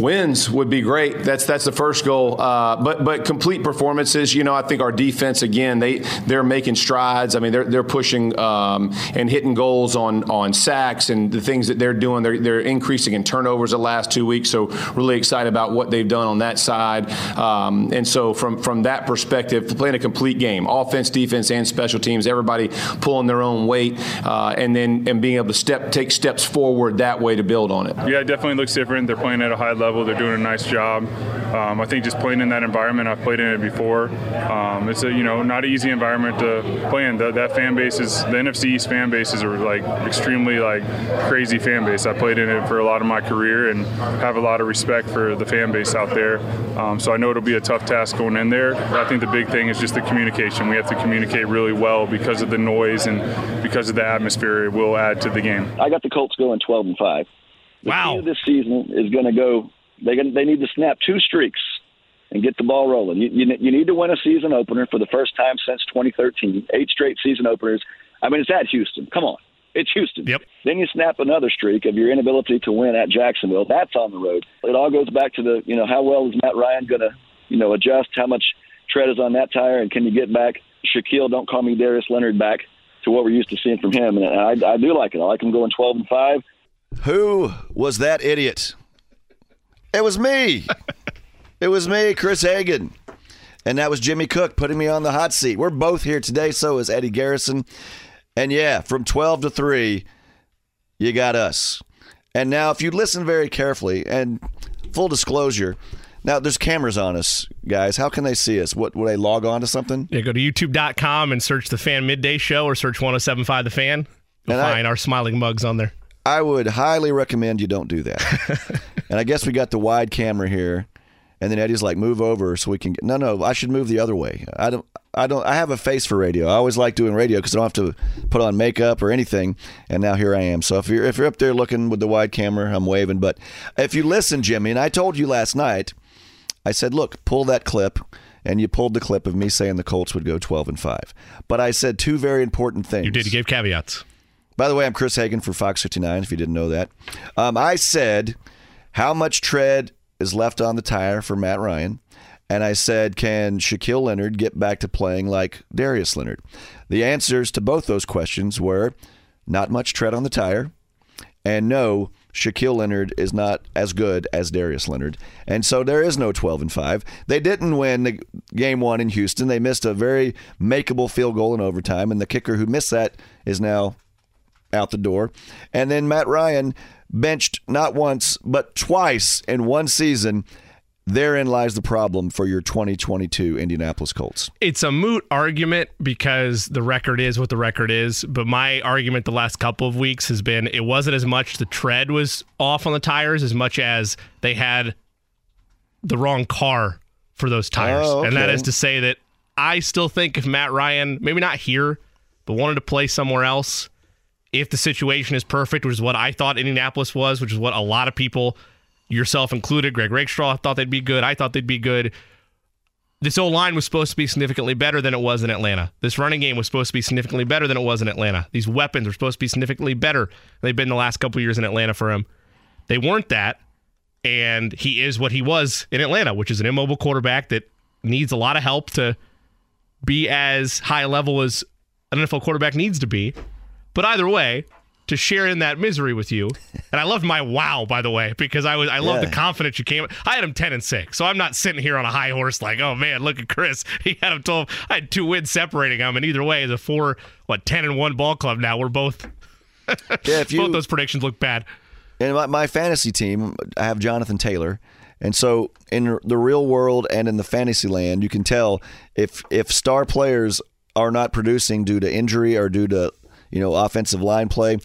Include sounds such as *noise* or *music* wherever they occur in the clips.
Wins would be great. That's that's the first goal. Uh, but but complete performances. You know, I think our defense again they they're making strides. I mean, they're they're pushing um, and hitting goals on on sacks and the things that they're doing. They're they're increasing in turnovers the last two weeks. So really excited about what they've done on that side. Um, and so from from that perspective, playing a complete game, offense, defense, and special teams, everybody pulling their own weight, uh, and then and being able to step take steps forward that way to build on it. Yeah, it definitely looks different. They're playing at a high level. They're doing a nice job. Um, I think just playing in that environment, I've played in it before. Um, it's a you know not an easy environment to play in. The, that fan base is the NFC East fan bases are like extremely like crazy fan base. I played in it for a lot of my career and have a lot of respect for the fan base out there. Um, so I know it'll be a tough task going in there. I think the big thing is just the communication. We have to communicate really well because of the noise and because of the atmosphere. It will add to the game. I got the Colts going 12 and five. The Wow. this season is going to go. They they need to snap two streaks and get the ball rolling. You, you you need to win a season opener for the first time since 2013. Eight straight season openers. I mean, it's at Houston. Come on, it's Houston. Yep. Then you snap another streak of your inability to win at Jacksonville. That's on the road. It all goes back to the you know how well is Matt Ryan going to you know adjust? How much tread is on that tire? And can you get back Shaquille? Don't call me Darius Leonard back to what we're used to seeing from him. And I, I do like it. I like him going 12 and five. Who was that idiot? It was me. it was me, Chris Hagan. And that was Jimmy Cook putting me on the hot seat. We're both here today, so is Eddie Garrison. And yeah, from 12 to 3, you got us. And now, if you listen very carefully, and full disclosure, now there's cameras on us, guys. How can they see us? What would they log on to something? Yeah, go to youtube.com and search the Fan Midday Show or search 1075 The Fan. You'll And I- find our smiling mugs on there. I would highly recommend you don't do that. *laughs* and I guess we got the wide camera here, and then Eddie's like, "Move over so we can." Get, no, no, I should move the other way. I don't. I don't. I have a face for radio. I always like doing radio because I don't have to put on makeup or anything. And now here I am. So if you're if you're up there looking with the wide camera, I'm waving. But if you listen, Jimmy, and I told you last night, I said, "Look, pull that clip." And you pulled the clip of me saying the Colts would go 12 and 5. But I said two very important things. You did. You gave caveats. By the way, I'm Chris Hagan for Fox 59, if you didn't know that. Um, I said, how much tread is left on the tire for Matt Ryan? And I said, can Shaquille Leonard get back to playing like Darius Leonard? The answers to both those questions were not much tread on the tire, and no, Shaquille Leonard is not as good as Darius Leonard. And so there is no 12 and 5. They didn't win the game 1 in Houston. They missed a very makeable field goal in overtime and the kicker who missed that is now out the door. And then Matt Ryan benched not once, but twice in one season. Therein lies the problem for your 2022 Indianapolis Colts. It's a moot argument because the record is what the record is. But my argument the last couple of weeks has been it wasn't as much the tread was off on the tires as much as they had the wrong car for those tires. Oh, And that is to say that I still think if Matt Ryan, maybe not here, but wanted to play somewhere else, if the situation is perfect, which is what I thought Indianapolis was, which is what a lot of people, yourself included, Greg Rakestraw, thought they'd be good. I thought they'd be good. This O line was supposed to be significantly better than it was in Atlanta. This running game was supposed to be significantly better than it was in Atlanta. These weapons were supposed to be significantly better they've been the last couple years in Atlanta for him. They weren't that, and he is what he was in Atlanta, which is an immobile quarterback that needs a lot of help to be as high level as an NFL quarterback needs to be. But either way, to share in that misery with you, and I loved my wow, by the way, because I was I love Yeah. the confidence you came. I had him ten and six, so I'm not sitting here on a high horse like, oh man, look at Chris. *laughs* He had him twelve. I had two wins separating him, and either way, a four, what ten and one ball club now, we're both *laughs* Yeah, if *laughs* you both those predictions look bad. in my, my fantasy team, I have Jonathan Taylor. And so in the real world and in the fantasy land, you can tell if if star players are not producing due to injury or due to, you know, offensive line play,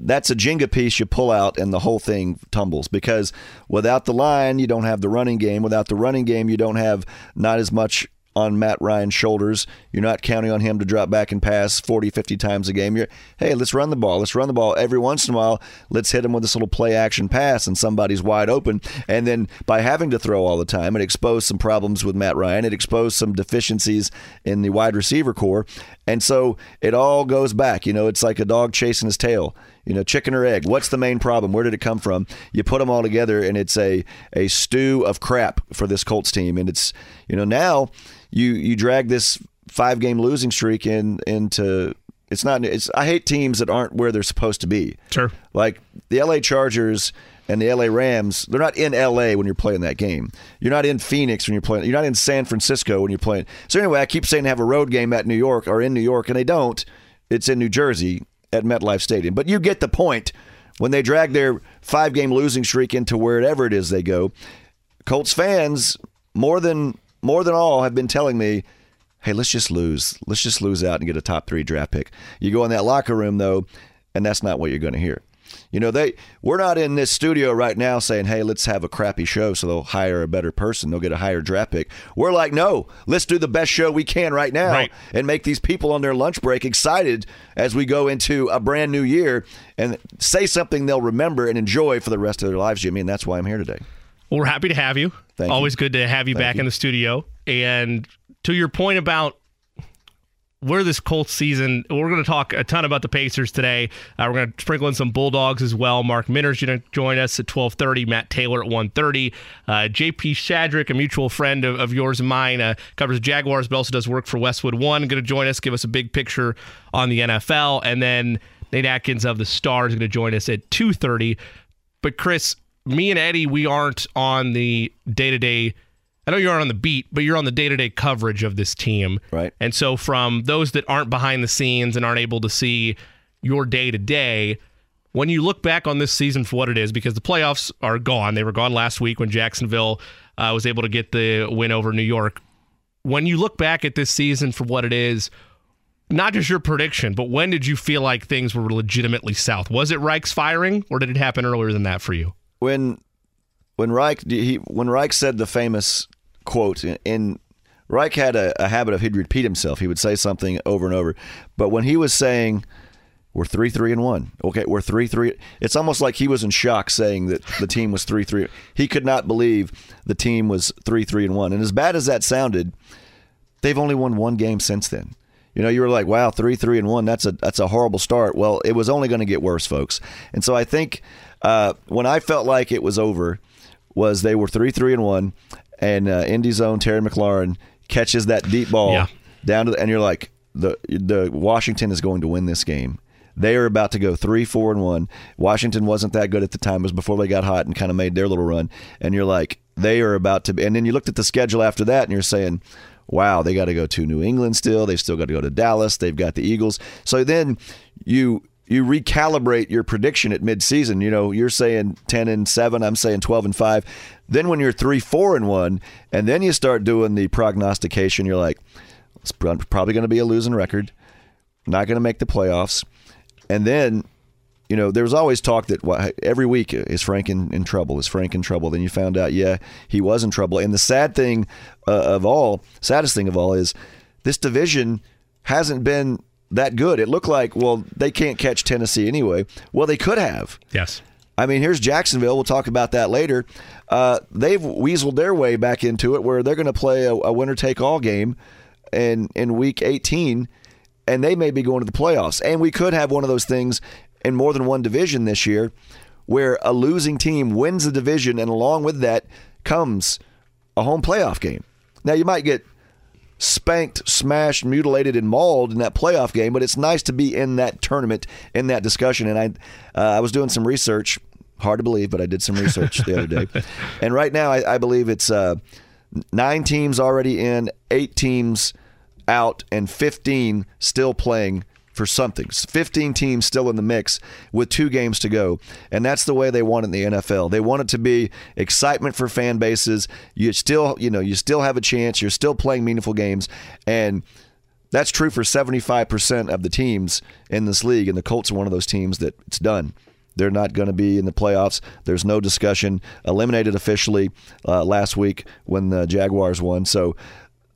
that's a Jenga piece you pull out and the whole thing tumbles because without the line, you don't have the running game. Without the running game, you don't have not as much on Matt Ryan's shoulders. You're not counting on him to drop back and pass 40, 50 times a game. You're, hey, let's run the ball. Let's run the ball. Every once in a while, let's hit him with this little play action pass and somebody's wide open. And then by having to throw all the time, it exposed some problems with Matt Ryan. It exposed some deficiencies in the wide receiver core. And so it all goes back. You know, it's like a dog chasing his tail. You know, chicken or egg? What's the main problem? Where did it come from? You put them all together, and it's a a stew of crap for this Colts team. And it's you know now you you drag this five game losing streak in into it's not it's I hate teams that aren't where they're supposed to be. Sure. Like the LA Chargers and the LA Rams, they're not in LA when you're playing that game. You're not in Phoenix when you're playing. You're not in San Francisco when you're playing. So anyway, I keep saying have a road game at New York or in New York, and they don't. It's in New Jersey at MetLife Stadium. But you get the point. When they drag their five game losing streak into wherever it is they go, Colts fans more than more than all have been telling me, "Hey, let's just lose. Let's just lose out and get a top 3 draft pick." You go in that locker room though, and that's not what you're going to hear. You know, they we're not in this studio right now saying, "Hey, let's have a crappy show so they'll hire a better person, they'll get a higher draft pick." We're like, "No, let's do the best show we can right now Right. and make these people on their lunch break excited as we go into a brand new year and say something they'll remember and enjoy for the rest of their lives." Jimmy, and that's why I'm here today. Well, we're happy to have you. Thank you. Always good to have you back you. in the studio. And to your point about where this Colts season, we're going to talk a ton about the Pacers today. Uh, we're going to sprinkle in some Bulldogs as well. Mark Minner's going to join us at 1230, Matt Taylor at 130. Uh, JP Shadrick, a mutual friend of, of yours and mine, uh, covers Jaguars, but also does work for Westwood One, going to join us, give us a big picture on the NFL. And then Nate Atkins of the Stars is going to join us at 230. But Chris, me and Eddie, we aren't on the day to day. I know you aren't on the beat, but you're on the day to day coverage of this team. Right. And so, from those that aren't behind the scenes and aren't able to see your day to day, when you look back on this season for what it is, because the playoffs are gone, they were gone last week when Jacksonville uh, was able to get the win over New York. When you look back at this season for what it is, not just your prediction, but when did you feel like things were legitimately south? Was it Reich's firing, or did it happen earlier than that for you? When when Reich he when Reich said the famous quote in Reich had a, a habit of he'd repeat himself. He would say something over and over. But when he was saying we're three three and one, okay, we're three three. It's almost like he was in shock saying that the team was three three. He could not believe the team was three three and one. And as bad as that sounded, they've only won one game since then. You know, you were like, "Wow, three, three, and one. That's a that's a horrible start." Well, it was only going to get worse, folks. And so I think uh, when I felt like it was over, was they were three, three, and one, and uh, Indy zone Terry McLaurin catches that deep ball Yeah. down to, the, and you're like, the the Washington is going to win this game. They are about to go three, four, and one. Washington wasn't that good at the time. It was before they got hot and kind of made their little run. And you're like, they are about to. be And then you looked at the schedule after that, and you're saying, wow, they got to go to New England still. They've still got to go to Dallas. They've got the Eagles. So then you you recalibrate your prediction at midseason. You know, you're saying 10 and 7, I'm saying 12 and 5. Then when you're 3 4 and 1, and then you start doing the prognostication, you're like, it's prob- probably going to be a losing record, not going to make the playoffs. And then, you know, there was always talk that every week is Frank in, in trouble? Is Frank in trouble? Then you found out, yeah, he was in trouble. And the sad thing uh, of all, saddest thing of all, is this division hasn't been that good. It looked like, well, they can't catch Tennessee anyway. Well, they could have. Yes. I mean, here's Jacksonville. We'll talk about that later. Uh, they've weaseled their way back into it where they're going to play a, a winner take all game in, in week 18, and they may be going to the playoffs. And we could have one of those things in more than one division this year where a losing team wins the division, and along with that comes a home playoff game. Now, you might get spanked, smashed, mutilated, and mauled in that playoff game. But it's nice to be in that tournament, in that discussion. And I, uh, I was doing some research. Hard to believe, but I did some research the other day. *laughs* And right now, I, I believe it's uh, nine teams already in, eight teams out, and 15 still playing for something. 15 teams still in the mix with two games to go. And that's the way they want it in the NFL. They want it to be excitement for fan bases. You still, you know, you still have a chance. You're still playing meaningful games. And that's true for 75% of the teams in this league. And the Colts are one of those teams that it's done. They're not going to be in the playoffs. There's no discussion. Eliminated officially uh, last week when the Jaguars won. So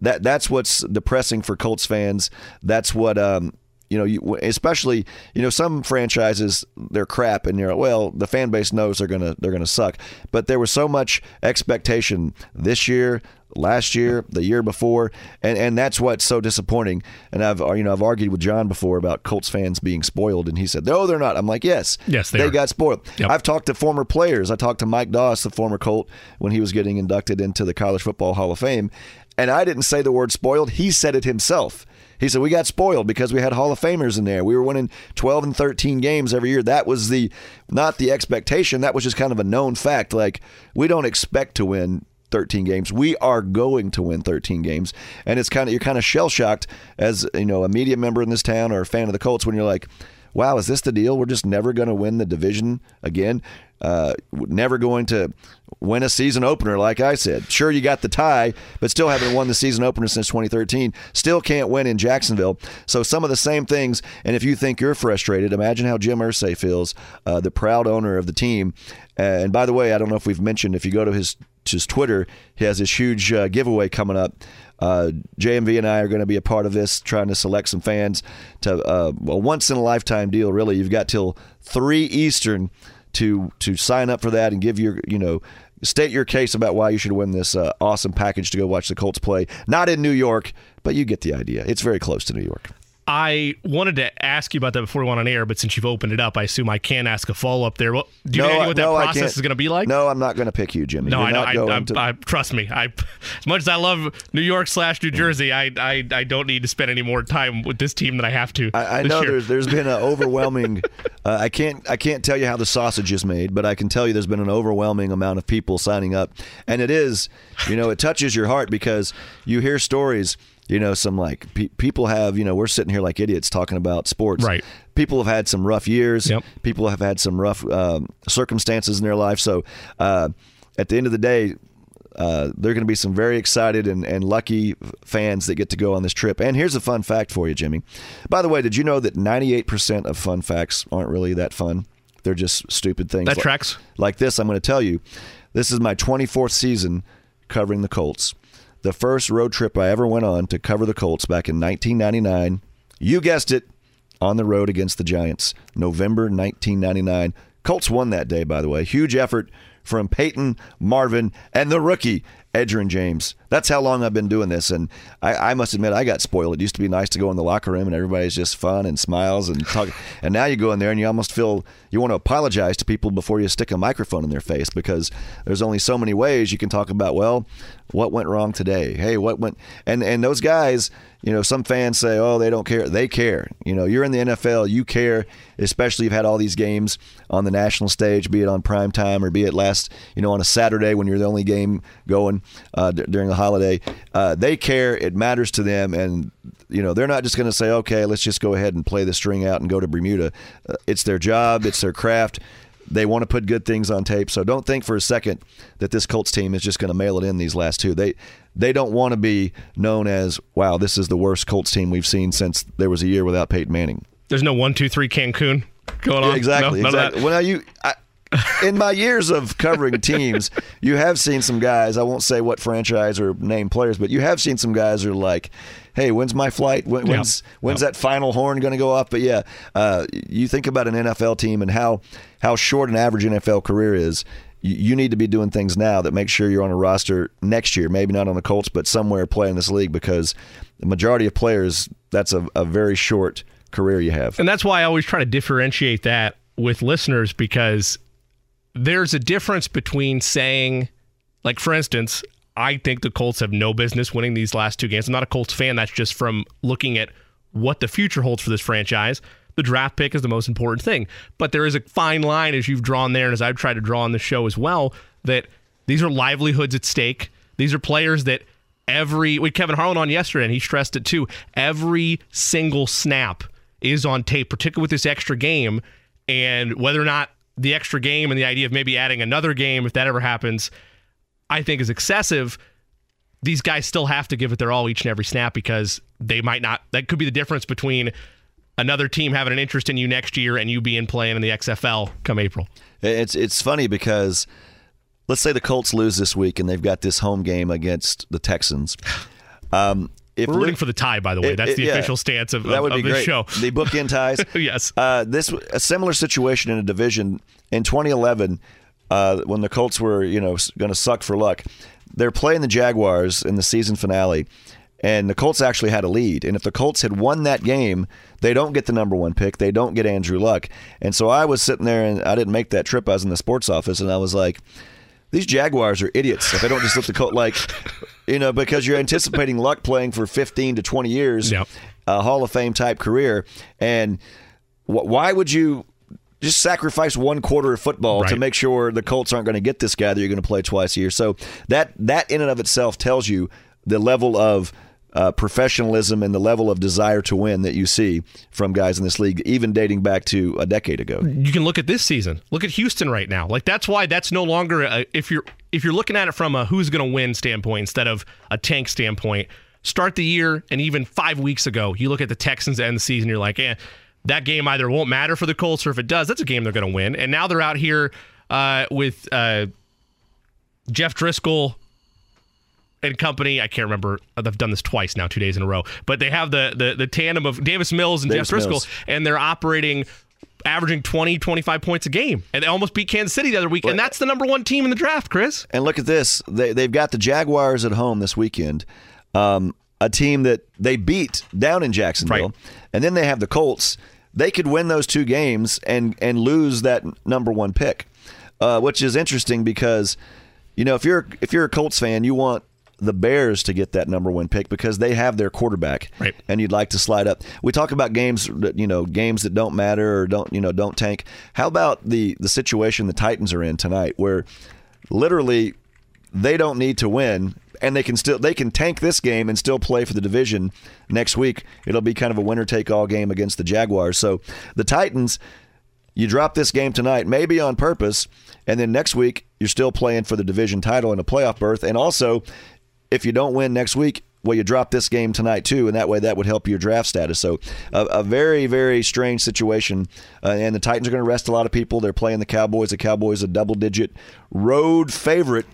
that that's what's depressing for Colts fans. That's what um, You know, you, especially you know some franchises they're crap, and you're well, the fan base knows they're gonna they're gonna suck. But there was so much expectation this year, last year, the year before, and and that's what's so disappointing. And I've you know I've argued with John before about Colts fans being spoiled, and he said no, they're not. I'm like yes, Yes, they are. got spoiled. Yep. I've talked to former players. I talked to Mike Doss, the former Colt, when he was getting inducted into the College Football Hall of Fame, and I didn't say the word spoiled. He said it himself. He said we got spoiled because we had Hall of Famers in there. We were winning 12 and 13 games every year. That was the not the expectation. That was just kind of a known fact. Like we don't expect to win 13 games. We are going to win 13 games, and it's kind of you're kind of shell shocked as you know a media member in this town or a fan of the Colts when you're like, "Wow, is this the deal? We're just never going to win the division again. Uh, never going to win a season opener." Like I said, sure you got the tie, but still haven't won the season opener since 2013. Still can't win in Jacksonville. So some of the same things. And if you think you're frustrated, imagine how Jim Irsay feels, uh, the proud owner of the team. and by the way, I don't know if we've mentioned if you go to his his Twitter, he has this huge uh, giveaway coming up. Uh, JMV and I are going to be a part of this, trying to select some fans to uh, a once in a lifetime deal. Really, you've got till three Eastern to to sign up for that and give your you know state your case about why you should win this uh, awesome package to go watch the Colts play. Not in New York, but you get the idea. It's very close to New York. I wanted to ask you about that before we went on air, but since you've opened it up, I assume I can ask a follow up there. Well, do you know what that no, process is going to be like? No, I'm not going to pick you, Jimmy. No, You're I know. I, I, to- I, trust me. I, as much as I love New York slash New Jersey, I, I, I don't need to spend any more time with this team than I have to. I, I know year. there's there's been an *laughs* overwhelming. uh, I can't I can't tell you how the sausage is made, but I can tell you there's been an overwhelming amount of people signing up, and it is, you know, it touches your heart because you hear stories. You know, some like pe- people have. You know, we're sitting here like idiots talking about sports. Right. People have had some rough years. Yep. People have had some rough um, circumstances in their life. So, uh, at the end of the day, uh, there are going to be some very excited and, and lucky fans that get to go on this trip. And here's a fun fact for you, Jimmy. By the way, did you know that 98% of fun facts aren't really that fun? They're just stupid things. That like, tracks. Like this, I'm going to tell you. This is my 24th season covering the Colts. The first road trip I ever went on to cover the Colts back in 1999. You guessed it, on the road against the Giants, November 1999. Colts won that day, by the way. Huge effort from Peyton, Marvin, and the rookie, Edgerrin James. That's how long I've been doing this. And I, I must admit, I got spoiled. It used to be nice to go in the locker room and everybody's just fun and smiles and talk. *sighs* and now you go in there and you almost feel you want to apologize to people before you stick a microphone in their face because there's only so many ways you can talk about, well, what went wrong today? Hey, what went. And, and those guys, you know, some fans say, oh, they don't care. They care. You know, you're in the NFL, you care, especially you've had all these games on the national stage, be it on prime time or be it last, you know, on a Saturday when you're the only game going uh, d- during the holiday. Uh, they care. It matters to them. And, you know, they're not just going to say, okay, let's just go ahead and play the string out and go to Bermuda. Uh, it's their job, it's their craft. They want to put good things on tape. So don't think for a second that this Colts team is just going to mail it in these last two. They they don't want to be known as wow, this is the worst Colts team we've seen since there was a year without Peyton Manning. There's no one, two, three Cancun going on. Yeah, exactly. No, exactly. Well, now you. I, in my years of covering teams, you have seen some guys. I won't say what franchise or name players, but you have seen some guys who are like, "Hey, when's my flight? When, Yeah. when's when's that final horn going to go off?" But yeah, uh, you think about an NFL team and how how short an average NFL career is. You, you need to be doing things now that make sure you're on a roster next year. Maybe not on the Colts, but somewhere playing this league because the majority of players that's a, a very short career you have. And that's why I always try to differentiate that with listeners because there's a difference between saying, like, for instance, I think the Colts have no business winning these last two games. I'm not a Colts fan. That's just from looking at what the future holds for this franchise. The draft pick is the most important thing. But there is a fine line, as you've drawn there, and as I've tried to draw on the show as well, that these are livelihoods at stake. These are players that every we Kevin Harlan on yesterday, and he stressed it too. Every single snap is on tape, particularly with this extra game, and whether or not the extra game and the idea of maybe adding another game, if that ever happens, I think is excessive. These guys still have to give it their all each and every snap because they might not. That could be the difference between another team having an interest in you next year and you being playing in the XFL come April. It's it's funny because let's say the Colts lose this week and they've got this home game against the Texans. Um, if We're rooting Luke- for the tie, by the way. It- That's the yeah. official stance of, that would of be this great. show. The bookend ties. *laughs* Yes. Uh, this a similar situation in a division in 2011 uh, when the Colts were you know going to suck for luck. They're playing the Jaguars in the season finale, and the Colts actually had a lead. And if the Colts had won that game, they don't get the number one pick. They don't get Andrew Luck. And so I was sitting there, and I didn't make that trip. I was in the sports office, and I was like. These Jaguars are idiots. If they don't just let the Colt like, you know, because you're anticipating Luck playing for 15 to 20 years, Yep. a Hall of Fame type career, and wh- why would you just sacrifice one quarter of football to make sure the Colts aren't going to get this guy that you're going to play twice a year? So that that in and of itself tells you the level of uh, professionalism and the level of desire to win that you see from guys in this league, even dating back to a decade ago. you can look at this season. Look at Houston right now. Like that's why that's no longer a, if you're if you're looking at it from a who's going to win standpoint instead of a tank standpoint. Start the year and even five weeks ago, you look at the Texans end the season. You're like, eh, that game either won't matter for the Colts or if it does, that's a game they're going to win. And now they're out here uh, with uh, Jeff Driskel and company. I can't remember. I've done this twice now, two days in a row. But they have the the, the tandem of Davis Mills and Davis Jeff Driskel, Mills. and they're operating averaging 20 25 points a game and they almost beat kansas city the other week and that's the number one team in the draft chris And look at this. They, they've got the Jaguars at home this weekend, um, a team that they beat down in Jacksonville. Right. And then they have the Colts. They could win those two games and, and lose that number one pick, uh, which is interesting because, you know, if you're if you're a Colts fan, you want the Bears to get that number one pick because they have their quarterback, Right. and you'd like to slide up. We talk about games that you know games that don't matter or don't you know don't tank. How about the the situation the Titans are in tonight, where literally they don't need to win and they can still they can tank this game and still play for the division next week it'll be kind of a winner take all game against the jaguars so the titans you drop this game tonight maybe on purpose and then next week you're still playing for the division title and a playoff berth and also if you don't win next week well you drop this game tonight too and that way that would help your draft status. So a, a very very strange situation uh, and the titans are going to rest a lot of people. They're playing the cowboys. The cowboys a double digit road favorite.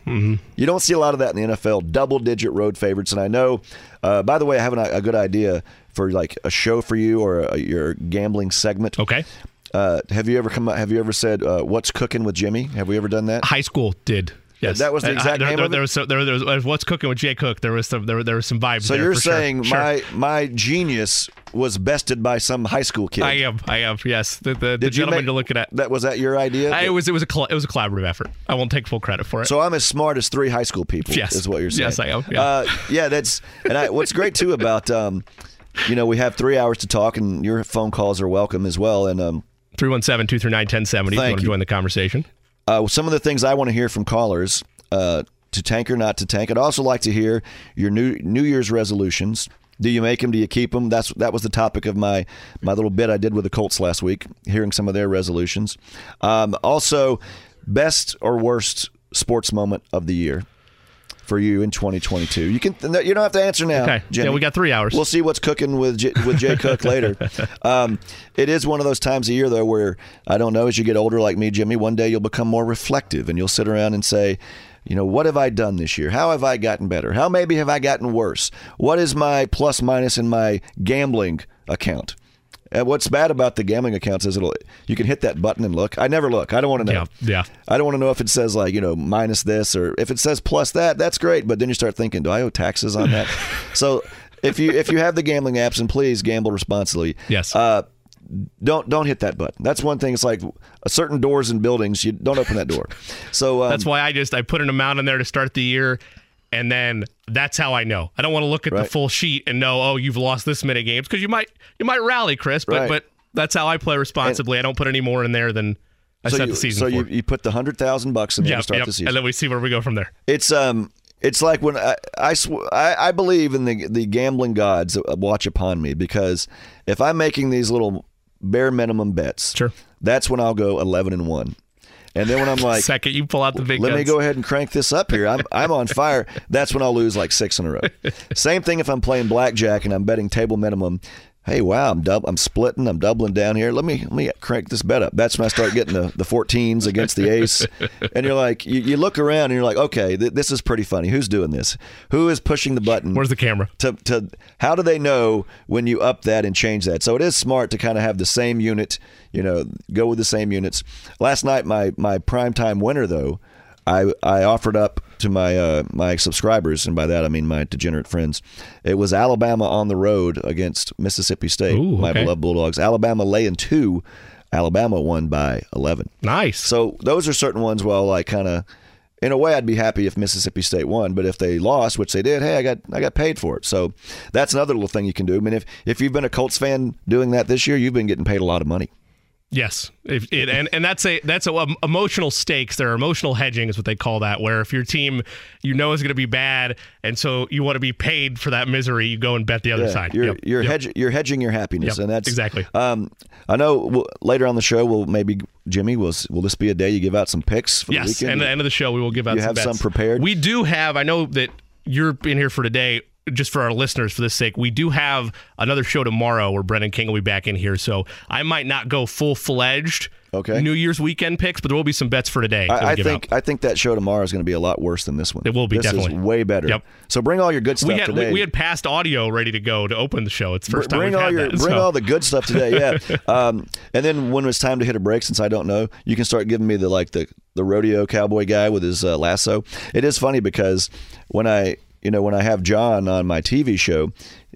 You don't see a lot of that in the nfl double digit road favorites. And i know uh, by the way i have an, a good idea for like a show for you or a, your gambling segment. Okay. Uh, have you ever come have you ever said uh, what's cooking with jimmy? Have we ever done that? High school did Yes, That was the Uh, exact there, name there, there was so, there, there was what's cooking with Jay Cook. There was some there, there was some vibes. so there you're for sure. saying Sure. my my genius was bested by some high school kid I am. I am. Yes, the the, the you gentleman make- you're looking at. That was that your idea? I, it was it was a it was a collaborative effort. I won't take full credit for it. so I'm as smart as three high school people. Yes. is what you're saying. Yes, I am, yeah. Uh, yeah, that's and I, what's great too about um, you know we have three hours to talk and your phone calls are welcome as well. And um, 317-239-1070 if you want to you. join the conversation. Uh, some of the things I want to hear from callers uh, to tank or not to tank. I'd also like to hear your new New Year's resolutions. Do you make them? Do you keep them? That's that was the topic of my my little bit I did with the Colts last week. Hearing some of their resolutions. Um, also, best or worst sports moment of the year for you in 2022. You can you don't have to answer now. Okay. Jimmy. Yeah, we got three hours. We'll see what's cooking with J, with Jay Cook *laughs* later. Um, it is one of those times of year though where I don't know as you get older like me, Jimmy. One day you'll become more reflective and you'll sit around and say, you know, what have I done this year? How have I gotten better? How maybe have I gotten worse? What is my plus minus in my gambling account? And what's bad about the gambling accounts is it'll you can hit that button and look. I never look. I don't want to know. Yeah, yeah. I don't want to know if it says like you know minus this or if it says plus that. That's great, but then you start thinking, do I owe taxes on that? *laughs* so if you if you have the gambling apps, and please gamble responsibly. Yes. Uh, don't don't hit that button. That's one thing. It's like a certain doors in buildings. You don't open that door. So um, That's why I just I put an amount in there to start the year, and then that's how I know. I don't want to look at the full sheet and know oh you've lost this many games because you might you might rally, Chris. But Right. but that's how I play responsibly. I don't put any more in there than I so set you, the season so for. you, you put the hundred thousand bucks in there Yep, to start yep. the season. and then we see where we go from there. It's um, it's like when I I, sw- I I believe in the the gambling gods that watch upon me because if I'm making these little bare minimum bets, Sure. that's when I'll go eleven and one, and then when I'm like. Second, you pull out the big Let me go ahead and crank this up here. I'm I'm on fire. That's when I'll lose like six in a row. *laughs* Same thing if I'm playing blackjack and I'm betting table minimum. Hey, wow, I'm dub- I'm splitting, I'm doubling down here. Let me let me crank this bet up. That's when I start getting the, the 14s against the ace, and you're like, you, you look around and you're like, okay, th- this is pretty funny. Who's doing this? Who is pushing the button? Where's the camera? To, to how do they know when you up that and change that? So it is smart to kind of have the same unit, you know, go with the same units. Last night, my my primetime winner though. I, I offered up to my uh, my subscribers, and by that I mean my degenerate friends. It was Alabama on the road against Mississippi State, Ooh, my beloved Bulldogs. Alabama laying two. Alabama won by eleven. Nice. So those are certain ones. Well, I kind of, in a way, I'd be happy if Mississippi State won, but if they lost, which they did, hey, I got I got paid for it. So that's another little thing you can do. I mean, if if you've been a Colts fan doing that this year, you've been getting paid a lot of money. Yes, if it, and and that's a that's a um, emotional stakes. There are emotional hedging is what they call that. Where if your team you know is going to be bad, and so you want to be paid for that misery, you go and bet the other Yeah, side. You're Yep, you're yep. hedge, you're hedging your happiness, Yep, and that's exactly. Um, I know we'll, later on the show, we'll maybe Jimmy will will this be a day you give out some picks for the Yes, and the end of the show we will give out You some have some prepared? We do have. I know that you're in here for today. Just for our listeners, for this sake, we do have another show tomorrow where Brendan King will be back in here. So I might not go full fledged Okay. New Year's weekend picks, but there will be some bets for today. I, I think out. I think that show tomorrow is going to be a lot worse than this one. It will be, This definitely. is way better. Yep. So bring all your good stuff we had today. we, we had past audio ready to go to open the show. It's the first time bring we've all had your that, bring so. all the good stuff today yeah *laughs* um, and then when it's time to hit a break since i don't know you can start giving me the like the the rodeo cowboy guy with his uh, lasso it is funny because when i you know when i have john on my tv show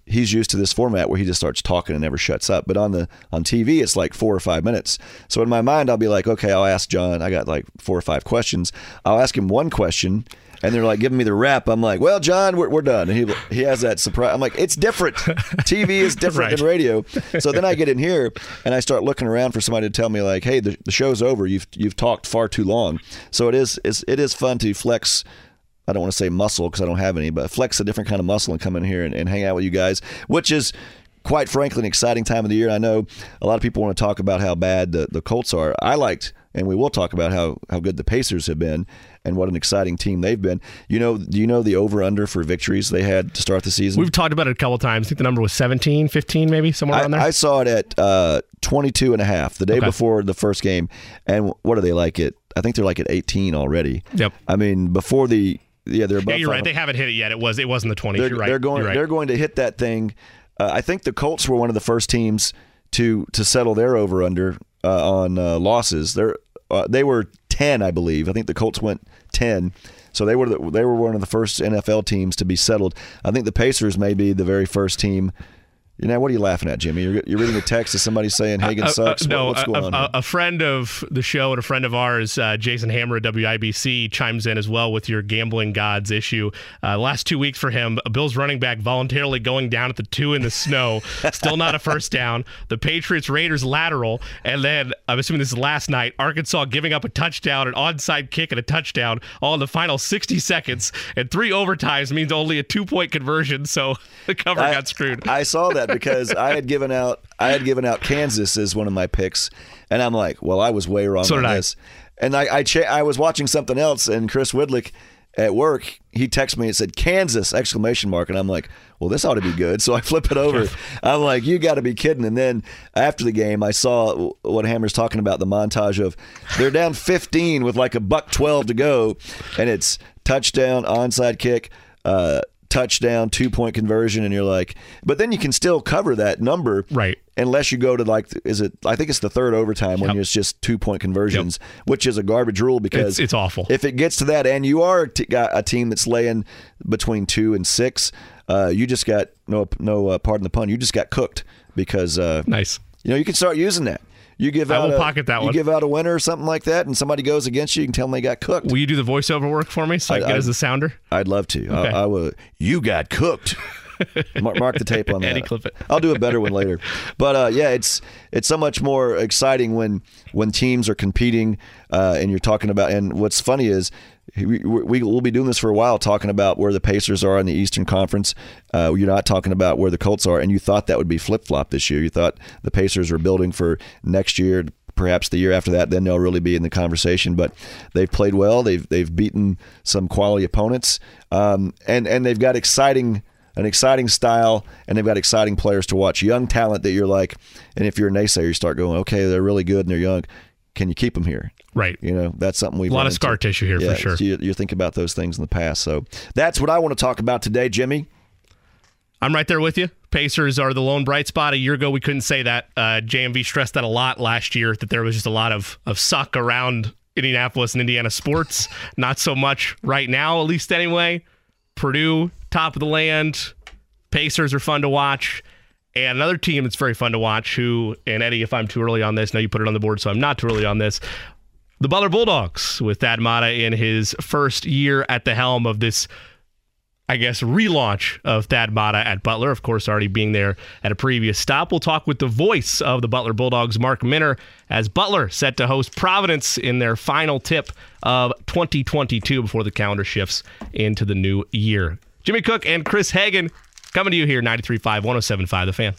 he's used to this format where he just starts talking and never shuts up but on the on tv it's like four or five minutes so in my mind i'll be like okay i'll ask john i got like four or five questions i'll ask him one question and they're like giving me the rap. I'm like, well, John, we're, we're done. And he he has that surprise. I'm like, it's different. *laughs* TV is different Right. than radio. So then I get in here and I start looking around for somebody to tell me like, hey, the, the show's over. You've you've talked far too long. So it is it's, it is fun to flex. I don't want to say muscle because I don't have any, but flex a different kind of muscle and come in here and, and hang out with you guys, which is quite frankly an exciting time of the year. I know a lot of people want to talk about how bad the, the Colts are. I liked, and we will talk about how, how good the Pacers have been and what an exciting team they've been. You know, do you know the over under for victories they had to start the season? We've talked about it a couple times. I think the number was 17, 15, maybe somewhere I, around there. I saw it at uh, 22 and a half the day Okay. before the first game. And what are they like at? I think they're like at 18 already. Yep. I mean, before the yeah, they're above yeah, you're right. They haven't hit it yet. It was it wasn't the 20s. They're, you're right. they're going. Right. They're going to hit that thing. Uh, I think the Colts were one of the first teams to to settle their over under uh, on uh, losses. They're uh, they were ten, I believe. I think the Colts went ten. So they were the, they were one of the first NFL teams to be settled. I think the Pacers may be the very first team. You know what are you laughing at, Jimmy? You're, you're reading a text of somebody saying Hagan Uh, uh, sucks. What- no, what's a, going on? a, here? a friend of the show and a friend of ours, uh, Jason Hammer at WIBC, chimes in as well with your gambling gods issue. Uh, last two weeks for him, a Bills running back voluntarily going down at the two in the snow, *laughs* still not a first down. The Patriots Raiders lateral, and then I'm assuming this is last night. Arkansas giving up a touchdown, an onside kick, and a touchdown all in the final 60 seconds, and three overtimes means only a two point conversion. So *laughs* the cover I- got screwed. I saw that because I had given out I had given out Kansas as one of my picks, and I'm like, well, I was way wrong So on did I. this. And I I, cha- I was watching something else, and Chris Widlick at work he texted me and said Kansas exclamation mark, and I'm like, well, this ought to be good. So I flip it *laughs* over. I'm like, you got to be kidding. And then after the game, I saw what Hammer's talking about the montage of they're down 15 with like a buck 12 to go, and it's touchdown, onside kick. Uh, touchdown, two point conversion, and you're like, but then you can still cover that number, Right. Unless you go to like, is it? I think it's the third overtime when it's just two point conversions, which is a garbage rule because It's- it's awful. If it gets to that, and you are a t- got a team that's laying between two and six, uh, you just got no no uh, pardon the pun, you just got cooked because uh, nice. you know you can start using that. You give I out will a, pocket that you one. give out a winner or something like that, and somebody goes against you, you can tell them they got cooked. Will you do the voiceover work for me so I, I- can get I- as the sounder? I'd love to. Okay. I, I will. You got cooked. *laughs* mark, mark the tape on that. Eddie, clip it. I'll do a better one later. But uh, yeah, it's it's so much more exciting when when teams are competing uh, and you're talking about. And what's funny is we, we will be doing this for a while, talking about where the Pacers are in the Eastern Conference. Uh, you're not talking about where the Colts are, and you thought that would be flip flop this year. You thought the Pacers were building for next year. Perhaps the year after that, then they'll really be in the conversation. But they've played well. They've they've beaten some quality opponents, um, and and they've got exciting an exciting style, and they've got exciting players to watch. Young talent that you're like, and if you're a naysayer, you start going, okay, they're really good and they're young. Can you keep them here? Right. You know, that's something we've a lot of scar into. tissue here Yeah, for sure. so you, you think about those things in the past. So that's what I want to talk about today, Jimmy. I'm right there with you. Pacers are the lone bright spot. A year ago, we couldn't say that. Uh, JMV stressed that a lot last year that there was just a lot of, of suck around Indianapolis and Indiana sports. *laughs* Not so much right now, at least anyway. Purdue, top of the land. Pacers are fun to watch. And another team that's very fun to watch, who, and Eddie, if I'm too early on this, now you put it on the board, so I'm not too early on this. The Butler Bulldogs with Thad Matta in his first year at the helm of this I guess, relaunch of Thad Matta at Butler. Of course, already being there at a previous stop. We'll talk with the voice of the Butler Bulldogs, Mark Minner, as Butler set to host Providence in their final tip of 2022 before the calendar shifts into the new year. Jimmy Cook and Chris Hagan coming to you here, 93.5, 107.5, The Fan.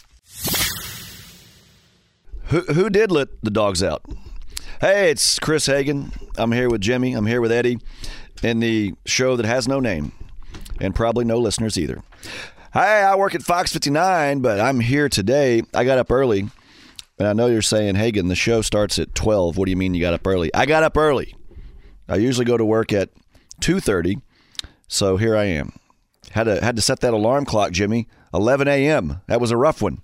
Who, who did let the dogs out? Hey, it's Chris Hagan. I'm here with Jimmy. I'm here with Eddie in the show that has no name and probably no listeners either. Hi, I work at Fox 59, but I'm here today. I got up early, and I know you're saying, Hagan, the show starts at 12. What do you mean you got up early? I got up early. I usually go to work at 2:30, so here I am. Had to had to set that alarm clock, Jimmy. 11 a.m. That was a rough one.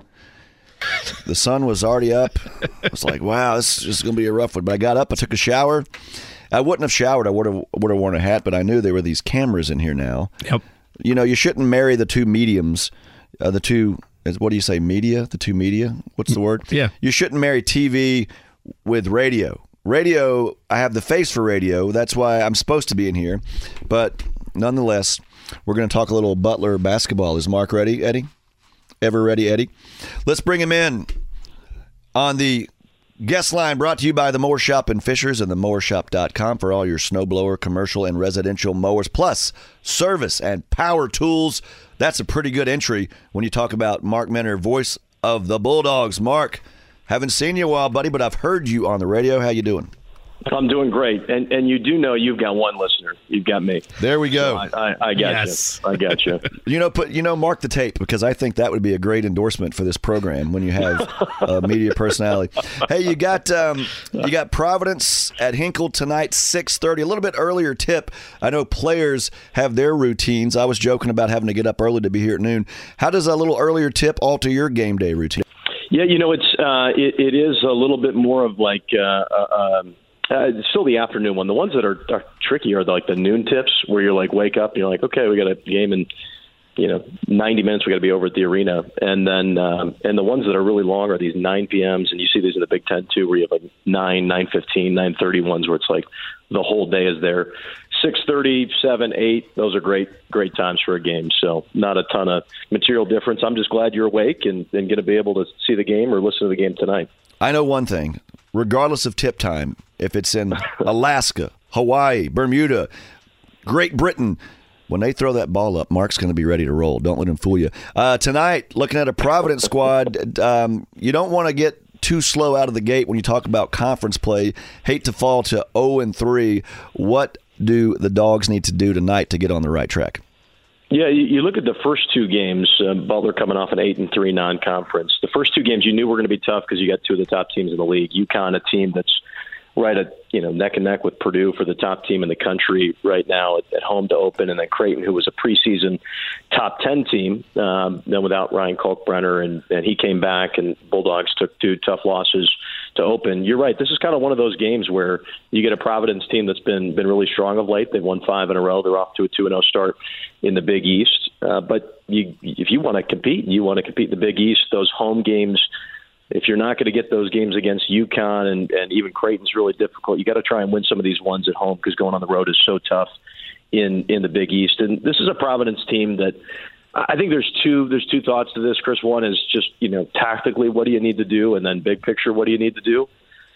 The sun was already up. I was like, wow, this is going to be a rough one. But I got up, I took a shower. I wouldn't have showered. I would have would have worn a hat, but I knew there were these cameras in here now. Yep. You know, you shouldn't marry the two mediums, uh, the two. What do you say? Media. The two media. What's the word? Yeah. You shouldn't marry TV with radio. Radio. I have the face for radio. That's why I'm supposed to be in here. But nonetheless, we're going to talk a little Butler basketball. Is Mark ready, Eddie? Ever ready, Eddie? Let's bring him in on the Guest line brought to you by the Mower Shop in Fishers and the mowershop.com for all your snowblower, commercial, and residential mowers, plus service and power tools. That's a pretty good entry when you talk about Mark Minner, voice of the Bulldogs. Mark, haven't seen you a while, buddy, but I've heard you on the radio. How you doing? I'm doing great, and and you do know you've got one listener. You've got me. There we go. I, I, I got Yes. you. I got you. *laughs* You know, put you know, mark the tape because I think that would be a great endorsement for this program when you have a *laughs* media personality. Hey, you got um, you got Providence at Hinkle tonight, six thirty. A little bit earlier tip. I know players have their routines. I was joking about having to get up early to be here at noon. How does a little earlier tip alter your game day routine? Yeah, you know, it's uh, it, it is a little bit more of like uh, uh, um, uh, it's still the afternoon one. The ones that are, are tricky are like the noon tips, where you're like wake up and you're like, okay, we got a game in you know 90 minutes. We got to be over at the arena, and then um, and the ones that are really long are these 9 p.m.s, and you see these in the Big Ten too, where you have like 9, 9:15, 9:30 ones where it's like the whole day is there. 6:30, 7, 8, those are great great times for a game. So not a ton of material difference. I'm just glad you're awake and, and going to be able to see the game or listen to the game tonight. I know one thing. Regardless of tip time, if it's in Alaska, Hawaii, Bermuda, Great Britain, when they throw that ball up, Mark's going to be ready to roll. Don't let him fool you. Uh, tonight, looking at a Providence squad, *laughs* um, you don't want to get too slow out of the gate when you talk about conference play. Hate to fall to 0 and 3. What do the dogs need to do tonight to get on the right track? Yeah, you, look at the first two games. Uh, Butler coming off an eight and three non-conference. The first two games you knew were going to be tough because you got two of the top teams in the league. UConn, a team that's right at you know neck and neck with Purdue for the top team in the country right now at, at home to open, and then Creighton, who was a preseason top ten team, um, then without Ryan Kalkbrenner, and and he came back, and Bulldogs took two tough losses to open. You're right. This is kind of one of those games where you get a Providence team that's been been really strong of late. They've won five in a row. They're off to a two and zero start in the Big East. Uh, but you, if you want to compete, you want to compete in the Big East. Those home games if you're not going to get those games against UConn and, and even Creighton's really difficult, you got to try and win some of these ones at home because going on the road is so tough in in the Big East. And this is a Providence team that I think there's two there's two thoughts to this. Chris, one is just you know tactically what do you need to do, and then big picture what do you need to do.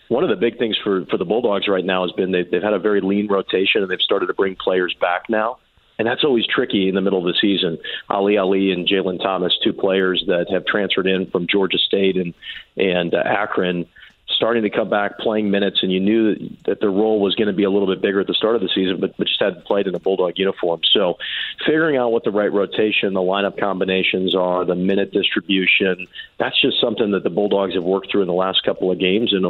One of the big things for for the Bulldogs right now has been they've, they've had a very lean rotation and they've started to bring players back now. And that's always tricky in the middle of the season. Ali Ali and Jalen Thomas, two players that have transferred in from Georgia State and and uh, Akron, starting to come back, playing minutes, and you knew that their role was going to be a little bit bigger at the start of the season, but, but just hadn't played in a Bulldog uniform. So, figuring out what the right rotation, the lineup combinations are, the minute distribution, that's just something that the Bulldogs have worked through in the last couple of games, and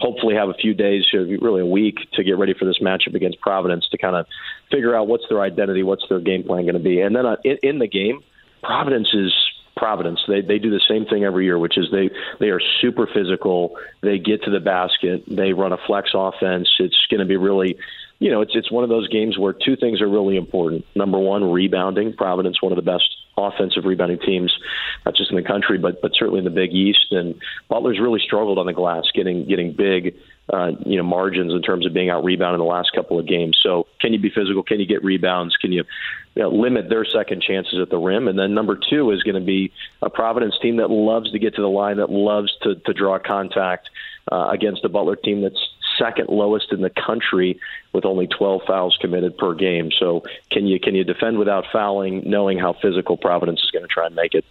hopefully have a few days, really a week, to get ready for this matchup against Providence to kind of figure out what's their identity, what's their game plan going to be, and then uh, in the game, Providence is Providence. They they do the same thing every year, which is they they are super physical. They get to the basket. They run a flex offense. It's going to be really, you know, it's it's one of those games where two things are really important. Number one, rebounding. Providence, one of the best offensive rebounding teams, not just in the country, but but certainly in the Big East. And Butler's really struggled on the glass, getting getting big uh, you know margins in terms of being out rebounded in the last couple of games. So can you be physical? Can you get rebounds? Can you, you know, limit their second chances at the rim? And then number two is going to be a Providence team that loves to get to the line, that loves to to draw contact uh, against a Butler team that's second lowest in the country with only 12 fouls committed per game. So can you can you defend without fouling, knowing how physical Providence is going to try and make it?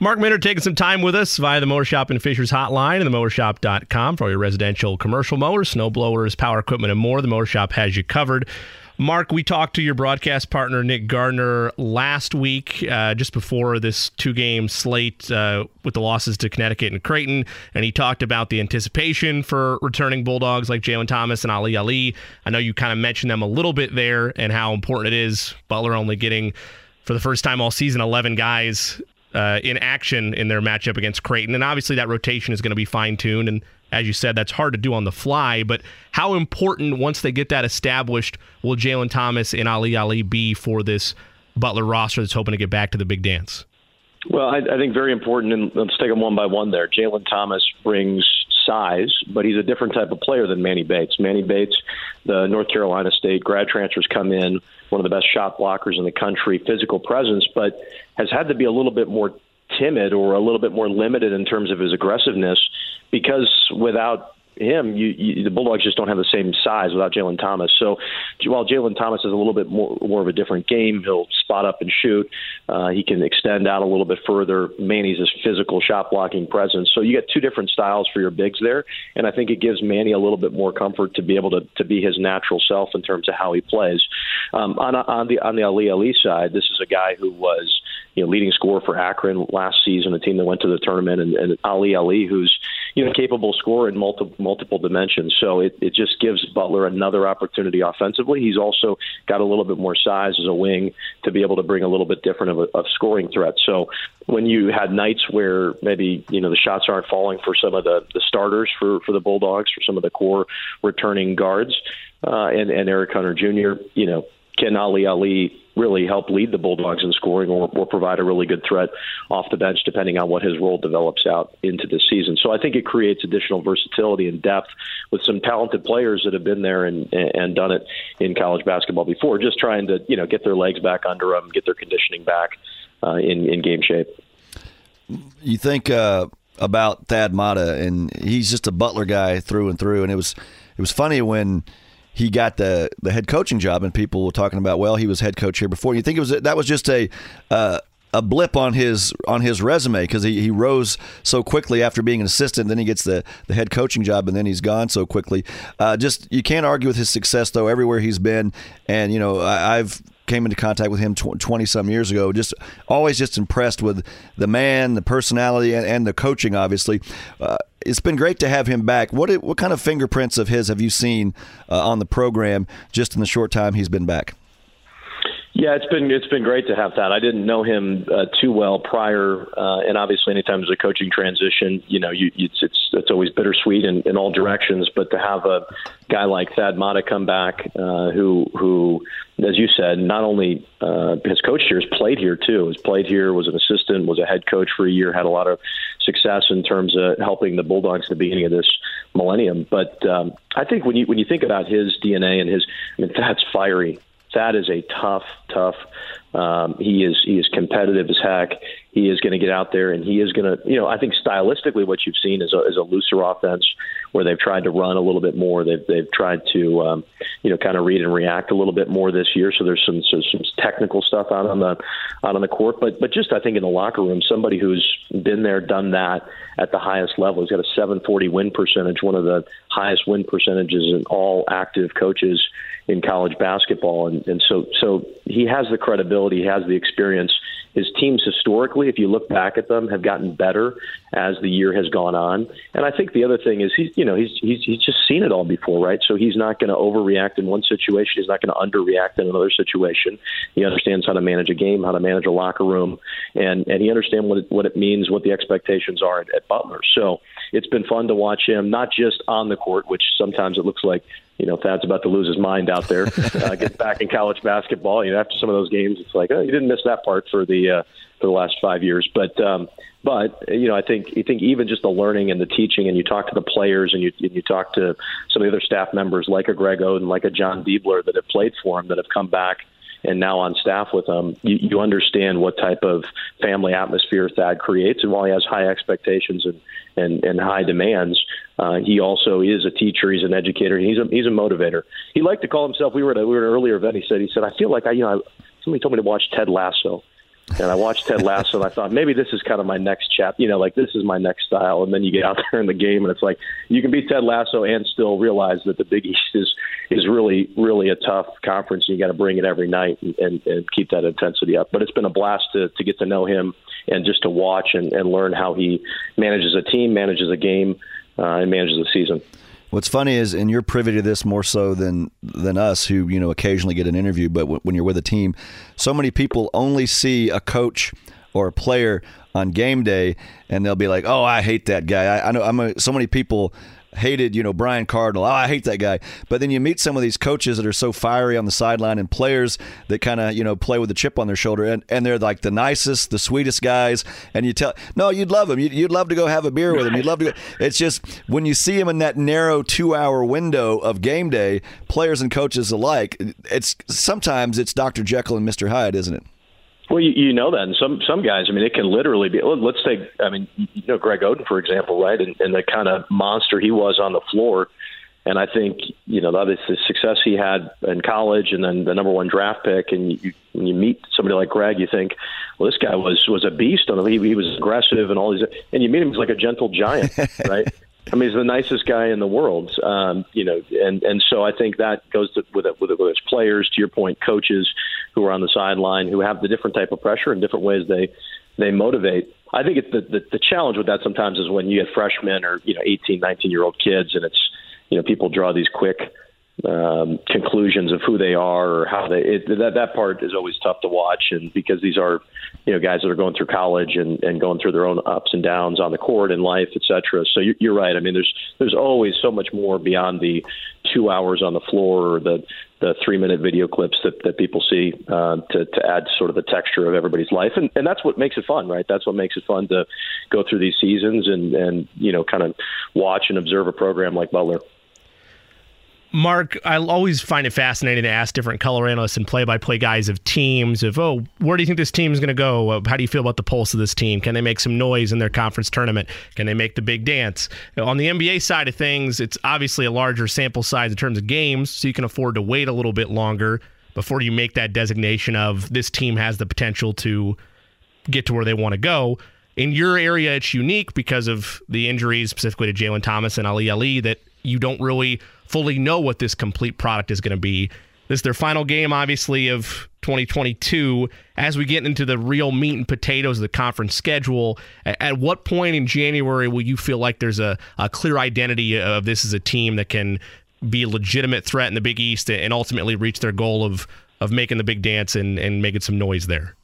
Mark Minner taking some time with us via the Mower Shop and Fishers hotline and the themowershop.com for all your residential, commercial mowers, snow blowers, power equipment, and more. The Mower Shop has you covered. Mark, we talked to your broadcast partner, Nick Gardner, last week, uh, just before this two game slate uh, with the losses to Connecticut and Creighton. And he talked about the anticipation for returning Bulldogs like Jalen Thomas and Ali Ali. I know you kind of mentioned them a little bit there and how important it is. Butler only getting, for the first time all season, 11 guys uh, in action in their matchup against Creighton. And obviously, that rotation is going to be fine tuned. And as you said, that's hard to do on the fly. But how important, once they get that established, will Jalen Thomas and Ali Ali be for this Butler roster that's hoping to get back to the big dance? Well, I, I think very important, and let's take them one by one there. Jalen Thomas brings size, but he's a different type of player than Manny Bates. Manny Bates, the North Carolina State grad transfers come in, one of the best shot blockers in the country, physical presence, but has had to be a little bit more timid or a little bit more limited in terms of his aggressiveness because without him, you, you, the Bulldogs just don't have the same size without Jalen Thomas. So while Jalen Thomas is a little bit more, more of a different game, he'll spot up and shoot. Uh, he can extend out a little bit further. Manny's his physical shot blocking presence. So you get two different styles for your bigs there, and I think it gives Manny a little bit more comfort to be able to to be his natural self in terms of how he plays. Um, on on the on the Ali Ali side, this is a guy who was you know leading scorer for Akron last season, a team that went to the tournament, and, and Ali Ali, who's you know capable scorer in multiple multiple dimensions. So it, it just gives Butler another opportunity offensively. He's also got a little bit more size as a wing to be able to bring a little bit different of a of scoring threat. So when you had nights where maybe you know the shots aren't falling for some of the the starters for for the Bulldogs, for some of the core returning guards, uh, and and Eric Hunter Jr. You know, can Ali Ali really help lead the Bulldogs in scoring or, or provide a really good threat off the bench, depending on what his role develops out into the season. So I think it creates additional versatility and depth with some talented players that have been there and, and done it in college basketball before, just trying to you know get their legs back under them, get their conditioning back uh, in in game shape. You think uh, about Thad Matta, and he's just a Butler guy through and through, and it was it was funny when he got the the head coaching job, and people were talking about, well, he was head coach here before. You think it was that was just a uh, a blip on his on his resume because he, he rose so quickly after being an assistant. Then he gets the, the head coaching job, and then he's gone so quickly. Uh, just you can't argue with his success though. Everywhere he's been, and you know I, I've came into contact with him 20 some years ago. Just always just impressed with the man, the personality, and, and the coaching. Obviously, uh, it's been great to have him back. What what kind of fingerprints of his have you seen uh, on the program just in the short time he's been back? Yeah, it's been it's been great to have that. I didn't know him uh, too well prior, uh, and obviously, anytime there's a coaching transition, you know, you, it's it's it's always bittersweet in, in all directions. But to have a guy like Thad Matta come back, uh, who who, as you said, not only uh, has coached here, has played here too. Has played here, was an assistant, was a head coach for a year, had a lot of success in terms of helping the Bulldogs at the beginning of this millennium. But um, I think when you when you think about his DNA and his, I mean, Thad's fiery. Thad is a tough, tough. Um, he is he is competitive as heck. He is going to get out there and he is going to, you know, I think stylistically what you've seen is a, is a looser offense where they've tried to run a little bit more. They've they've tried to, um, you know, kind of read and react a little bit more this year. So there's some so some technical stuff out on the out on the court, but but just I think in the locker room, somebody who's been there, done that at the highest level. He's got a 740 win percentage, one of the highest win percentages in all active coaches in college basketball, and, and so so he has the credibility, he has the experience. His teams historically, if you look back at them, have gotten better as the year has gone on. And I think the other thing is he's you know he's he's he's just seen it all before, right? So he's not going to overreact in one situation. He's not going to underreact in another situation. He understands how to manage a game, how to manage a locker room, and and he understands what it, what it means, what the expectations are at, at Butler. So it's been fun to watch him, not just on the court, which sometimes it looks like you know Thad's about to lose his mind out there. *laughs* uh, gets back in college basketball. You know, after some of those games, it's like, oh, you didn't miss that part for the uh, for the last five years. But um, but you know, I think you think even just the learning and the teaching, and you talk to the players, and you and you talk to some of the other staff members, like a Greg Oden, like a Jon Diebler, that have played for him, that have come back and now on staff with him, you, you understand what type of family atmosphere Thad creates. And while he has high expectations and and, and high demands, uh, he also is a teacher. He's an educator. He's a he's a motivator. He liked to call himself. We were at a, we were at an earlier event. He said he said I feel like I you know I, somebody told me to watch Ted Lasso and I watched Ted Lasso, and I thought maybe this is kind of my next chap. You know, like this is my next style. And then you get out there in the game, and it's like you can be Ted Lasso and still realize that the Big East is is really really a tough conference. And you got to bring it every night and, and, and keep that intensity up. But it's been a blast to to get to know him and just to watch and, and learn how he manages a team, manages a game, uh, and manages a season. What's funny is, and you're privy to this more so than than us, who you know occasionally get an interview. But w- when you're with a team, so many people only see a coach or a player on game day, and they'll be like, "Oh, I hate that guy." I, I know I'm a, so many people hated, you know, Brian Cardinal. Oh, I hate that guy. But then you meet some of these coaches that are so fiery on the sideline and players that kind of, you know, play with a chip on their shoulder and, and they're like the nicest, the sweetest guys. And you tell, no, you'd love them. You'd, you'd love to go have a beer with them. You'd love to go. It's just when you see them in that narrow two hour window of game day, players and coaches alike, it's sometimes it's Dr. Jekyll and Mr. Hyde, isn't it? Well, you, you know that, and some some guys. I mean, it can literally be. Let's take. I mean, you know, Greg Oden, for example, right, and, and the kind of monster he was on the floor. And I think you know that is the success he had in college, and then the number one draft pick. And you, when you meet somebody like Greg, you think, well, this guy was was a beast. On the, he, he was aggressive and all these. And you meet him, he's like a gentle giant, *laughs* right? I mean, he's the nicest guy in the world, um, you know, and and so I think that goes to, with it, with it, with his players. To your point, coaches who are on the sideline who have the different type of pressure and different ways they they motivate. I think it's the, the the challenge with that sometimes is when you get freshmen or you know 18, 19 year old kids, and it's you know people draw these quick um, conclusions of who they are or how they it, that that part is always tough to watch and because these are you know guys that are going through college and, and going through their own ups and downs on the court in life etc so you're, you're right I mean there's there's always so much more beyond the two hours on the floor or the the three minute video clips that, that people see uh, to, to add sort of the texture of everybody's life and, and that's what makes it fun right that's what makes it fun to go through these seasons and and you know kind of watch and observe a program like Butler. Mark, I always find it fascinating to ask different color analysts and play-by-play guys of teams of, oh, where do you think this team is going to go? Uh, how do you feel about the pulse of this team? Can they make some noise in their conference tournament? Can they make the big dance? On the NBA side of things, it's obviously a larger sample size in terms of games, so you can afford to wait a little bit longer before you make that designation of this team has the potential to get to where they want to go. In your area, it's unique because of the injuries, specifically to Jalen Thomas and Ali Ali, that you don't really fully know what this complete product is going to be. This is their final game, obviously, of 2022. As we get into the real meat and potatoes of the conference schedule, at what point in January will you feel like there's a, a clear identity of this as a team that can be a legitimate threat in the Big East and ultimately reach their goal of of making the big dance and, and making some noise there?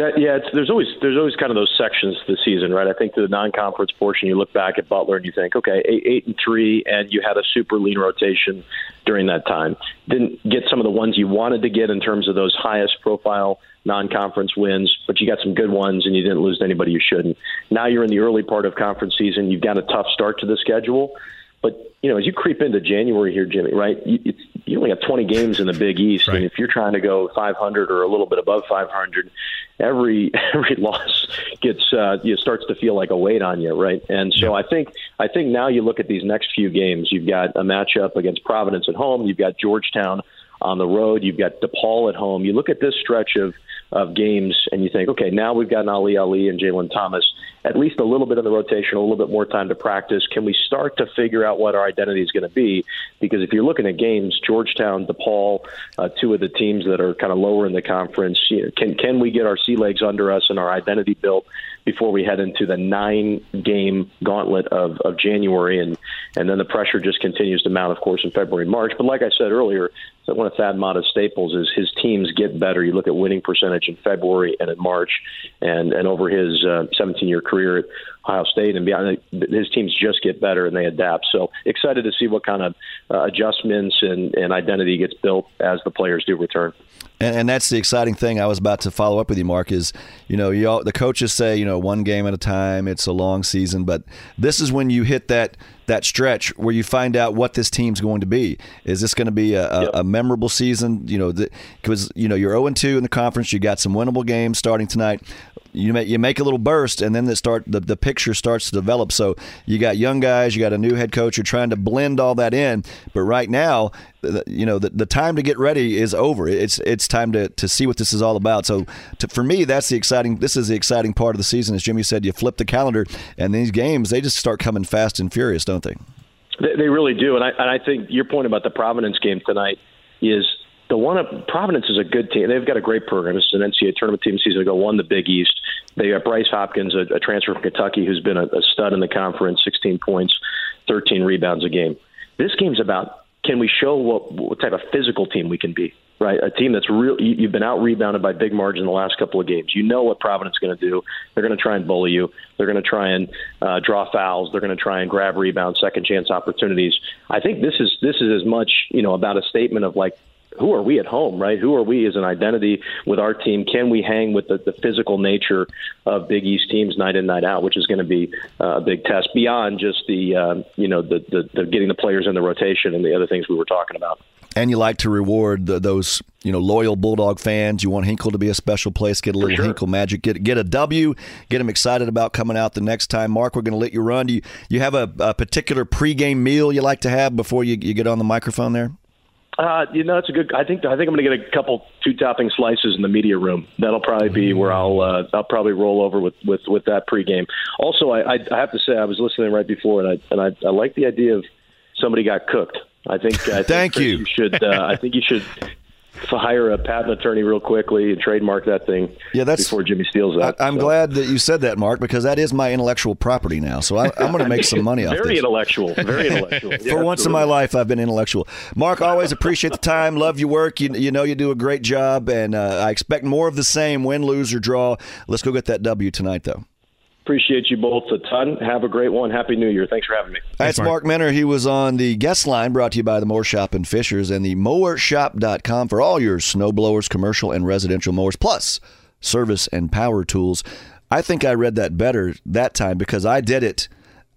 Yeah, yeah. There's always there's always kind of those sections to the season, right? I think to the non-conference portion, you look back at Butler and you think, okay, eight, eight and three, and you had a super lean rotation during that time. Didn't get some of the ones you wanted to get in terms of those highest profile non-conference wins, but you got some good ones and you didn't lose anybody you shouldn't. Now you're in the early part of conference season. You've got a tough start to the schedule But you know, as you creep into January here, Jimmy, right? You, it's, you only have 20 games in the Big East, Right. and if you're trying to go 500 or a little bit above 500, every *laughs* every loss gets uh, you know, starts to feel like a weight on you, right? And so I think I think now you look at these next few games. You've got a matchup against Providence at home. You've got Georgetown on the road. You've got DePaul at home. You look at this stretch of of games and you think, okay, now we've got Ali Ali and Jalen Thomas, at least a little bit in the rotation, a little bit more time to practice. Can we start to figure out what our identity is going to be? Because if you're looking at games, Georgetown, DePaul, uh, two of the teams that are kind of lower in the conference, you know, can can we get our sea legs under us and our identity built before we head into the nine game gauntlet of, of January and and then the pressure just continues to mount, of course, in February and March. But like I said earlier, one of Thad Matta's staples is his teams get better. You look at winning percentage in February and in March, and and over his uh, 17 year career at Ohio State and beyond, his teams just get better and they adapt. So excited to see what kind of uh, adjustments and, and identity gets built as the players do return. And, and that's the exciting thing. I was about to follow up with you, Mark. Is you know, you all, the coaches say you know one game at a time. It's a long season, but this is when you hit that that stretch where you find out what this team's going to be. Is this going to be a, a, Yep. a memorable season? You know, because you know you're 0 2 in the conference. You got some winnable games starting tonight. You make you make a little burst, and then the start the, the picture starts to develop. So you got young guys, you got a new head coach. You're trying to blend all that in, but right now, the, you know, the, the time to get ready is over. It's it's time to, to see what this is all about. So to, for me, that's the exciting. This is the exciting part of the season. As Jimmy said, you flip the calendar, and these games they just start coming fast and furious, don't they? They, they really do, and I and I think your point about the Providence game tonight is the one. Of, Providence is a good team. They've got a great program. This is an NCAA tournament team season ago. Won the Big East. They got Bryce Hopkins, a, a transfer from Kentucky, who's been a, a stud in the conference. 16 points, 13 rebounds a game. This game's about can we show what, what type of physical team we can be. Right, a team that's real. you- You've been out rebounded by big margin the last couple of games. You know what Providence is going to do. They're going to try and bully you. They're going to try and uh, draw fouls. They're going to try and grab rebounds, second chance opportunities. I think this is this is as much you know about a statement of like who are we at home, right? Who are we as an identity with our team? Can we hang with the, the physical nature of Big East teams night in night out, which is going to be uh, a big test beyond just the um, you know the, the the getting the players in the rotation and the other things we were talking about. And you like to reward the, those you know loyal Bulldog fans. You want Hinkle to be a special place. Get a little sure. Hinkle magic. Get get a W. Get them excited about coming out the next time. Mark, we're going to let you run. Do you you have a, a particular pregame meal you like to have before you, you get on the microphone there? Uh, you know, it's a good. I think I think I'm going to get a couple two topping slices in the media room. That'll probably be where I'll uh, I'll probably roll over with with with that pregame. Also, I I, I have to say I was listening right before, and I and I, I like the idea of somebody got cooked. I think. I think *laughs* Thank Chris, you. You should. Uh, I think you should hire a patent attorney real quickly and trademark that thing. Yeah, that's- before Jimmy steals I, that. I'm So, glad that you said that, Mark, because that is my intellectual property now. So I, I'm going to make some money off *laughs* Very this. intellectual. Very intellectual. *laughs* Yeah, For once in my life, I've been intellectual. Mark, always appreciate the time. Love your work. You, you know you do a great job, and uh, I expect more of the same win, lose, or draw. Let's go get that W tonight, though. Appreciate you both a ton. Have a great one. Happy New Year. Thanks for having me. That's Mark. Minner. He was on the guest line brought to you by the Mower Shop and Fishers and the mowershop.com for all your snow blowers, commercial and residential mowers, plus service and power tools. I think I read that better that time because I did it.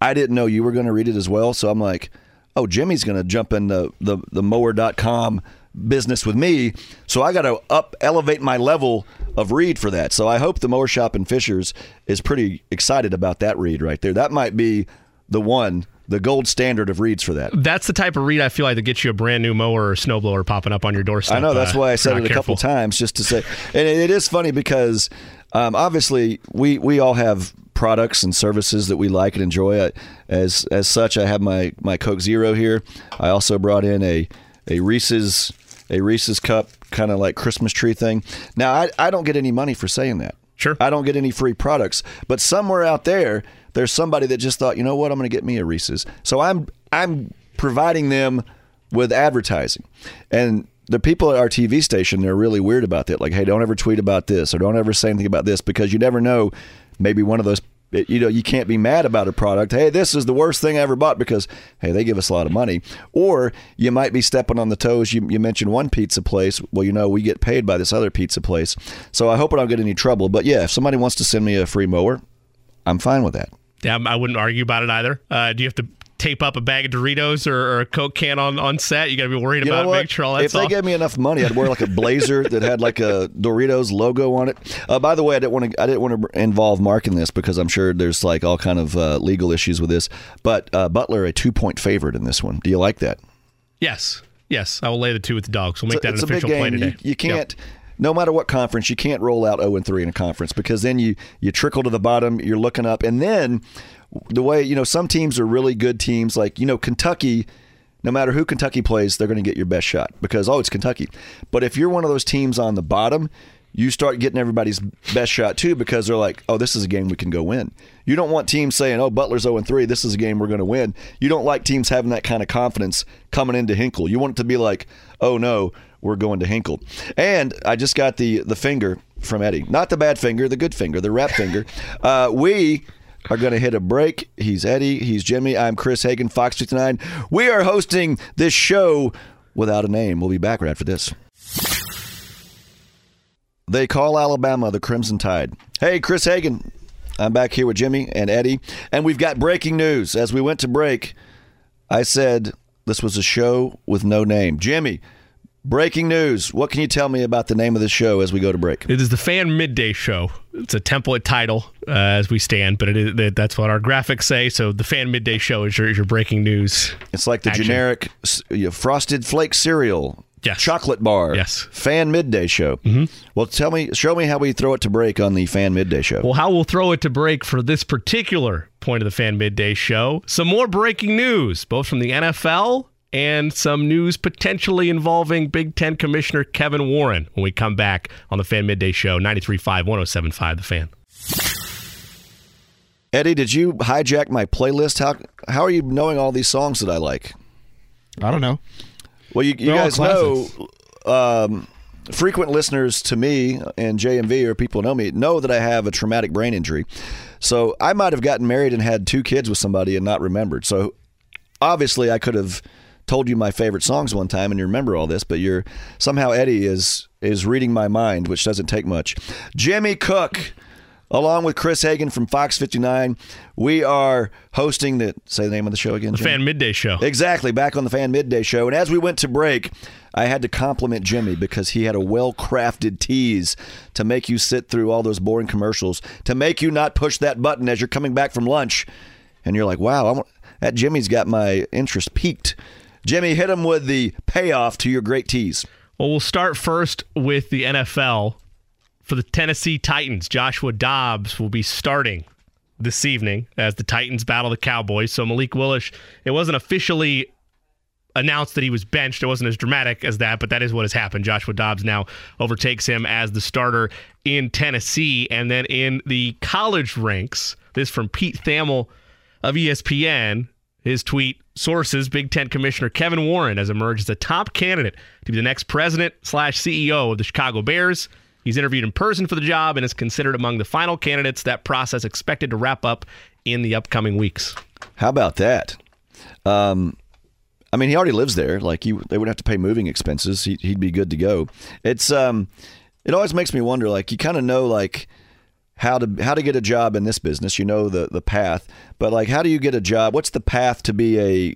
I didn't know you were going to read it as well. So I'm like, oh, Jimmy's going to jump in the, the, the mower.com business with me. So I got to up elevate my level of read for that. So I hope the Mower Shop and Fishers is pretty excited about that read right there. That might be the one, the gold standard of reads for that. That's the type of read I feel like that gets you a brand new mower or snowblower popping up on your doorstep. I know that's uh, why I said it a couple times just to say, and it, it is funny because um, obviously we we all have products and services that we like and enjoy. I, as as such, I have my my Coke Zero here. I also brought in a a Reese's a Reese's cup kind of like Christmas tree thing. Now I I don't get any money for saying that. Sure. I don't get any free products, but somewhere out there, there's somebody that just thought, you know what, I'm going to get me a Reese's. So I'm I'm providing them with advertising, and the people at our TV station they're really weird about that. Like, hey, don't ever tweet about this or don't ever say anything about this because you never know. Maybe one of those. You know, you can't be mad about a product. Hey, this is the worst thing I ever bought because, hey, they give us a lot of money. Or you might be stepping on the toes. You, you mentioned one pizza place. Well, you know, we get paid by this other pizza place. So I hope I don't get any trouble. But yeah, if somebody wants to send me a free mower, I'm fine with that. Yeah, I wouldn't argue about it either. Uh, do you have to tape up a bag of Doritos or, or a Coke can on, on set. You got to be worried You about making sure all that if they gave me enough money, I'd wear like a blazer that had like a Doritos logo on it. Uh, by the way, I didn't want to. I didn't want to involve Mark in this because I'm sure there's like all kind of uh, legal issues with this. But uh, Butler a two point favorite in this one. Do you like that? yes, yes, I will lay the two with the dogs. We'll make It's that an official play game. today. You, you can't. No matter what conference, you can't roll out 0 and 3 in a conference because then you you trickle to the bottom. You're looking up, and then the way you know some teams are really good teams, like you know Kentucky. No matter who Kentucky plays, they're going to get your best shot because oh, it's Kentucky. But if you're one of those teams on the bottom, you start getting everybody's best shot too because they're like, oh, this is a game we can go win. You don't want teams saying, oh, Butler's 0 3. This is a game we're going to win. You don't like teams having that kind of confidence coming into Hinkle. You want it to be like, oh no, we're going to Hinkle. And I just got the the finger from Eddie, not the bad finger, the good finger, the rap finger. Uh, we are going to hit a break. He's Eddie. He's Jimmy. I'm Chris Hagan, Fox 59. We are hosting this show without a name. We'll be back right after this. They call Alabama the Crimson Tide. Hey, Chris Hagan. I'm back here with Jimmy and Eddie, and we've got breaking news. As we went to break, I said this was a show with no name. Jimmy, breaking news. What can you tell me about the name of the show as we go to break? It is the fan midday show. It's a template title uh, as we stand, but it is, that's what our graphics say. So the fan midday show is your, is your breaking news. It's like the Action. generic you know, frosted flake cereal. Yes. Chocolate bar. Yes. Fan midday show. Mm-hmm. Well, tell me, show me how we throw it to break on the fan midday show. Well, how we'll throw it to break for this particular point of the fan midday show. Some more breaking news, both from the NFL and some news potentially involving Big Ten Commissioner Kevin Warren when we come back on the fan midday show, 93.5, 107.5, The Fan. Eddie, did you hijack my playlist? How how are you knowing all these songs that I like? I don't know. Well, you, you guys know, um, frequent listeners to me and JMV, or people who know me, know that I have a traumatic brain injury. So I might have gotten married and had two kids with somebody and not remembered. So obviously, I could have told you my favorite songs one time and you remember all this, but you're somehow Eddie is is reading my mind, which doesn't take much. Jimmy Cook. Along with Chris Hagan from Fox 59, we are hosting the say the name of the show again. The Jimmy? fan midday show. Exactly, back on the fan midday show. And as we went to break, I had to compliment Jimmy because he had a well crafted tease to make you sit through all those boring commercials, to make you not push that button as you're coming back from lunch. And you're like, wow, I want, that Jimmy's got my interest peaked. Jimmy, hit him with the payoff to your great tease. Well, we'll start first with the NFL. For the Tennessee Titans, Joshua Dobbs will be starting this evening as the Titans battle the Cowboys. So Malik Willis, it wasn't officially announced that he was benched. It wasn't as dramatic as that, but that is what has happened. Joshua Dobbs now overtakes him as the starter in Tennessee. And then in the college ranks, this from Pete Thamel of ESPN. His tweet sources Big Ten Commissioner Kevin Warren has emerged as a top candidate to be the next president slash CEO of the Chicago Bears. He's interviewed in person for the job and is considered among the final candidates. That process expected to wrap up in the upcoming weeks. How about that? Um, I mean, he already lives there. Like, you, they would have to pay moving expenses. He, he'd be good to go. It's um, it always makes me wonder. Like, you kind of know like how to how to get a job in this business. You know the the path, but like, how do you get a job? What's the path to be a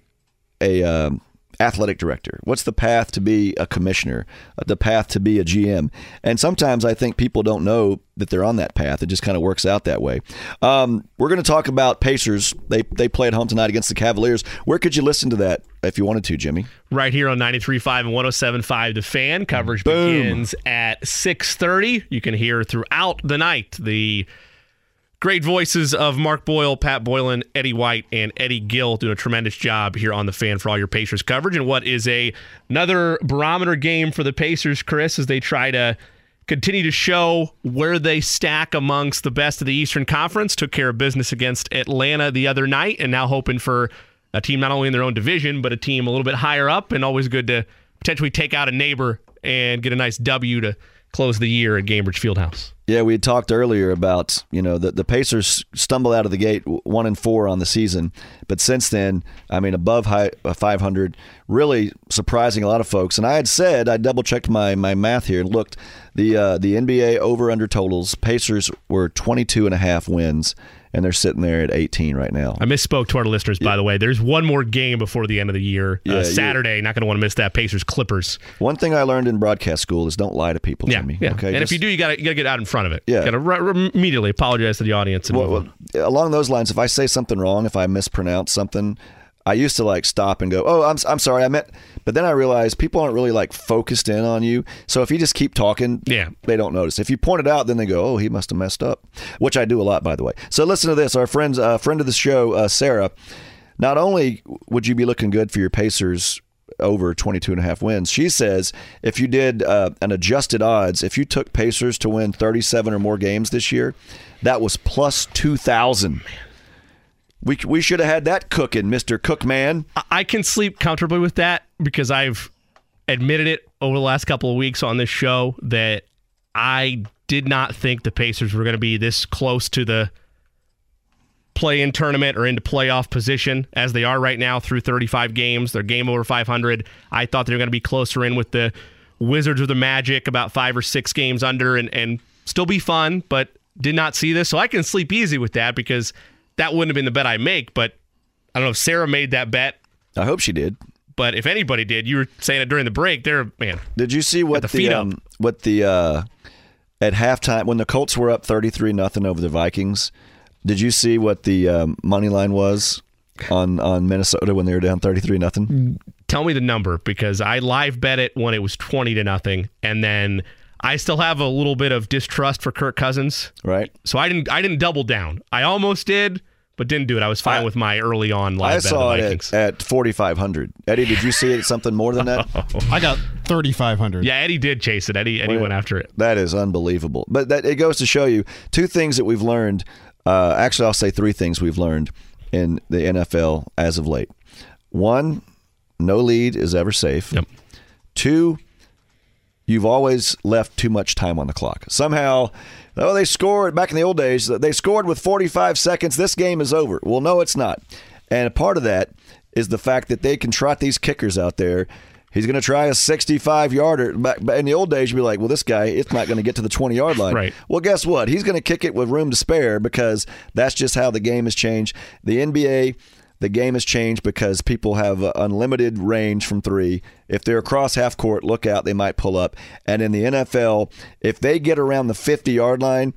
a um, athletic director? What's the path to be a commissioner? Uh, The path to be a GM? And sometimes I think people don't know that they're on that path. It just kind of works out that way. Um, we're going to talk about Pacers. They they play at home tonight against the Cavaliers. Where could you listen to that if you wanted to, Jimmy? Right here on 93.5 and 107.5 The Fan. Coverage Boom. begins at 6.30. You can hear throughout the night the great voices of Mark Boyle, Pat Boylan, Eddie White, and Eddie Gill doing a tremendous job here on The Fan for all your Pacers coverage. And what is a another barometer game for the Pacers, Chris, as they try to continue to show where they stack amongst the best of the Eastern Conference. Took care of business against Atlanta the other night, and now hoping for a team not only in their own division, but a team a little bit higher up, and always good to potentially take out a neighbor and get a nice W to close the year at Gainbridge Fieldhouse. Yeah, we had talked earlier about you know the the Pacers stumbled out of the gate one and four on the season, but since then, I mean above high, uh, 500, really surprising a lot of folks. And I had said I double checked my my math here and looked the uh, the NBA over under totals. Pacers were 22 and a half wins and they're sitting there at 18 right now. I misspoke to our listeners, by the way. There's one more game before the end of the year. Yeah, uh, Saturday, not going to want to miss that. Pacers Clippers. One thing I learned in broadcast school is don't lie to people, Yeah, Jimmy. yeah. Okay, and if you do, you got to you got to get out in front of it. Yeah. got to r- r- immediately apologize to the audience. And Well, well, along those lines, if I say something wrong, if I mispronounce something, I used to like stop and go, "Oh, I'm I'm sorry, I meant." But then I realized people aren't really like focused in on you. So if you just keep talking, Yeah. they don't notice. If you point it out, then they go, "Oh, he must have messed up," which I do a lot, by the way. So listen to this. Our friends, uh, friend of the show, uh, Sarah. Not only would you be looking good for your Pacers over 22 and a half wins, she says if you did uh, an adjusted odds, if you took Pacers to win 37 or more games this year, that was plus 2,000. We, we should have had that cooking, Mr. Cookman. I- can sleep comfortably with that because I've admitted it over the last couple of weeks on this show that I did not think the Pacers were going to be this close to the play-in tournament or into playoff position as they are right now through 35 games. They're game over 500. I thought they were going to be closer in with the Wizards or the Magic about five or six games under and, and still be fun, but did not see this. So I can sleep easy with that because that wouldn't have been the bet I make. But I don't know if Sarah made that bet I hope she did. but if anybody did, you were saying it during the break. They're man, Did you see what the the, um, what the uh, at halftime when the Colts were up 33 nothing over the Vikings? Did you see what the um, money line was on on Minnesota when they were down 33 nothing? tell me the number because I live bet it when it was twenty to nothing, and then I still have a little bit of distrust for Kirk Cousins, Right? so I didn't I didn't double down. I almost did, but didn't do it. I was fine I- with my early on live I bet saw of it the at, Vikings. at 4500. Eddie, did you see it something more than that? *laughs* I got 3,500. yeah, Eddie did chase it. Eddie Eddie Well, went after it. That is unbelievable. But that it goes to show you two things that we've learned. Uh, actually, I'll say three things we've learned in the NFL as of late. One, no lead is ever safe. Yep. Two, you've always left too much time on the clock. Somehow, oh, they scored back in the old days. They scored with 45 seconds. This game is over. Well, no, it's not. And a part of that is the fact that they can trot these kickers out there. He's going to try a 65 yarder. Back back in the old days, you'd be like, well, this guy, it's not going to get to the 20 yard line. Right. Well, guess what? He's going to kick it with room to spare because that's just how the game has changed. The NBA, the game has changed because people have unlimited range from three. If they're across half court, look out, they might pull up. And in the NFL, if they get around the 50 yard line,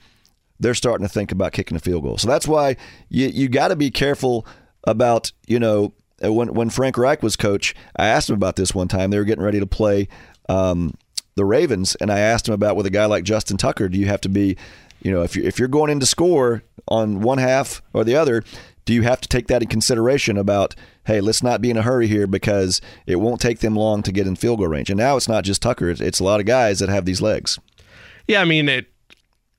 they're starting to think about kicking a field goal. So that's why you you got to be careful about you know uh, when when Frank Reich was coach. I asked him about this one time. They were getting ready to play um, the Ravens, and I asked him about with a guy like Justin Tucker. Do you have to be, you know, if you're, if you're going in to score on one half or the other, do you have to take that in consideration about hey, let's not be in a hurry here because it won't take them long to get in field goal range. And now it's not just Tucker; it's, it's a lot of guys that have these legs. Yeah, I mean it.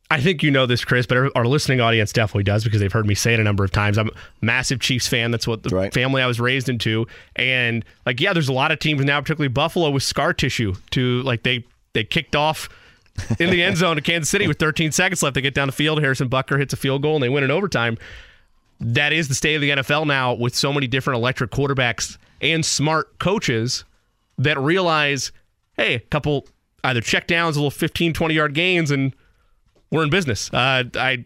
I think you know this, Chris, but our listening audience definitely does because they've heard me say it a number of times. I'm a massive Chiefs fan. That's what the Right. family I was raised into. And like, yeah, there's a lot of teams now, particularly Buffalo, with scar tissue. To like, they they kicked off in the end *laughs* zone to Kansas City with 13 seconds left. They get down the field. Harrison Butker hits a field goal and they win in overtime. That is the state of the NFL now, with so many different electric quarterbacks and smart coaches that realize, hey, a couple either check downs, a little 15, 20 yard gains, and we're in business. Uh, I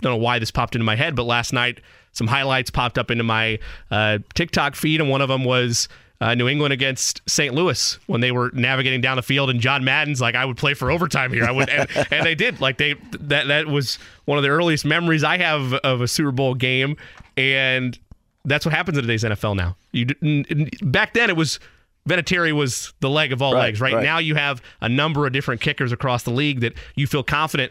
don't know why this popped into my head, but last night some highlights popped up into my uh, TikTok feed, and one of them was uh, New England against St. Louis when they were navigating down the field, and John Madden's like, "I would play for overtime here." I would, and, *laughs* and they did. Like they that that was one of the earliest memories I have of a Super Bowl game, and that's what happens in today's NFL now. You back then it was. Vinatieri was the leg of all Right, legs, right? right. Now you have a number of different kickers across the league that you feel confident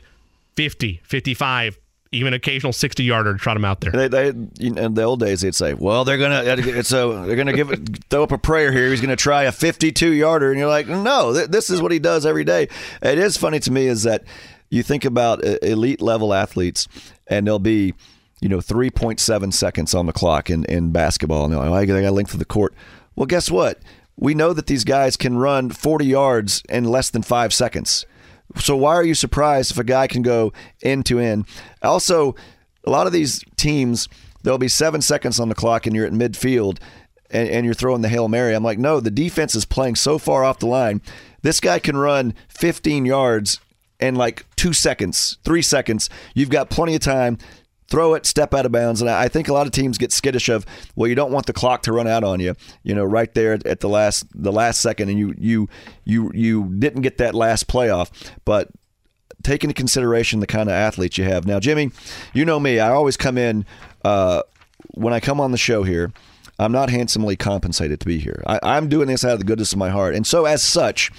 50, 55, even occasional 60 yarder to trot them out there. They, they, in the old days, they'd say, "Well, they're gonna, it's a, they're gonna give it, *laughs* throw up a prayer here. He's gonna try a 52 yarder," and you're like, "No, th- this is what he does every day." It is funny to me is that you think about uh, elite level athletes, and they'll be, you know, 3.7 seconds on the clock in in basketball, and they're like, "Oh, I got a length of the court." Well, guess what? We know that these guys can run 40 yards in less than five seconds. So why are you surprised if a guy can go end to end? Also, a lot of these teams, there'll be seven seconds on the clock and you're at midfield and, and you're throwing the Hail Mary. I'm like, no, the defense is playing so far off the line. This guy can run 15 yards in like two seconds, three seconds. You've got plenty of time. Throw it, step out of bounds, and I think a lot of teams get skittish of, well, you don't want the clock to run out on you, you know, right there at the last the last second, and you you you you didn't get that last playoff. But take into consideration the kind of athletes you have. Now, Jimmy, you know me. I always come in uh, when I come on the show here. I'm not handsomely compensated to be here. I, I'm doing this out of the goodness of my heart, and so as such,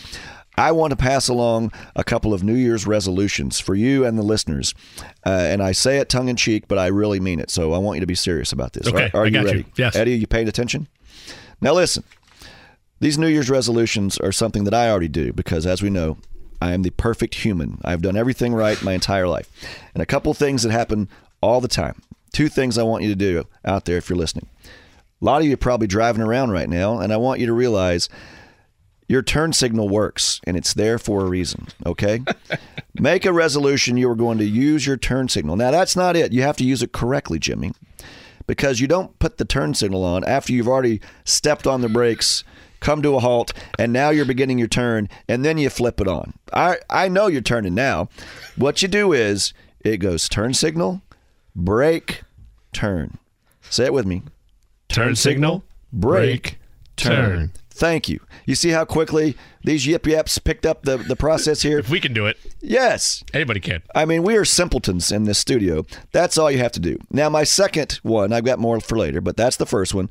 I want to pass along a couple of New Year's resolutions for you and the listeners. Uh, and I say it tongue in cheek, but I really mean it. So I want you to be serious about this. Okay, Are, are I you got you. ready? Yes. Eddie, are you paying attention? Now, listen. These New Year's resolutions are something that I already do because, as we know, I am the perfect human. I've done everything right my entire life. And a couple things that happen all the time. Two things I want you to do out there if you're listening. A lot of you are probably driving around right now, and I want you to realize your turn signal works and it's there for a reason, okay? *laughs* Make a resolution you are going to use your turn signal. Now, that's not it. You have to use it correctly, Jimmy, because you don't put the turn signal on after you've already stepped on the brakes, come to a halt, and now you're beginning your turn, and then you flip it on. I, I know you're turning now. What you do is it goes turn signal, brake, turn. Say it with me. Turn signal, brake, turn. Thank you. You see how quickly these yip yaps picked up the, the process here? If we can do it, Yes. anybody can. I mean, we are simpletons in this studio. That's all you have to do. Now, my second one, I've got more for later, but that's the first one.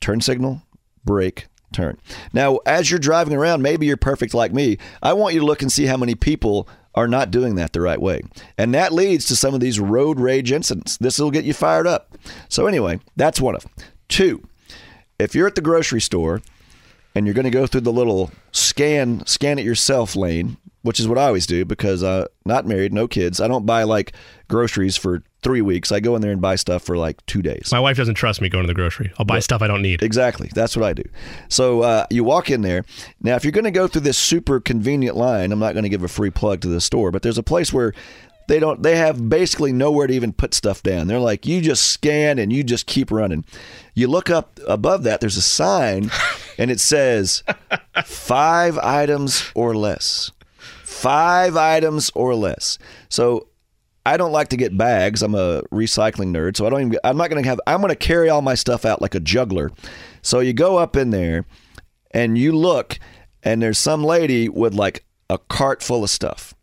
Turn signal, brake, turn. Now, as you're driving around, maybe you're perfect like me. I want you to look and see how many people are not doing that the right way. And that leads to some of these road rage incidents. This will get you fired up. So, anyway, that's one of them. Two, if you're at the grocery store and you're going to go through the little scan scan it yourself lane, which is what I always do because uh not married, no kids. I don't buy like groceries for 3 weeks. I go in there and buy stuff for like 2 days. My wife doesn't trust me going to the grocery. I'll buy stuff I don't need. Exactly. That's what I do. So uh, you walk in there. Now, if you're going to go through this super convenient line, I'm not going to give a free plug to the store, but there's a place where they don't. They have basically nowhere to even put stuff down. They're like, you just scan and you just keep running. You look up above that. There's a sign, and it says five items or less. Five items or less. So I don't like to get bags. I'm a recycling nerd, so I don't even. I'm not going to have. I'm going to carry all my stuff out like a juggler. So you go up in there, and you look, and there's some lady with like a cart full of stuff.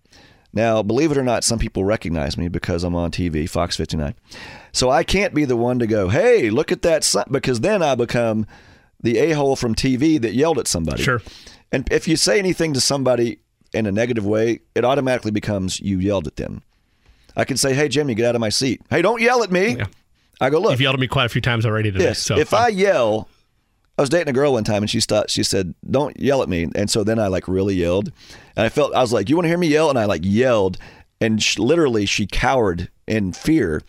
Now, believe it or not, some people recognize me because I'm on TV, Fox 59. So I can't be the one to go, "Hey, look at that!" sign," Because then I become the a hole from TV that yelled at somebody. Sure. And if you say anything to somebody in a negative way, it automatically becomes you yelled at them. I can say, "Hey, Jimmy, get out of my seat." Hey, don't yell at me. I go, "Look, You've yelled at me quite a few times already today. Yes. So if I yell, I was dating a girl one time and she stopped. she said, "Don't yell at me," and so then I like really yelled, and I felt I was like, "You want to hear me yell?" And I like yelled, and she, literally she cowered in fear,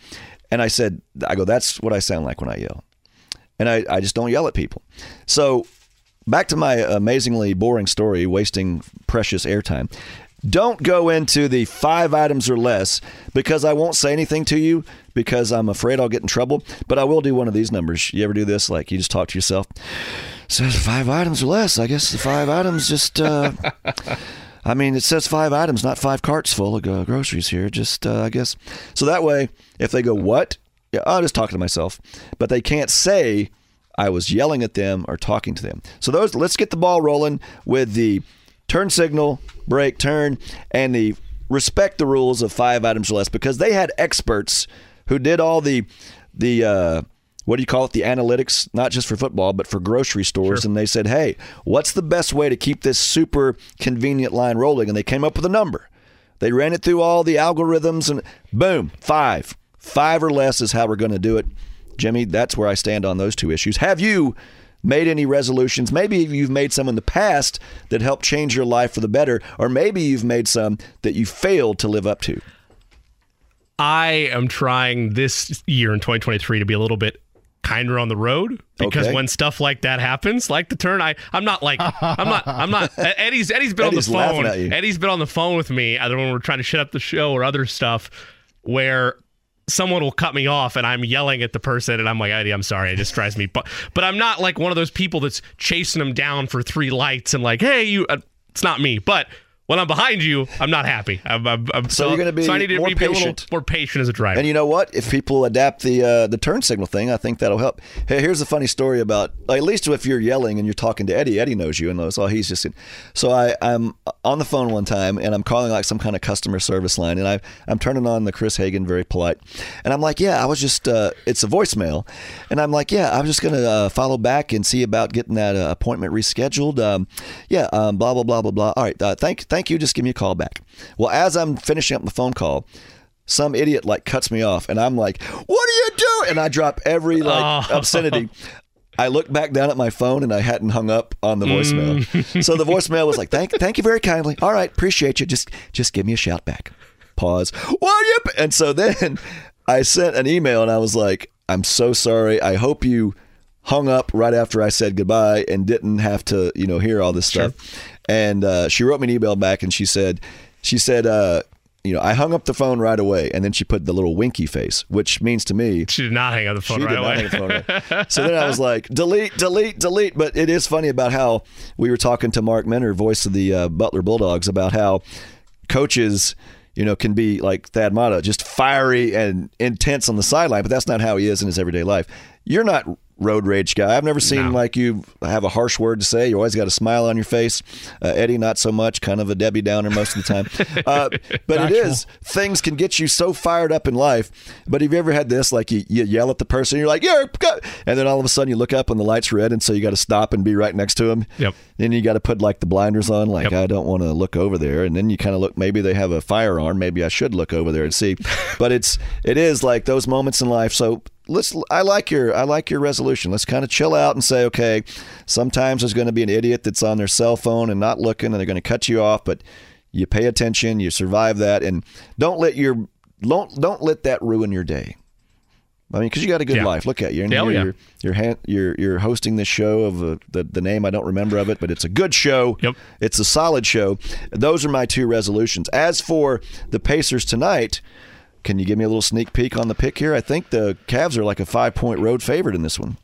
and I said, "I go, that's what I sound like when I yell," and I I just don't yell at people. So back to my amazingly boring story, wasting precious airtime. Don't go into the five items or less because I won't say anything to you because I'm afraid I'll get in trouble. But I will do one of these numbers. You ever do this? Like you just talk to yourself. Says five items or less. I guess the five items just. Uh, *laughs* I mean, it says five items, not five carts full of uh, groceries here. Just, uh, I guess. So that way, if they go, what? Yeah, I'll just talk to myself. But they can't say I was yelling at them or talking to them. So those, let's get the ball rolling with the turn signal, brake, turn, and the respect the rules of five items or less because they had experts who did all the the uh, what do you call it? The analytics not just for football but for grocery stores. And they said hey what's the best way to keep this super convenient line rolling? And they came up with a number. They ran it through all the algorithms and boom five. Five or less is how we're going to do it jimmy that's where i stand on those two issues have you made any resolutions maybe you've made some in the past that helped change your life for the better or maybe you've made some that you failed to live up to I am trying this year in 2023 to be a little bit kinder on the road because Okay. when stuff like that happens, like the turn, I I'm not like I'm not I'm not *laughs* Eddie's Eddie's been Eddie's on the phone. Eddie's been on the phone with me either when we're trying to shut up the show or other stuff where someone will cut me off and I'm yelling at the person and I'm like, I'm sorry, it just drives me. But but I'm not like one of those people that's chasing them down for three lights and like, hey, you. Uh, it's not me, but. When I'm behind you, I'm not happy. I'm, I'm, I'm So you're gonna be so I need to more be a little patient. more patient as a driver. And you know what? If people adapt the uh, the turn signal thing, I think that'll help. Hey, here's a funny story about like, at least if you're yelling and you're talking to Eddie, Eddie knows you and knows. Oh, he's just. So I I'm on the phone one time and I'm calling like some kind of customer service line and I I'm turning on the Chris Hagan, very polite, and I'm like, yeah, I was just uh, it's a voicemail, and I'm like, yeah, I was just gonna uh, follow back and see about getting that uh, appointment rescheduled. Um, yeah, um, blah blah blah blah blah. All right, uh, thank thank you. Just give me a call back. Well, as I'm finishing up the phone call some idiot like cuts me off and I'm like, "What are you doing?" And I drop every like Oh. *laughs* obscenity. I look back down at my phone and I hadn't hung up on the voicemail. Mm. so the *laughs* voicemail was like, "Thank thank you very kindly. All right, appreciate you. Just just give me a shout back." Pause. What are you? And so then I sent an email and I was like, "I'm so sorry. I hope you hung up right after I said goodbye and didn't have to, you know, hear all this stuff." And uh, she wrote me an email back and she said, she said, uh, you know, I hung up the phone right away, and then she put the little winky face, which means to me she did not hang up the phone she right did not away. hang up the phone. right. so then I was like, delete, delete, delete. But it is funny about how we were talking to Mark Minner, voice of the uh, Butler Bulldogs, about how coaches, you know, can be like Thad Matta, just fiery and intense on the sideline, but that's not how he is in his everyday life. You're not road rage guy. I've never seen No. like you have a harsh word to say. You always got a smile on your face. Uh, Eddie, not so much. Kind of a Debbie Downer most of the time. *laughs* Uh, but it is things can get you so fired up in life. But have you ever had this? Like you, you yell at the person, you're like, "Yeah," and then all of a sudden you look up and the light's red, and so you got to stop and be right next to him. Yep. Then you got to put like the blinders on, like Yep. I don't want to look over there. And then you kind of look. Maybe they have a firearm. Maybe I should look over there and see. *laughs* but it's it is like those moments in life. So let's. I like your I like your resolution. Let's kind of chill out and say, okay, sometimes there's going to be an idiot that's on their cell phone and not looking, and they're going to cut you off. But you pay attention. You survive that, and don't let your don't don't let that ruin your day. I mean, because you got a good Yeah. life. Look at you. Hell you're, yeah. you're you're han- you're you're hosting this show of uh, the the name I don't remember of it, but it's a good show. Yep. It's a solid show. Those are my two resolutions. As for the Pacers tonight, can you give me a little sneak peek on the pick here? I think the Cavs are like a five point road favorite in this one.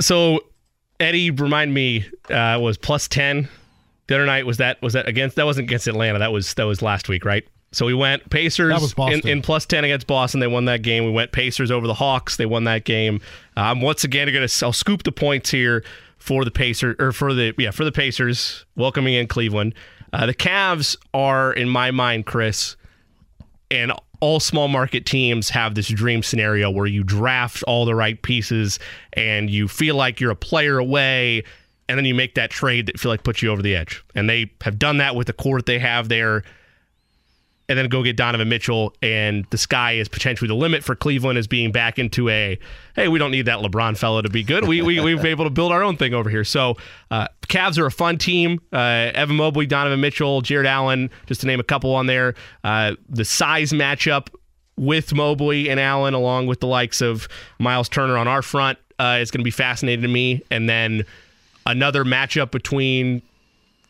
So Eddie, remind me, uh, was plus ten the other night. Was that was that against? That wasn't against Atlanta. That was that was last week, right? So we went Pacers was in, in plus ten against Boston. They won that game. We went Pacers over the Hawks. They won that game. Um, once again, I'm gonna I'll scoop the points here for the Pacers or for the yeah for the Pacers welcoming in Cleveland. Uh, the Cavs are in my mind, Chris, and all small market teams have this dream scenario where you draft all the right pieces and you feel like you're a player away and then you make that trade that feel like puts you over the edge. And they have done that with the core that they have there and then go get Donovan Mitchell and the sky is potentially the limit for Cleveland as being back into a hey we don't need that LeBron fellow to be good. We, we we've been able to build our own thing over here. So uh, Cavs are a fun team. Uh, Evan Mobley Donovan Mitchell Jarrett Allen just to name a couple on there. Uh, the size matchup with Mobley and Allen along with the likes of Miles Turner on our front uh, is going to be fascinating to me. And then another matchup between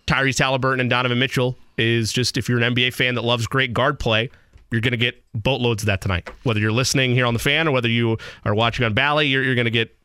Tyrese Halliburton and Donovan Mitchell is just if you're an NBA fan that loves great guard play, you're going to get boatloads of that tonight. Whether you're listening here on the fan or whether you are watching on Bally, you're, you're going to get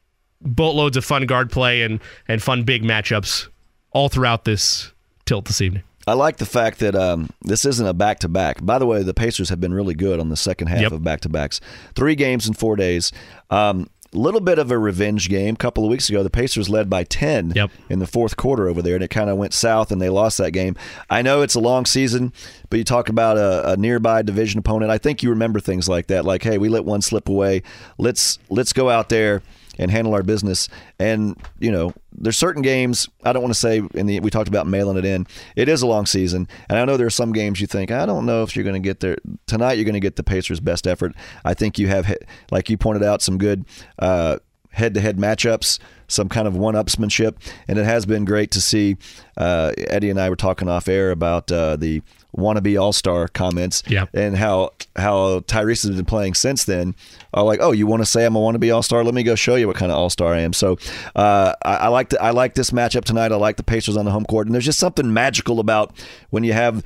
boatloads of fun guard play and, and fun big matchups all throughout this tilt this evening. I like the fact that um, this isn't a back to back. By the way, the Pacers have been really good on the second half Yep. of back to backs. Three games in four days. Um, little bit of a revenge game. A couple of weeks ago, the Pacers led by 10 Yep. in the fourth quarter over there, and it kind of went south, and they lost that game. I know it's a long season, but you talk about a, a nearby division opponent. I think you remember things like that, like, hey, we let one slip away. Let's let's go out there and handle our business. And you know, there's certain games I don't want to say. In the we talked about mailing it in. It is a long season, and I know there are some games you think I don't know if you're going to get there tonight. You're going to get the Pacers' best effort. I think you have, like you pointed out, some good. Uh, head-to-head matchups, some kind of one-upsmanship, and it has been great to see. Uh, Eddie and I were talking off air about uh, the wannabe all star comments, Yep. and how how Tyrese has been playing since then are like, oh, you want to say I'm a wannabe all star? Let me go show you what kind of all star I am. So uh, I, I like the, I like this matchup tonight. I like the Pacers on the home court, and there's just something magical about when you have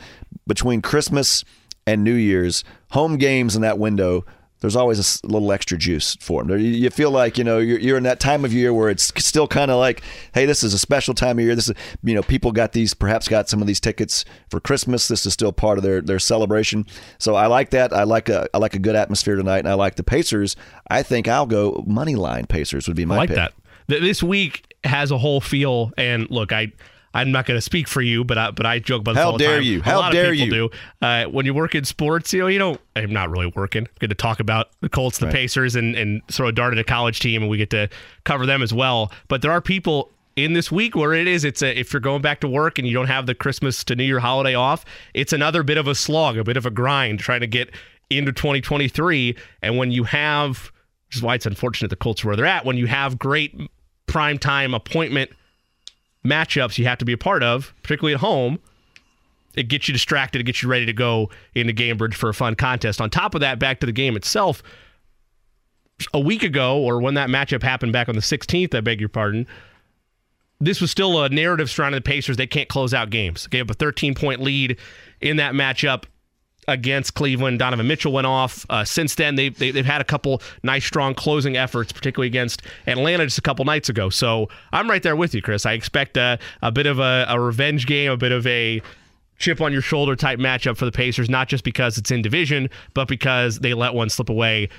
between Christmas and New Year's home games in that window. There's always a little extra juice for them. You feel like you know you're, you're in that time of year where it's still kind of like, hey, this is a special time of year. This is you know people got these perhaps got some of these tickets for Christmas. This is still part of their their celebration. So I like that. I like a I like a good atmosphere tonight, and I like the Pacers. I think I'll go money line Pacers would be my I like pick. that. This week has a whole feel, and look, I. I'm not going to speak for you, but I, but I joke about this How all the dare time. you. A How lot dare of people you. do. Uh, when you work in sports, you know, you don't. I'm not really working. I'm going to talk about the Colts, the Pacers, and and throw a dart at a college team, and we get to cover them as well. But there are people in this week where it is. It's a, if you're going back to work and you don't have the Christmas to New Year holiday off, it's another bit of a slog, a bit of a grind trying to get into 2023. And when you have, which is why it's unfortunate the Colts are where they're at. When you have great prime time appointment matchups you have to be a part of, particularly at home, it gets you distracted, it gets you ready to go into Gainbridge for a fun contest. On top of that, back to the game itself, a week ago, or when that matchup happened back on the 16th, I beg your pardon, this was still a narrative surrounding the Pacers. They can't close out games. Gave up a 13 point lead in that matchup against Cleveland. Donovan Mitchell went off. Uh, since then, they've, they, they've had a couple nice, strong closing efforts, particularly against Atlanta just a couple nights ago. So I'm right there with you, Chris. I expect a, a bit of a, a revenge game, a bit of a chip on your shoulder type matchup for the Pacers, not just because it's in division, but because they let one slip away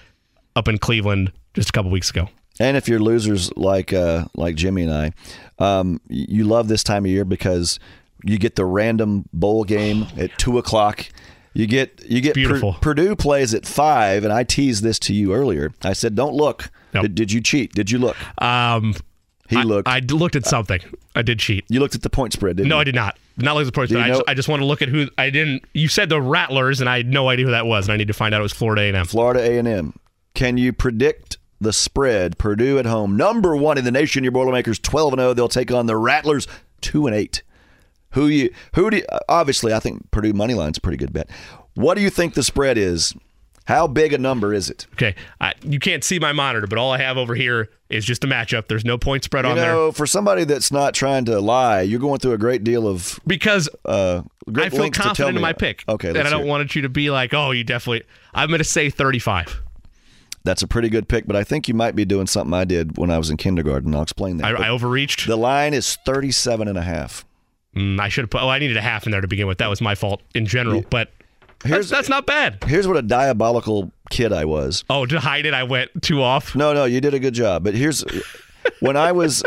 up in Cleveland just a couple weeks ago. And if you're losers like uh, like Jimmy and I, um, you love this time of year because you get the random bowl game at two o'clock. You get you get Pur- Purdue plays at five, and I teased this to you earlier. I said, "Don't look. Nope. Did, did you cheat? Did you look? Um, He I, looked. I looked at something. I did cheat. you looked at the point spread, didn't No, you? I did not. Not like the points, Do but you I just, I just want to look at who I didn't. You said the Rattlers, and I had no idea who that was, and I need to find out it was Florida A&M. Florida A&M. Can you predict the spread? Purdue at home, number one in the nation. Your Boilermakers, twelve and zero. They'll take on the Rattlers, two and eight. Who you? Who do? You, obviously, I think Purdue money line's a pretty good bet. What do you think the spread is? How big a number is it? Okay, I, you can't see my monitor, but all I have over here is just a matchup. There's no point spread You on there know, for somebody that's not trying to lie, you're going through a great deal of because uh, great I feel lengths to tell confident in my pick. Okay, and I don't want you to be like, oh, you definitely. I'm going to say 35. That's a pretty good pick, but I think you might be doing something I did when I was in kindergarten. I'll explain that. I, I overreached. the line is 37 and a half. Mm, I should have put. Oh, I needed a half in there to begin with. That was my fault in general, but that's, Here's- that's not bad. Here's what a diabolical kid I was. Oh, to hide it, I went two off. No, no, you did a good job. But here's when I was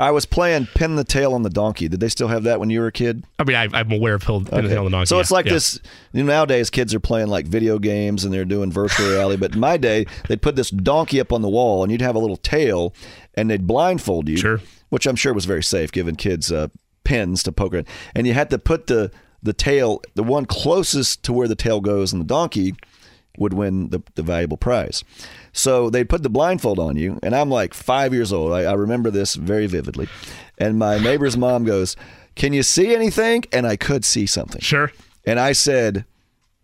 I was playing pin the tail on the donkey. Did they still have that when you were a kid? I mean, I, I'm aware of Pin the Tail on the Donkey. So it's like yeah. this. You know, nowadays, kids are playing like video games and they're doing virtual reality. But in my day, they'd put this donkey up on the wall and you'd have a little tail and they'd blindfold you. Sure. Which I'm sure was very safe, giving kids uh, pins to poke around. And you had to put the the tail, the one closest to where the tail goes and the donkey, would win the, the valuable prize. So they put the blindfold on you, and I'm like five years old. I, I remember this very vividly. And my neighbor's mom goes, Can you see anything? And I could see something. Sure. And I said,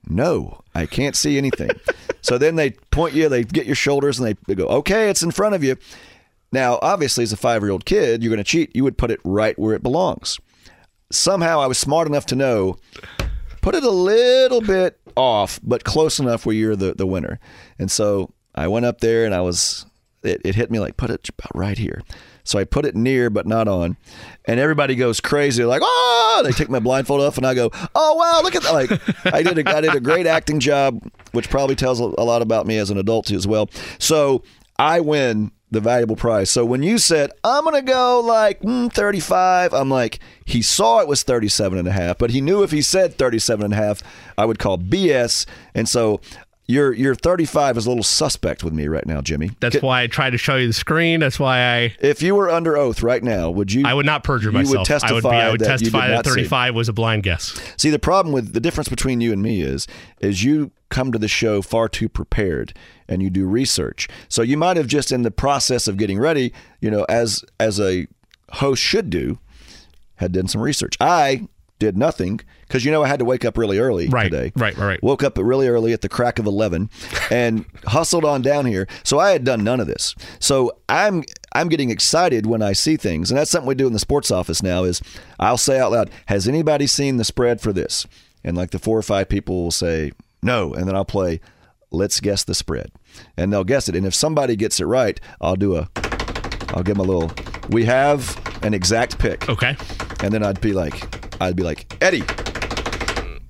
No, I can't see anything. *laughs* so then they point you, they get your shoulders, and they, they go, Okay, it's in front of you. Now, obviously, as a five year old kid, you're going to cheat. You would put it right where it belongs. Somehow I was smart enough to know put it a little bit off, but close enough where you're the, the winner. And so I went up there and I was, it, it hit me like, put it about right here. So I put it near, but not on. And everybody goes crazy, like, oh, they take my blindfold off and I go, oh, wow, look at that. Like, I did a, I did a great acting job, which probably tells a lot about me as an adult as well. So I win the valuable prize. So when you said, I'm going to go like mm, 35, I'm like, he saw it was 37 and a half, but he knew if he said 37 and a half, I would call BS. And so your your 35 is a little suspect with me right now, Jimmy. That's why I tried to show you the screen. That's why I If you were under oath right now, would you? I would not perjure you myself. would testify I would be. I would that testify that not see. 35 was a blind guess. See, the problem with the difference between you and me is, is you come to the show far too prepared and you do research. So you might have just in the process of getting ready, you know, as as a host should do, had done some research. I did nothing because you know I had to wake up really early Right, today. right, right, right. Woke up really early at the crack of eleven and *laughs* hustled on down here. So I had done none of this. So I'm I'm getting excited when I see things, and that's something we do in the sports office now. Is I'll say out loud, "Has anybody seen the spread for this?" And like the four or five people will say no, and then I'll play, "Let's guess the spread," and they'll guess it. And if somebody gets it right, I'll do a I'll give them a little. We have an exact pick. Okay. And then I'd be like, I'd be like, Eddie,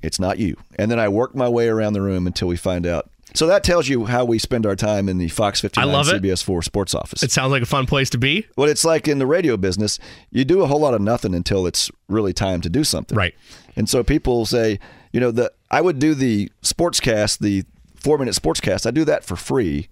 it's not you. And then I work my way around the room until we find out. So that tells you how we spend our time in the Fox 59 I love it. CBS 4 sports office. It sounds like a fun place to be. well, it's like in the radio business, you do a whole lot of nothing until it's really time to do something. Right. And so people say, you know, the I would do the sportscast, the four minute sportscast. I do that for free.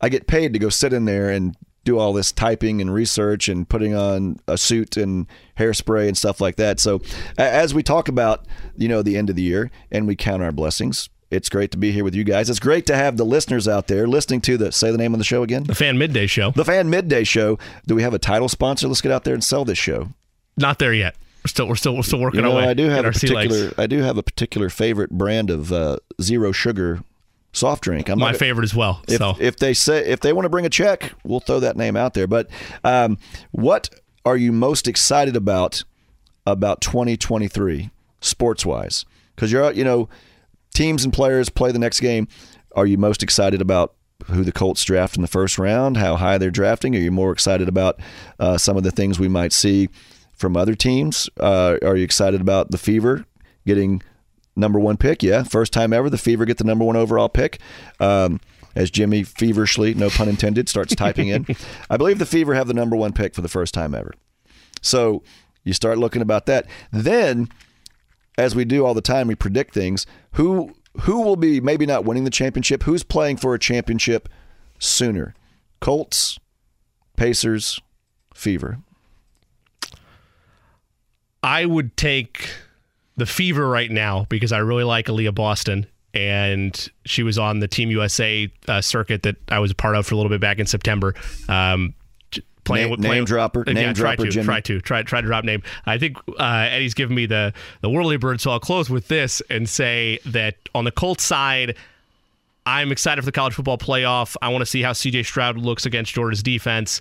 I get paid to go sit in there and do all this typing and research and putting on a suit and hairspray and stuff like that. So as we talk about, you know, the end of the year and we count our blessings, it's great to be here with you guys. It's great to have the listeners out there listening to the say the name of the show again. The Fan Midday Show. The Fan Midday Show. Do we have a title sponsor? Let's get out there and sell this show. Not there yet. We're still we're still we're still working You know, our way. I do have a our sea legs. particular. I do have a particular favorite brand of uh, zero sugar soft drink. I'm my not, favorite as well. If, so if they say if they want to bring a check, we'll throw that name out there. But um, what are you most excited about about 2023 sports wise? Because you're you know teams and players play the next game. Are you most excited about who the Colts draft in the first round? How high they're drafting? Are you more excited about uh, some of the things we might see from other teams? Uh, are you excited about the Fever getting number one pick? Yeah, first time ever the Fever get the number one overall pick. Um, as Jimmy feverishly, no pun intended, starts typing in, *laughs* I believe the Fever have the number one pick for the first time ever. So you start looking about that. Then, as we do all the time, we predict things. Who who will be maybe not winning the championship? Who's playing for a championship sooner? Colts, Pacers, Fever. I would take the Fever right now because I really like Aliyah Boston. And she was on the Team USA uh, circuit that I was a part of for a little bit back in September. Um, playing Name- with name dropper, Yeah, name try dropper, to, Jimmy. try to, try try to drop name. I think uh, Eddie's given me the the whirly bird, so I'll close with this and say that on the Colts side, I'm excited for the college football playoff. I want to see how CJ Stroud looks against Georgia's defense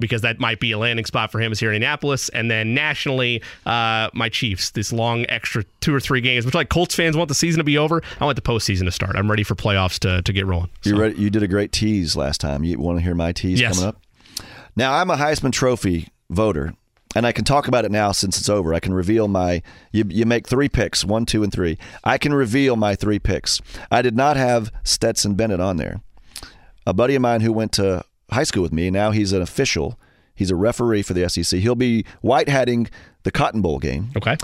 because that might be a landing spot for him is here in Indianapolis. And then nationally, uh, my Chiefs, this long extra two or three games, which like Colts fans want the season to be over. I want the postseason to start. I'm ready for playoffs to, to get rolling. You ready? You did a great tease last time. You want to hear my tease Yes. coming up? Now I'm a Heisman Trophy voter, and I can talk about it now since it's over. I can reveal my. You, you make three picks, one, two, and three. I can reveal my three picks. I did not have Stetson Bennett on there. A buddy of mine who went to high school with me. Now he's an official. He's a referee for the SEC. He'll be white hatting the Cotton Bowl game. Okay.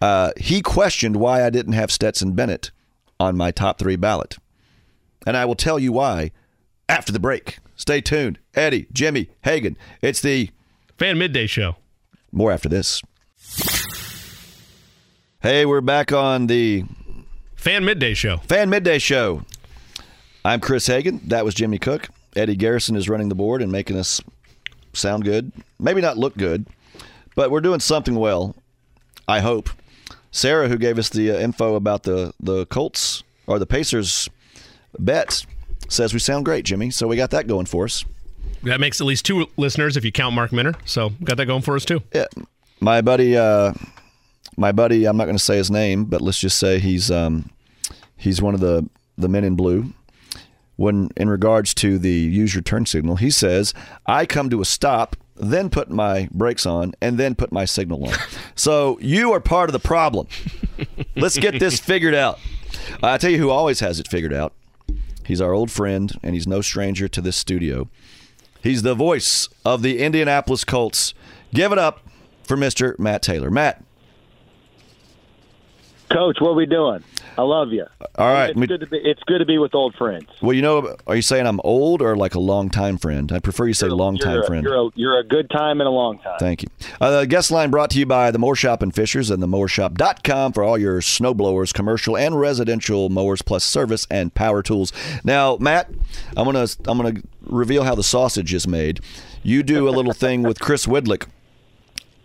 Uh, he questioned why I didn't have Stetson Bennett on my top three ballot. And I will tell you why after the break. Stay tuned. Eddie, Jimmy, Hagan. It's the Fan Midday Show. more after this. Hey, we're back on the Fan Midday Show. Fan Midday Show. I'm Chris Hagan. That was Jimmy Cook. Eddie Garrison is running the board and making us sound good. Maybe not look good, but we're doing something well. I hope. Sarah, who gave us the uh, info about the the Colts or the Pacers bet, says we sound great, Jimmy. So we got that going for us. That makes at least two listeners if you count Mark Minner. So got that going for us too. Yeah, my buddy, uh, my buddy. I'm not going to say his name, but let's just say he's um, he's one of the the men in blue. When in regards to the use your turn signal, he says, "I come to a stop, then put my brakes on, and then put my signal on." *laughs* so you are part of the problem. Let's get this figured out. I tell you who always has it figured out. He's our old friend, and he's no stranger to this studio. He's the voice of the Indianapolis Colts. Give it up for Mr. Matt Taylor. Matt, Coach, what are we doing? I love you. all right. It's we- good to be. It's good to be with old friends. well, you know, are you saying I'm old or like a long time friend? I prefer you say long time friend. You're a, you're a good time and a long time. Thank you. Uh, the guest line brought to you by the Moore Shop and Fishers and the MooreShop.com for all your snow blowers, commercial and residential mowers, plus service and power tools. Now, Matt, I'm gonna I'm gonna reveal how the sausage is made. You do a little thing with Chris Widlic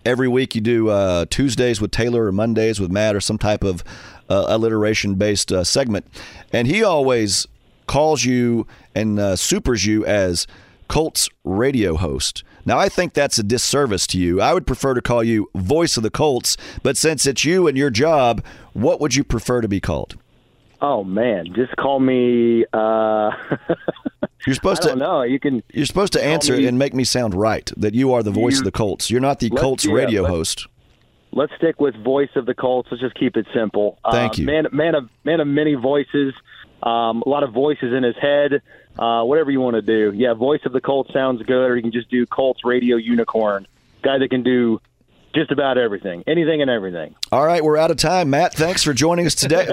every week you do uh, Tuesdays with Taylor or Mondays with Matt or some type of uh, alliteration based uh, segment, and he always calls you and uh, supers you as Colts radio host. Now, I think that's a disservice to you. I would prefer to call you voice of the Colts, but since it's you and your job, what would you prefer to be called? Oh man, just call me. Uh, *laughs* You're supposed I don't to. know. You can. You're supposed to answer me- and make me sound right. That you are the voice of the Colts. You're not the Colts radio host. Let's stick with voice of the Colts. Let's just keep it simple. Thank uh, you. Man, man of man of many voices. Um, a lot of voices in his head. Uh, whatever you want to do. Yeah, voice of the Colts sounds good, or you can just do Colts radio unicorn. Guy that can do just about everything, anything and everything. All right, we're out of time. Matt, thanks for joining us today.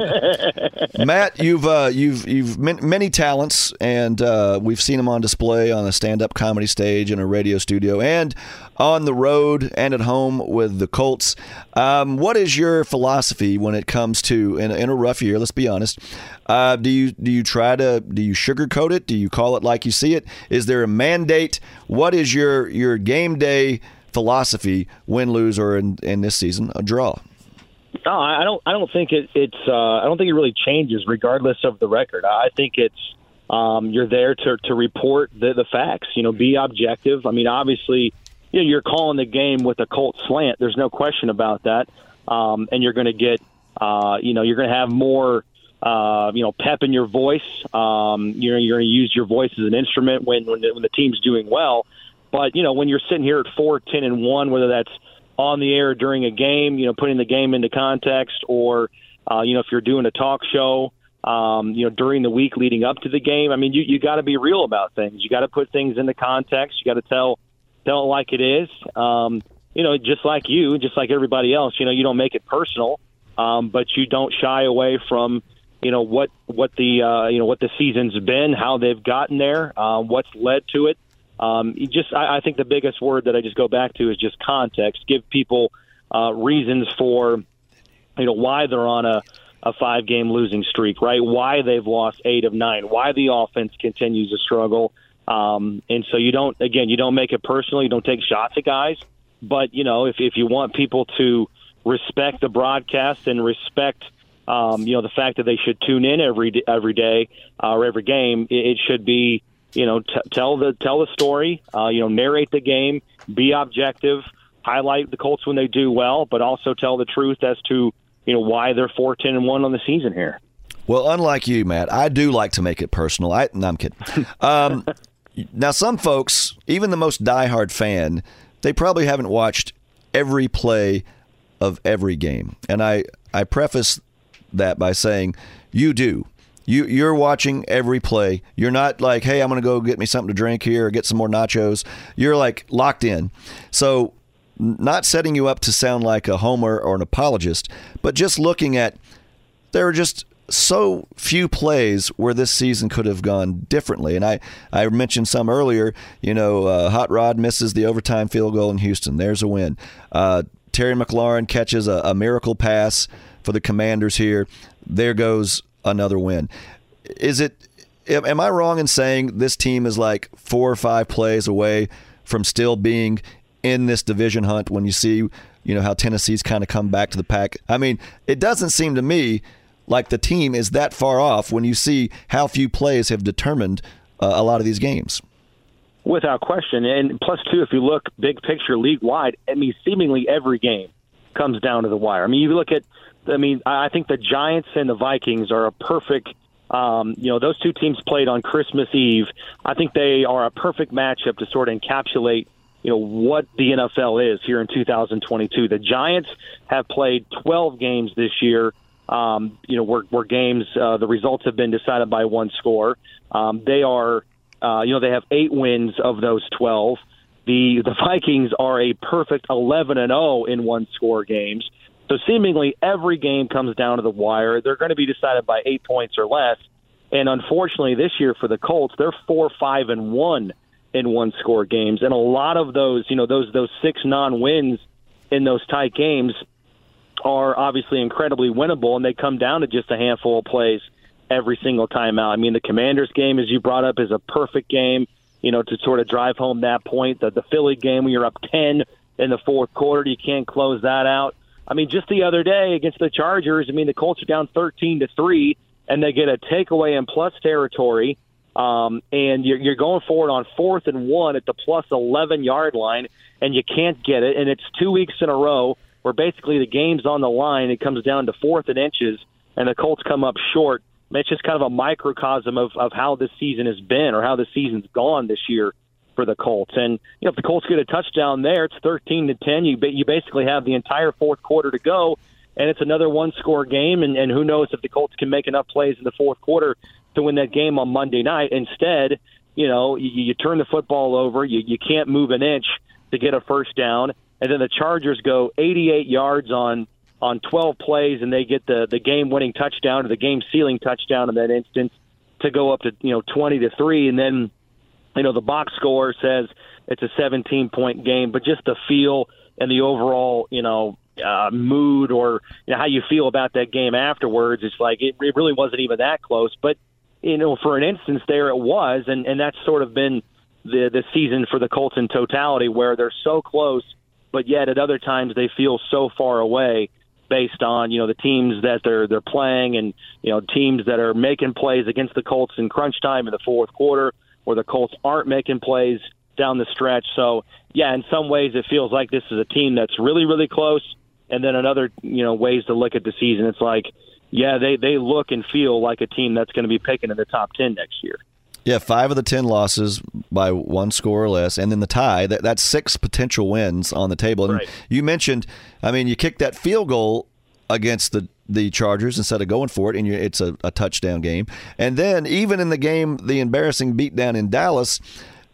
*laughs* Matt, you've uh, you've you've man- many talents, and uh, we've seen them on display on a stand-up comedy stage in a radio studio, and on the road and at home with the Colts. Um, what is your philosophy when it comes to in, in a rough year? Let's be honest. Uh, do you do you try to do you sugarcoat it? Do you call it like you see it? Is there a mandate? What is your your game day philosophy? Win, lose, or in, in this season a draw? No, I don't. I don't think it, it's. Uh, I don't think it really changes regardless of the record. I think it's. Um, you're there to to report the the facts. You know, be objective. I mean, obviously, you know, you're calling the game with a Colt slant. There's no question about that. Um, and you're going to get. Uh, you know, you're going to have more. Uh, you know, pep in your voice. Um, you're you're going to use your voice as an instrument when when the, when the team's doing well. But you know, when you're sitting here at four, ten, and one, whether that's on the air during a game, you know, putting the game into context, or uh, you know, if you're doing a talk show, um, you know, during the week leading up to the game. I mean, you you got to be real about things. You got to put things into context. You got to tell it like it is. Um, you know, just like you, just like everybody else. You know, you don't make it personal, um, but you don't shy away from you know what what the uh, you know what the season's been, how they've gotten there, uh, what's led to it. Um, just, I, I think the biggest word that I just go back to is just context. Give people uh, reasons for, you know, why they're on a, a five game losing streak, right? Why they've lost eight of nine, why the offense continues to struggle. Um, and so you don't, again, you don't make it personal. You don't take shots at guys. But, you know, if, if you want people to respect the broadcast and respect, um, you know, the fact that they should tune in every, every day uh, or every game, it, it should be, you know, t- tell the tell the story. Uh, you know, narrate the game, be objective, highlight the Colts when they do well, but also tell the truth as to you know why they're four ten and one on the season here. Well, unlike you, Matt, I do like to make it personal. I, no, I'm kidding. *laughs* Um, now, some folks, even the most diehard fan, they probably haven't watched every play of every game, and I I preface that by saying you do. You you're watching every play. You're not like, hey, I'm going to go get me something to drink here or get some more nachos. You're like locked in. So, not setting you up to sound like a homer or an apologist, but just looking at there are just so few plays where this season could have gone differently. And I, I mentioned some earlier. You know, uh, Hot Rod misses the overtime field goal in Houston. There's a win. Uh, Terry McLaurin catches a, a miracle pass for the Commanders here. There goes another win. Is it? Am am I wrong in saying this team is like four or five plays away from still being in this division hunt? When you see, you know, how Tennessee's kind of come back to the pack. I mean, it doesn't seem to me like the team is that far off when you see how few plays have determined uh, a lot of these games. Without question. And plus, two, if you look big picture league wide, I mean, seemingly every game comes down to the wire. I mean, you look at, I mean, I think the Giants and the Vikings are a perfect, um, you know, those two teams played on Christmas Eve. I think they are a perfect matchup to sort of encapsulate, you know, what the NFL is here in 2022. The Giants have played 12 games this year. Um, you know, where, where games, uh, the results have been decided by one score. Um, they are, uh, you know, they have eight wins of those 12. The the *laughs* Vikings are a perfect 11 and 0 in one score games. So seemingly every game comes down to the wire. They're going to be decided by eight points or less. And unfortunately, this year for the Colts, they're four, five, and one in one score games. And a lot of those, you know, those those six non wins in those tight games are obviously incredibly winnable, and they come down to just a handful of plays every single time out. I mean, the Commanders game, as you brought up, is a perfect game, you know, to sort of drive home that point. The, the Philly game, when you're up 10 in the fourth quarter. You can't close that out. I mean, just the other day against the Chargers, I mean, the Colts are down 13 to 3, and they get a takeaway in plus territory. Um, and you're, you're going forward on fourth and one at the plus 11 yard line, and you can't get it. And it's two weeks in a row where basically the game's on the line. It comes down to fourth and inches, and the Colts come up short. It's just kind of a microcosm of, of how this season has been or how the season's gone this year for the Colts. And you know, if the Colts get a touchdown there, it's 13 to 10. You you basically have the entire fourth quarter to go, and it's another one-score game. And, and who knows if the Colts can make enough plays in the fourth quarter to win that game on Monday night. Instead, you know, you, you turn the football over. You you can't move an inch to get a first down, and then the Chargers go 88 yards on on 12 plays, and they get the the game-winning touchdown or the game-sealing touchdown in that instance to go up to you know 20 to three, and then you know, the box score says it's a 17 point game, but just the feel and the overall, you know, uh, mood or you know, how you feel about that game afterwards, it's like it, it really wasn't even that close. But you know, for an instance, there it was, and and that's sort of been the the season for the Colts in totality, where they're so close, but yet at other times they feel so far away based on you know the teams that they're they're playing and you know teams that are making plays against the Colts in crunch time in the fourth quarter where the Colts aren't making plays down the stretch. So, yeah, in some ways it feels like this is a team that's really, really close. And then another, you know, ways to look at the season, it's like, yeah, they, they look and feel like a team that's going to be picking in the top 10 next year. Yeah, five of the 10 losses by one score or less. And then the tie, that, that's six potential wins on the table. And right. you mentioned, I mean, you kicked that field goal against the the Chargers instead of going for it, and it's a, a touchdown game. And then even in the game, the embarrassing beatdown in Dallas,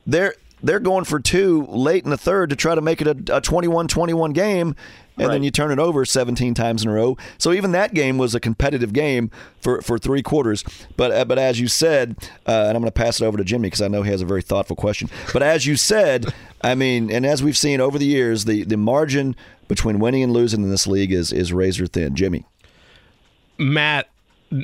they're they're going for two late in the third to try to make it a 21-21 game and right. then you turn it over 17 times in a row. So even that game was a competitive game for, for three quarters. But uh, but as you said, uh, and I'm going to pass it over to Jimmy because I know he has a very thoughtful question. But as you said, I mean, and as we've seen over the years, the, the margin between winning and losing in this league is is razor thin. Jimmy. Matt,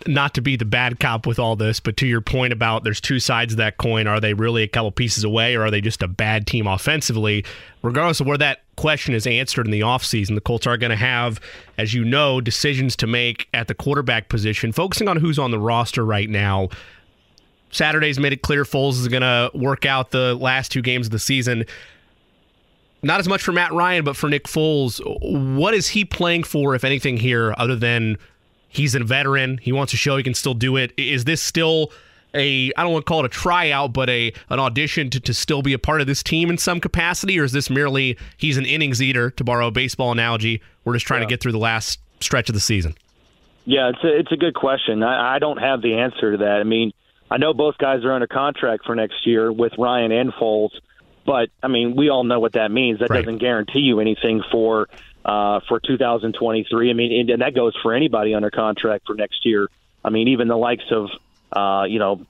not to be the bad cop with all this, but to your point about there's two sides of that coin. Are they really a couple pieces away or are they just a bad team offensively? Regardless of where that question is answered in the offseason, the Colts are going to have, as you know, decisions to make at the quarterback position, focusing on who's on the roster right now. Saturday's made it clear Foles is going to work out the last two games of the season. Not as much for Matt Ryan, but for Nick Foles. What is he playing for, if anything, here, other than He's a veteran. He wants to show he can still do it. Is this still a I don't want to call it a tryout, but a an audition to, to still be a part of this team in some capacity, or is this merely he's an innings eater, to borrow a baseball analogy? We're just trying yeah. to get through the last stretch of the season. Yeah, it's a, it's a good question. I, I don't have the answer to that. I mean, I know both guys are under contract for next year with Ryan and Foles, but I mean, we all know what that means. That right. doesn't guarantee you anything for uh, for 2023. I mean, and that goes for anybody under contract for next year. I mean, even the likes of, uh, you know,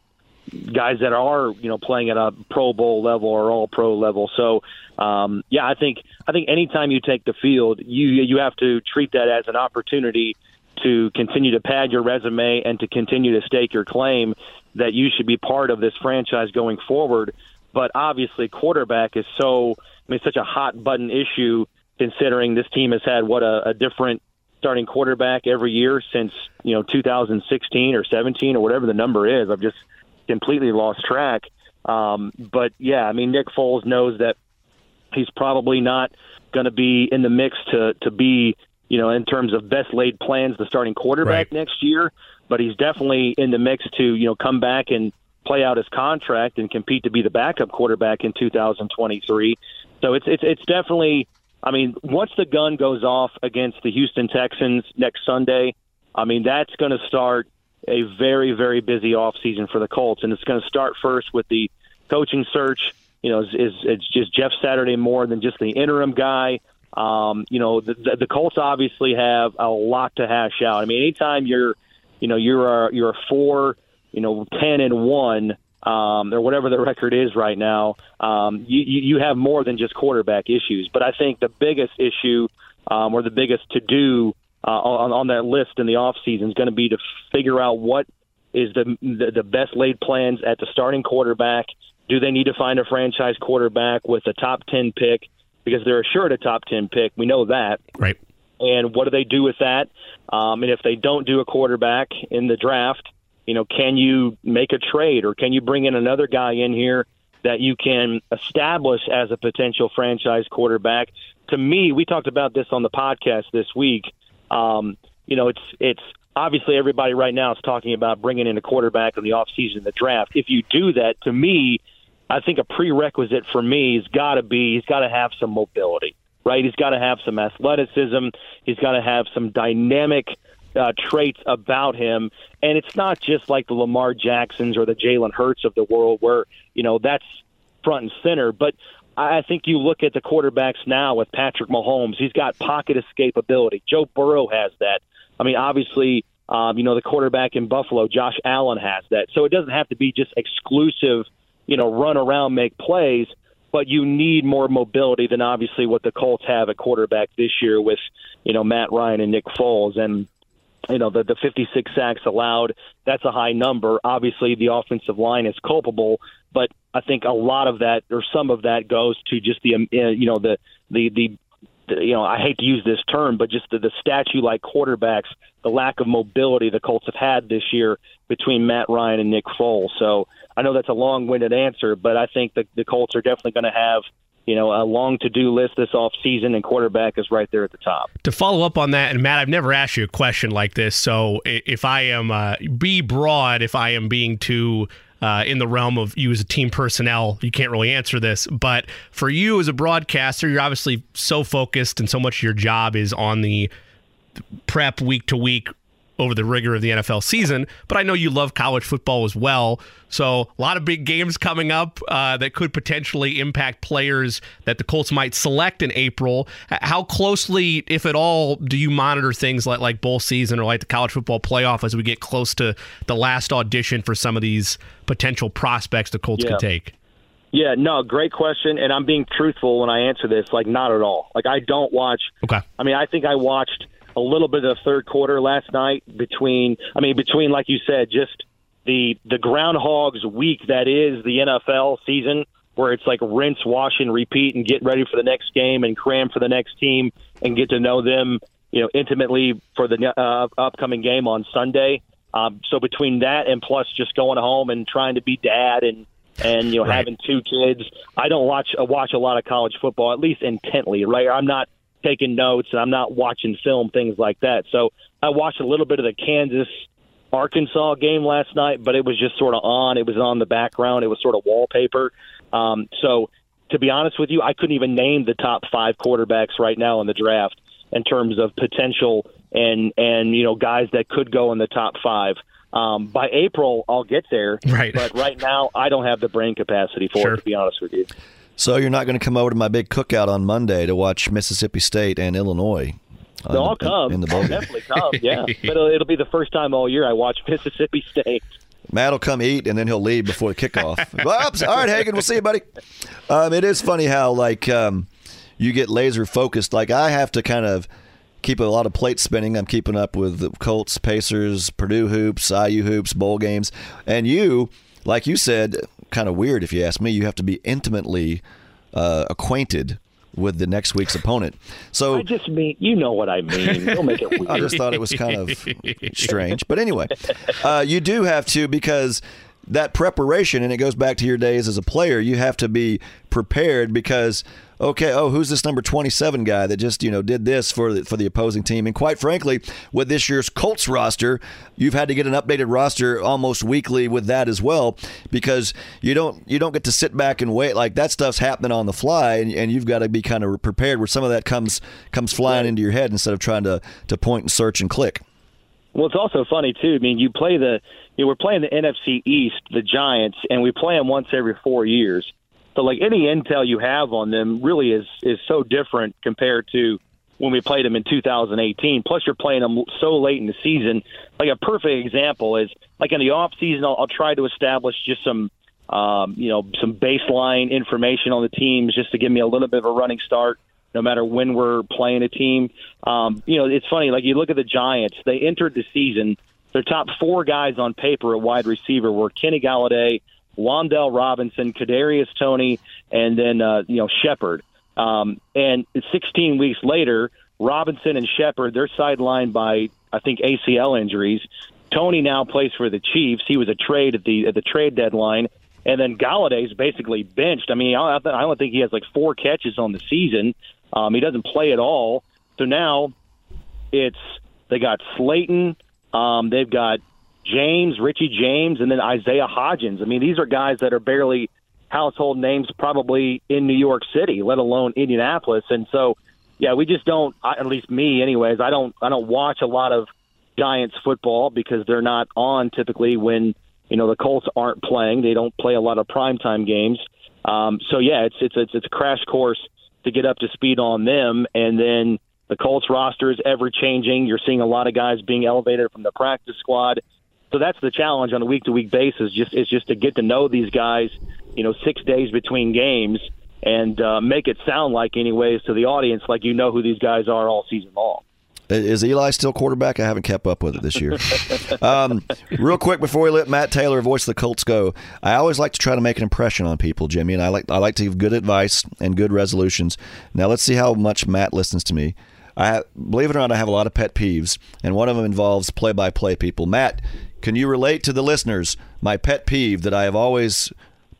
guys that are you know playing at a Pro Bowl level or All Pro level. So, um, yeah, I think I think anytime you take the field, you you have to treat that as an opportunity to continue to pad your resume and to continue to stake your claim that you should be part of this franchise going forward. But obviously, quarterback is so I mean, such a hot button issue considering this team has had what a, a different starting quarterback every year since you know 2016 or 17 or whatever the number is. I've just completely lost track. Um, but yeah, I mean Nick Foles knows that he's probably not going to be in the mix to to be you know in terms of best laid plans the starting quarterback right. next year. But he's definitely in the mix to you know come back and play out his contract and compete to be the backup quarterback in 2023. So it's it's it's definitely I mean, once the gun goes off against the Houston Texans next Sunday, I mean, that's going to start a very, very busy offseason for the Colts. And it's going to start first with the coaching search. You know, is, is it's just Jeff Saturday more than just the interim guy. Um, you know, the, the, the Colts obviously have a lot to hash out. I mean, anytime you're, you know, you're a, you're a four, you know, ten and one um, or whatever the record is right now, um, you, you have more than just quarterback issues. But I think the biggest issue um, or the biggest to do uh, on, on that list in the offseason is going to be to figure out what is the, the the best laid plans at the starting quarterback. Do they need to find a franchise quarterback with a top ten pick? because they're assured a top 10 pick. We know that. Right. And what do they do with that? Um, and if they don't do a quarterback in the draft, you know, can you make a trade or can you bring in another guy in here that you can establish as a potential franchise quarterback? To me, we talked about this on the podcast this week. Um, you know, it's it's obviously everybody right now is talking about bringing in a quarterback in the offseason, the draft. If you do that, to me, I think a prerequisite for me has got to be he's got to have some mobility, right? He's got to have some athleticism. He's got to have some dynamic uh, traits about him, and it's not just like the Lamar Jacksons or the Jalen Hurts of the world, where you know that's front and center. But I think you look at the quarterbacks now with Patrick Mahomes. He's got pocket escapability. Joe Burrow has that. I mean, obviously, um, you know the quarterback in Buffalo, Josh Allen, has that. So it doesn't have to be just exclusive, you know, run around, make plays. But you need more mobility than obviously what the Colts have at quarterback this year with, you know, Matt Ryan and Nick Foles. And you know the the 56 sacks allowed that's a high number obviously the offensive line is culpable but i think a lot of that or some of that goes to just the um, uh, you know the the the you know, I hate to use this term, but just the, the statue like quarterbacks, the lack of mobility the Colts have had this year between Matt Ryan and Nick Foles. So I know that's a long winded answer, but I think the, the Colts are definitely going to have you know, a long to do list this off season, and quarterback is right there at the top. To follow up on that, and Matt, I've never asked you a question like this, so if I am uh, be broad, if I am being too uh, in the realm of you as a team personnel, you can't really answer this. But for you as a broadcaster, you're obviously so focused, and so much of your job is on the prep week to week over the rigor of the NFL season, but I know you love college football as well. So, a lot of big games coming up uh, that could potentially impact players that the Colts might select in April. How closely, if at all, do you monitor things like, like bowl season or like the college football playoff as we get close to the last audition for some of these potential prospects the Colts yeah. could take? Yeah, no, great question. And I'm being truthful when I answer this. Like, not at all. Like, I don't watch. Okay. I mean, I think I watched a little bit of the third quarter last night between I mean between like you said just the the groundhog's week that is the NFL season where it's like rinse wash and repeat and get ready for the next game and cram for the next team and get to know them you know intimately for the uh, upcoming game on Sunday um, so between that and plus just going home and trying to be dad and and you know right. having two kids I don't watch uh, watch a lot of college football at least intently right I'm not taking notes and I'm not watching film, things like that. So I watched a little bit of the Kansas Arkansas game last night, but it was just sort of on. It was on the background. It was sort of wallpaper. Um, so to be honest with you, I couldn't even name the top five quarterbacks right now in the draft in terms of potential and and you know guys that could go in the top five. Um, by April, I'll get there. Right. But right now, I don't have the brain capacity for sure. it. To be honest with you. So you're not going to come over to my big cookout on Monday to watch Mississippi State and Illinois. No, I'll come. In the bowl *laughs* definitely come. Yeah, but it'll, it'll, be the first time all year I watch *laughs* Mississippi State. Matt will come eat and then he'll leave before the kickoff. *laughs* Oops, all right, Hagan, we'll see you, buddy. Um, it is funny how like um, you get laser focused. Like I have to kind of keep a lot of plate spinning. I'm keeping up with the Colts, Pacers, Purdue hoops, IU hoops, bowl games, and you, like you said, kind of weird if you ask me. You have to be intimately uh, acquainted with the next week's opponent. So I just mean you know what I mean. Don't make it weird. *laughs* I just thought it was kind of strange, but anyway, uh, you do have to because that preparation, and it goes back to your days as a player. You have to be prepared because okay, oh, who's this number 27 guy that just, you know, did this for the, for the opposing team? And quite frankly, with this year's Colts roster, you've had to get an updated roster almost weekly with that as well because you don't you don't get to sit back and wait like that stuff's happening on the fly and, and you've got to be kind of prepared where some of that comes comes flying into your head instead of trying to to point and search and click. Well, it's also funny too. I mean, you play the you know, we're playing the NFC East, the Giants, and we play them once every 4 years. So like any intel you have on them really is is so different compared to when we played them in 2018. Plus, you're playing them so late in the season. Like a perfect example is like in the off season, I'll, I'll try to establish just some um, you know some baseline information on the teams just to give me a little bit of a running start. No matter when we're playing a team, um, you know it's funny. Like you look at the Giants, they entered the season. Their top four guys on paper at wide receiver were Kenny Golladay, Wan'Dale Robinson, Kadarius Toney, and then uh, you know Shepard. Um, and 16 weeks later, Robinson and Shepard they're sidelined by I think ACL injuries. Toney now plays for the Chiefs. He was a trade at the at the trade deadline, and then Golladay's basically benched. I mean, I, I don't think he has like four catches on the season. Um, he doesn't play at all. So now it's they got Slayton, um, they've got James, Richie James, and then Isaiah Hodgins. I mean, these are guys that are barely household names probably in New York City, let alone Indianapolis. And so, yeah, we just don't. At least me, anyways. I don't. I don't watch a lot of Giants football because they're not on typically when you know the Colts aren't playing. They don't play a lot of primetime games. Um, so yeah, it's it's it's it's a crash course to get up to speed on them, and then the Colts roster is ever changing. You're seeing a lot of guys being elevated from the practice squad. So that's the challenge on a week to week basis. Just is just to get to know these guys. You know, six days between games and uh, make it sound like, anyways, to the audience, like you know who these guys are all season long. Is Eli still quarterback? I haven't kept up with it this year. um, real quick before we let Matt Taylor voice the Colts go, I always like to try to make an impression on people, Jimmy, and I like I like to give good advice and good resolutions. Now let's see how much Matt listens to me. I believe it or not, I have a lot of pet peeves, and one of them involves play-by-play people. Matt, can you relate to the listeners my pet peeve that I have always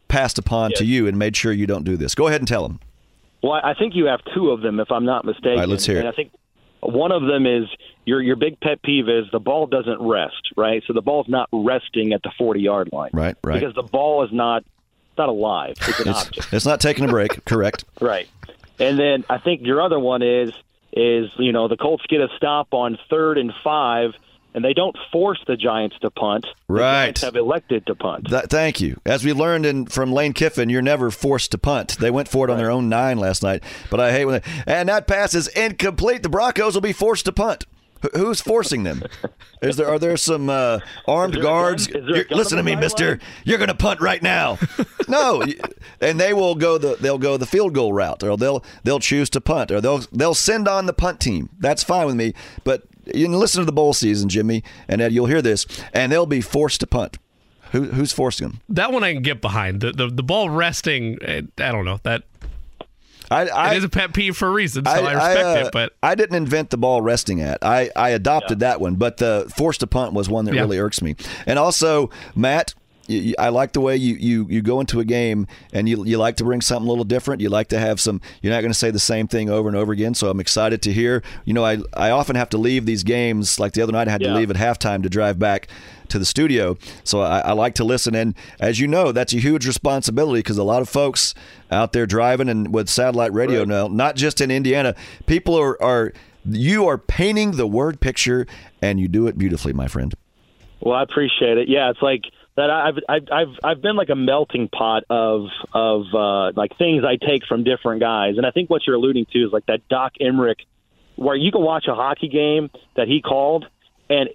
passed upon yes. to you and made sure you don't do this? Go ahead and tell them. Well, I think you have two of them, if I'm not mistaken. All right, let's hear it. And I think one of them is your your big pet peeve is the ball doesn't rest, right? So the ball's not resting at the 40 yard line, right? Right. Because the ball is not not alive; it's an it's, object. *laughs* It's not taking a break. *laughs* correct. Right. And then I think your other one is is you know the Colts get a stop on third and five and they don't force the Giants to punt. Right. have elected to punt. thank you. As we learned in, from Lane Kiffin, you're never forced to punt. They went for it right. on their own nine last night. But I hate when they, and that pass is incomplete. The Broncos will be forced to punt. Who's forcing them? *laughs* Is there are there some uh, armed guards? Listen to me, Mister. Line? You're going to punt right now. *laughs* no, and they will go the they'll go the field goal route, or they'll they'll choose to punt, or they'll they'll send on the punt team. That's fine with me. But you can listen to the bowl season, Jimmy and Ed. You'll hear this, and they'll be forced to punt. Who, who's forcing them? That one I can get behind. The the, the ball resting. Eh, I don't know that. I, I, it is a pet peeve for a reason, so I, I respect uh, it. But I didn't invent the ball resting at. I, I adopted yeah. that one, but the forced to punt was one that yeah. really irks me. And also, Matt, I like the way you, you, you go into a game and you, you like to bring something a little different. You like to have some, you're not going to say the same thing over and over again. So I'm excited to hear. You know, I, I often have to leave these games, like the other night, I had yeah. to leave at halftime to drive back to the studio. So I, I like to listen. And as you know, that's a huge responsibility because a lot of folks out there driving and with satellite radio right. now, not just in Indiana, people are, are, you are painting the word picture and you do it beautifully, my friend. Well, I appreciate it. Yeah, it's like that I've I've I've I've been like a melting pot of of uh, like things I take from different guys, and I think what you're alluding to is like that Doc Emrick, where you can watch a hockey game that he called, and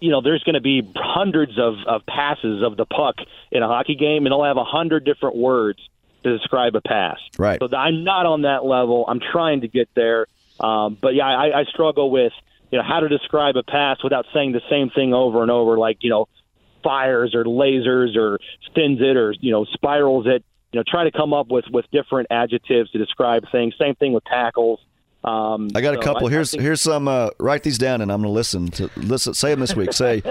you know there's going to be hundreds of of passes of the puck in a hockey game, and they'll have a hundred different words to describe a pass. Right. So I'm not on that level. I'm trying to get there, um, but yeah, I, I struggle with you know how to describe a pass without saying the same thing over and over, like you know fires or lasers or spins it or you know spirals it. You know, try to come up with with different adjectives to describe things. Same thing with tackles. Um, I got a couple. I, here's I think, here's some. Uh, write these down, and I'm going to listen to listen. Say them this week. Say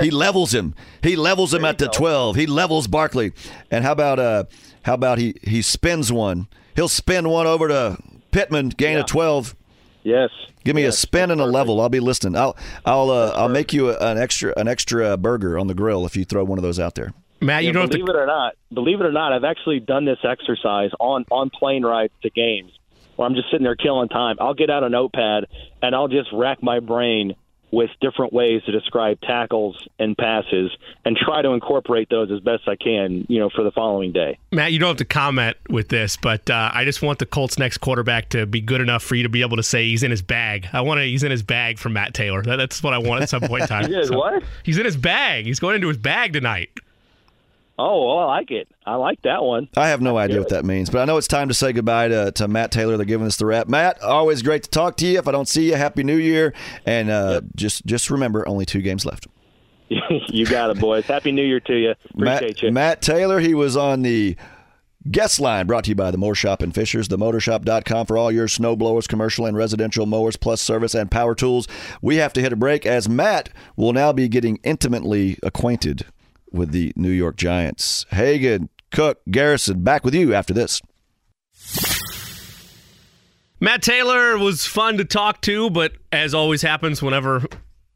he levels him. He levels him at the go. 12. He levels Barkley. And how about uh how about he he spins one? He'll spin one over to Pittman, gain yeah. a 12. Yes. Give me yes. a spin and a level. I'll be listening. I'll I'll uh, I'll make you an extra an extra burger on the grill if you throw one of those out there. Matt, you yeah, don't believe to... it or not. Believe it or not, I've actually done this exercise on on plane rides to games where I'm just sitting there killing time. I'll get out a notepad and I'll just rack my brain with different ways to describe tackles and passes and try to incorporate those as best I can, you know, for the following day. Matt, you don't have to comment with this, but uh, I just want the Colts next quarterback to be good enough for you to be able to say he's in his bag. I want to he's in his bag for Matt Taylor. That, that's what I want at some point in *laughs* time. he so, what? He's in his bag. He's going into his bag tonight. Oh, I like it. I like that one. I have no idea what that means, but I know it's time to say goodbye to, to Matt Taylor. They're giving us the wrap. Matt, always great to talk to you. If I don't see you, Happy New Year. And uh, yep. just just remember, only two games left. *laughs* you got it, boys. Happy New Year to you. Appreciate Matt, you. Matt Taylor, he was on the Guest line brought to you by the Mower Shop and Fishers, the themowershop.com for all your snow blowers, commercial and residential mowers, plus service and power tools. We have to hit a break as Matt will now be getting intimately acquainted with the New York Giants. Hagan, Cook, Garrison, back with you after this. Matt Taylor was fun to talk to, but as always happens whenever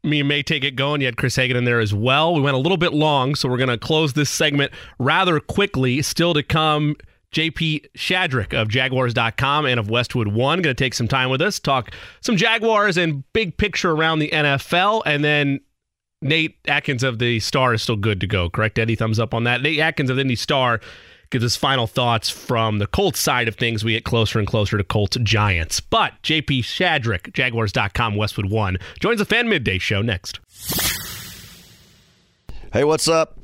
me and May take it going, you had Chris Hagan in there as well. We went a little bit long, so we're going to close this segment rather quickly. Still to come, JP Shadrick of Jaguars.com and of Westwood One. Going to take some time with us, talk some Jaguars and big picture around the NFL, and then Nate Atkins of the Star is still good to go, correct? Eddie, thumbs up on that. Nate Atkins of the Indy Star gives us final thoughts from the Colts side of things. We get closer and closer to Colts Giants. But JP Shadrick, Jaguars.com, Westwood One, joins the Fan Midday Show next. Hey, what's up?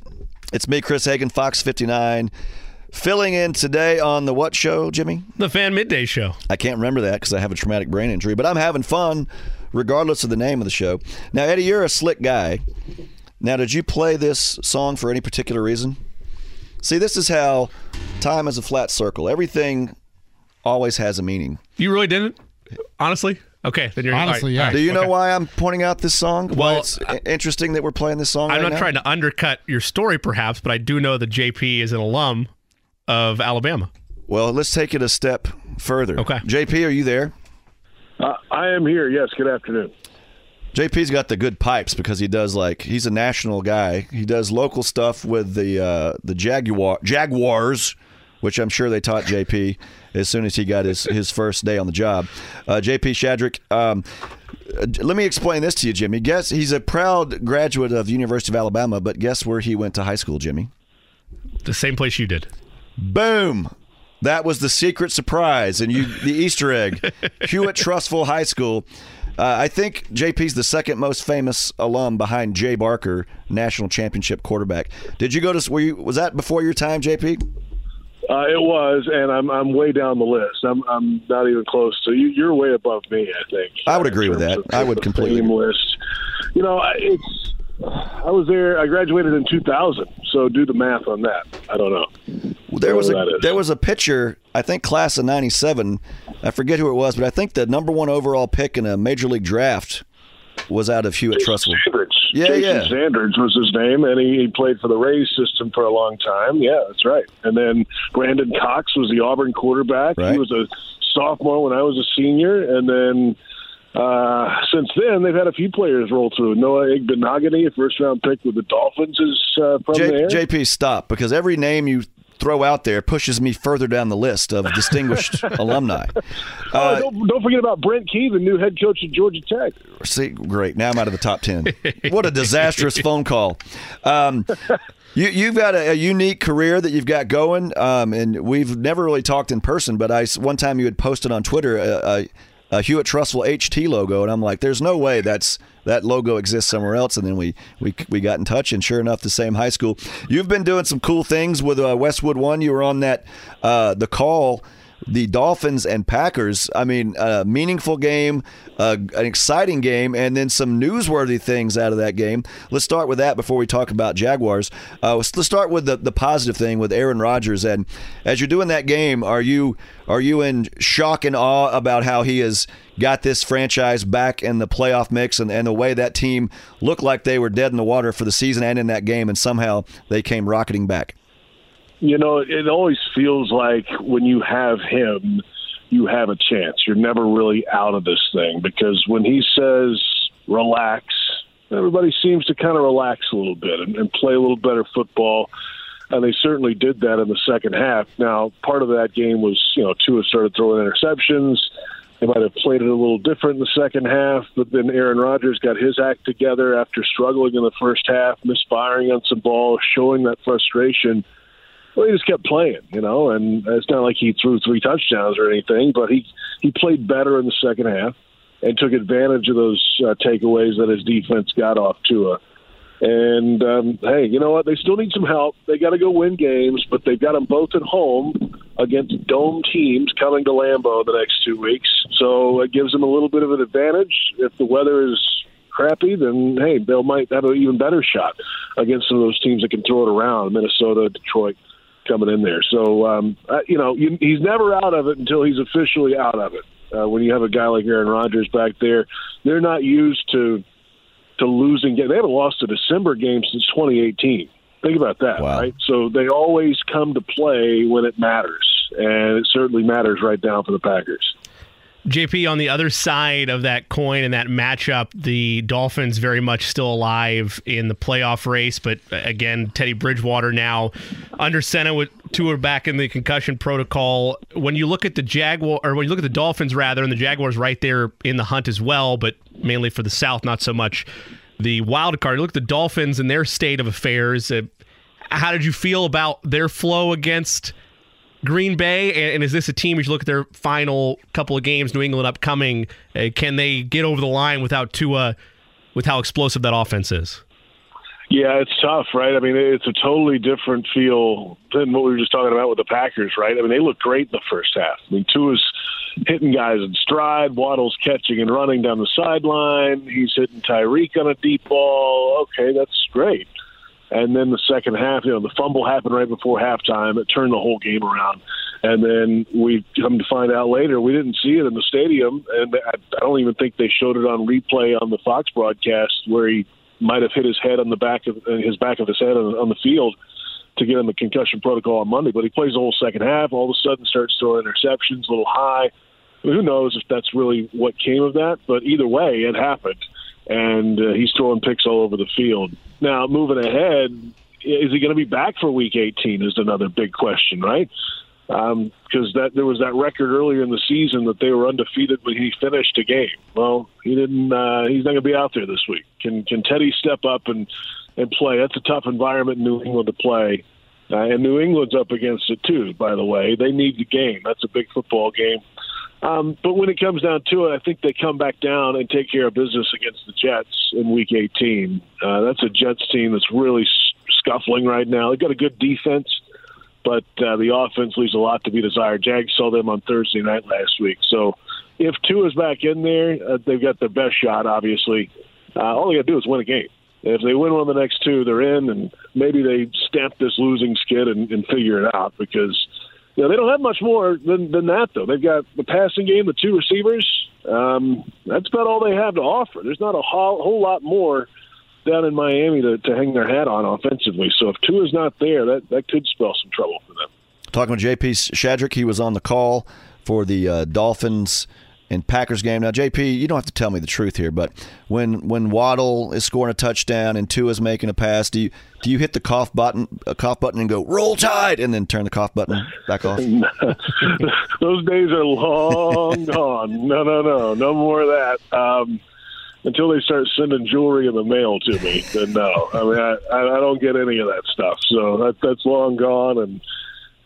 It's me, Chris Hagan, Fox 59. Filling in today on the what show, Jimmy? The Fan Midday Show. I can't remember that because I have a traumatic brain injury, but I'm having fun regardless of the name of the show. Now, Eddie, you're a slick guy. Now, did you play this song for any particular reason? See, this is how time is a flat circle. Everything always has a meaning. You really didn't? Honestly? Okay, then you're Honestly, all yeah. Do you know why I'm pointing out this song? why Well, it's i- interesting that we're playing this song I'm right not now? trying to undercut your story, perhaps, but I do know that JP is an alum of Alabama. Well, let's take it a step further. Okay. JP, are you there? Uh, I am here. Yes. Good afternoon. JP's got the good pipes because he does like he's a national guy. He does local stuff with the uh, the Jaguar Jaguars, which I'm sure they taught JP as soon as he got his, his first day on the job. Uh, JP Shadrick, um, uh, let me explain this to you, Jimmy. Guess he's a proud graduate of the University of Alabama, but guess where he went to high school, Jimmy? The same place you did. Boom. That was the secret surprise and you the Easter egg. *laughs* Hewitt-Trussville High School. Uh, I think JP's the second most famous alum behind Jay Barker, national championship quarterback. Did you go to? Were you? Was that before your time, JP? Uh, it was, and I'm I'm way down the list. I'm I'm not even close to you. You're way above me, I think. I would agree with that. of I would the completely agree. list. You know, it's. I was there. I graduated in 2000. So do the math on that. I don't know. There was a Whatever that is. there was a pitcher, I think class of '97. I forget who it was, but I think the number one overall pick in a major league draft was out of Hewitt. Sanders. Yeah, Jason yeah. Sanders was his name, and he, he played for the Rays system for a long time. Yeah, that's right. And then Brandon Cox was the Auburn quarterback. Right. He was a sophomore when I was a senior, and then uh, since then they've had a few players roll through. Noah Igbinoghene, a first round pick with the Dolphins, is uh, from J- there. JP, stop because every name you throw out there pushes me further down the list of distinguished *laughs* alumni. oh, Uh, don't, don't forget about Brent Key, the new head coach at Georgia Tech. See, great. Now I'm out of the top 10. What a disastrous *laughs* phone call. Um, you, you've got a, a unique career that you've got going, um, and we've never really talked in person, but I, one time you had posted on Twitter a, a, a Hewitt-Trussville HT logo, and I'm like, there's no way that's that logo exists somewhere else. And then we, we, we got in touch, and sure enough, the same high school. You've been doing some cool things with uh, Westwood One. You were on that, uh, the call the Dolphins and Packers. I mean, a meaningful game, an exciting game, and then some newsworthy things out of that game. Let's start with that before we talk about Jaguars. Uh, let's let's start with the, the positive thing with Aaron Rodgers. And as you're doing that game, are you are you in shock and awe about how he has got this franchise back in the playoff mix and, and the way that team looked like they were dead in the water for the season and in that game, and somehow they came rocketing back? You know, it always feels like when you have him, you have a chance. You're never really out of this thing because when he says relax, everybody seems to kind of relax a little bit and, and play a little better football. And they certainly did that in the second half. Now, part of that game was, you know, Tua started throwing interceptions. They might have played it a little different in the second half, but then Aaron Rodgers got his act together after struggling in the first half, misfiring on some balls, showing that frustration well, he just kept playing, you know, and it's not like he threw three touchdowns or anything, but he he played better in the second half and took advantage of those uh, takeaways that his defense got off to. And um, hey, you know what? They still need some help. They got to go win games, but they've got them both at home against dome teams coming to Lambeau the next two weeks. So it gives them a little bit of an advantage. If the weather is crappy, then hey, they might have an even better shot against some of those teams that can throw it around, Minnesota, Detroit coming in there. So um, uh, you know you, he's never out of it until he's officially out of it. Uh, when you have a guy like Aaron Rodgers back there, they're not used to to losing. They haven't lost a December game since 2018. Think about that, Wow. right? So they always come to play when it matters, and it certainly matters right now for the Packers. JP, on the other side of that coin and that matchup, the Dolphins very much still alive in the playoff race. But uh, again, Teddy Bridgewater now under center with Tua back in the concussion protocol. When you look at the Jaguar, or when you look at the Dolphins rather, and the Jaguars right there in the hunt as well, but mainly for the South, not so much the wild card. You look at the Dolphins and their state of affairs. Uh, how did you feel about their flow against? Green Bay, and, is this a team? As you look at their final couple of games, New England upcoming, uh, can they get over the line without Tua, with how explosive that offense is? Yeah, it's tough, right? I mean, it's a totally different feel than what we were just talking about with the Packers, right? I mean, they look great in the first half. I mean, Tua's hitting guys in stride, Waddle's catching and running down the sideline. He's hitting Tyreek on a deep ball. Okay, that's great. And then the second half, you know, the fumble happened right before halftime. It turned the whole game around. And then we come to find out later we didn't see it in the stadium, and I don't even think they showed it on replay on the Fox broadcast where he might have hit his head on the back of uh, his back of his head on, on the field to get in the concussion protocol on Monday. But he plays the whole second half. All of a sudden, starts throwing interceptions, a little high. Who knows if that's really what came of that? But either way, it happened, and uh, he's throwing picks all over the field. Now, moving ahead, is he going to be back for Week 18? Is another big question, right? Because that there was that record earlier in the season that they were undefeated when he finished a game. Well, he didn't. Uh, he's not going to be out there this week. Can Can Teddy step up and and play? That's a tough environment in New England to play. Uh, and New England's up against it too. By the way, they need the game. That's a big football game. Um, but when it comes down to it, I think they come back down and take care of business against the Jets in Week 18. Uh, that's a Jets team that's really scuffling right now. They've got a good defense, but uh, the offense leaves a lot to be desired. Jags saw them on Thursday night last week. So if Tua is back in there, uh, they've got their best shot, obviously. Uh, all they got to do is win a game. If they win one of the next two, they're in, and maybe they stamp this losing skid and, and figure it out because you know, they don't have much more than, than that, though. They've got the passing game, the Tua receivers. Um, that's about all they have to offer. There's not a whole, whole lot more down in Miami to, to hang their hat on offensively. So if two is not there, that, that could spell some trouble for them. Talking with JP Shadrick, he was on the call for the uh, Dolphins and Packers game. Now, JP, you don't have to tell me the truth here, but when when Waddle is scoring a touchdown and Tua's making a pass, do you do you hit the cough button, a cough button, and go roll tide, and then turn the cough button back off? *laughs* Those days are long *laughs* gone. No, no, no, no more of that. Um, until they start sending jewelry in the mail to me, then no. I mean, I, I I don't get any of that stuff. So that that's long gone, and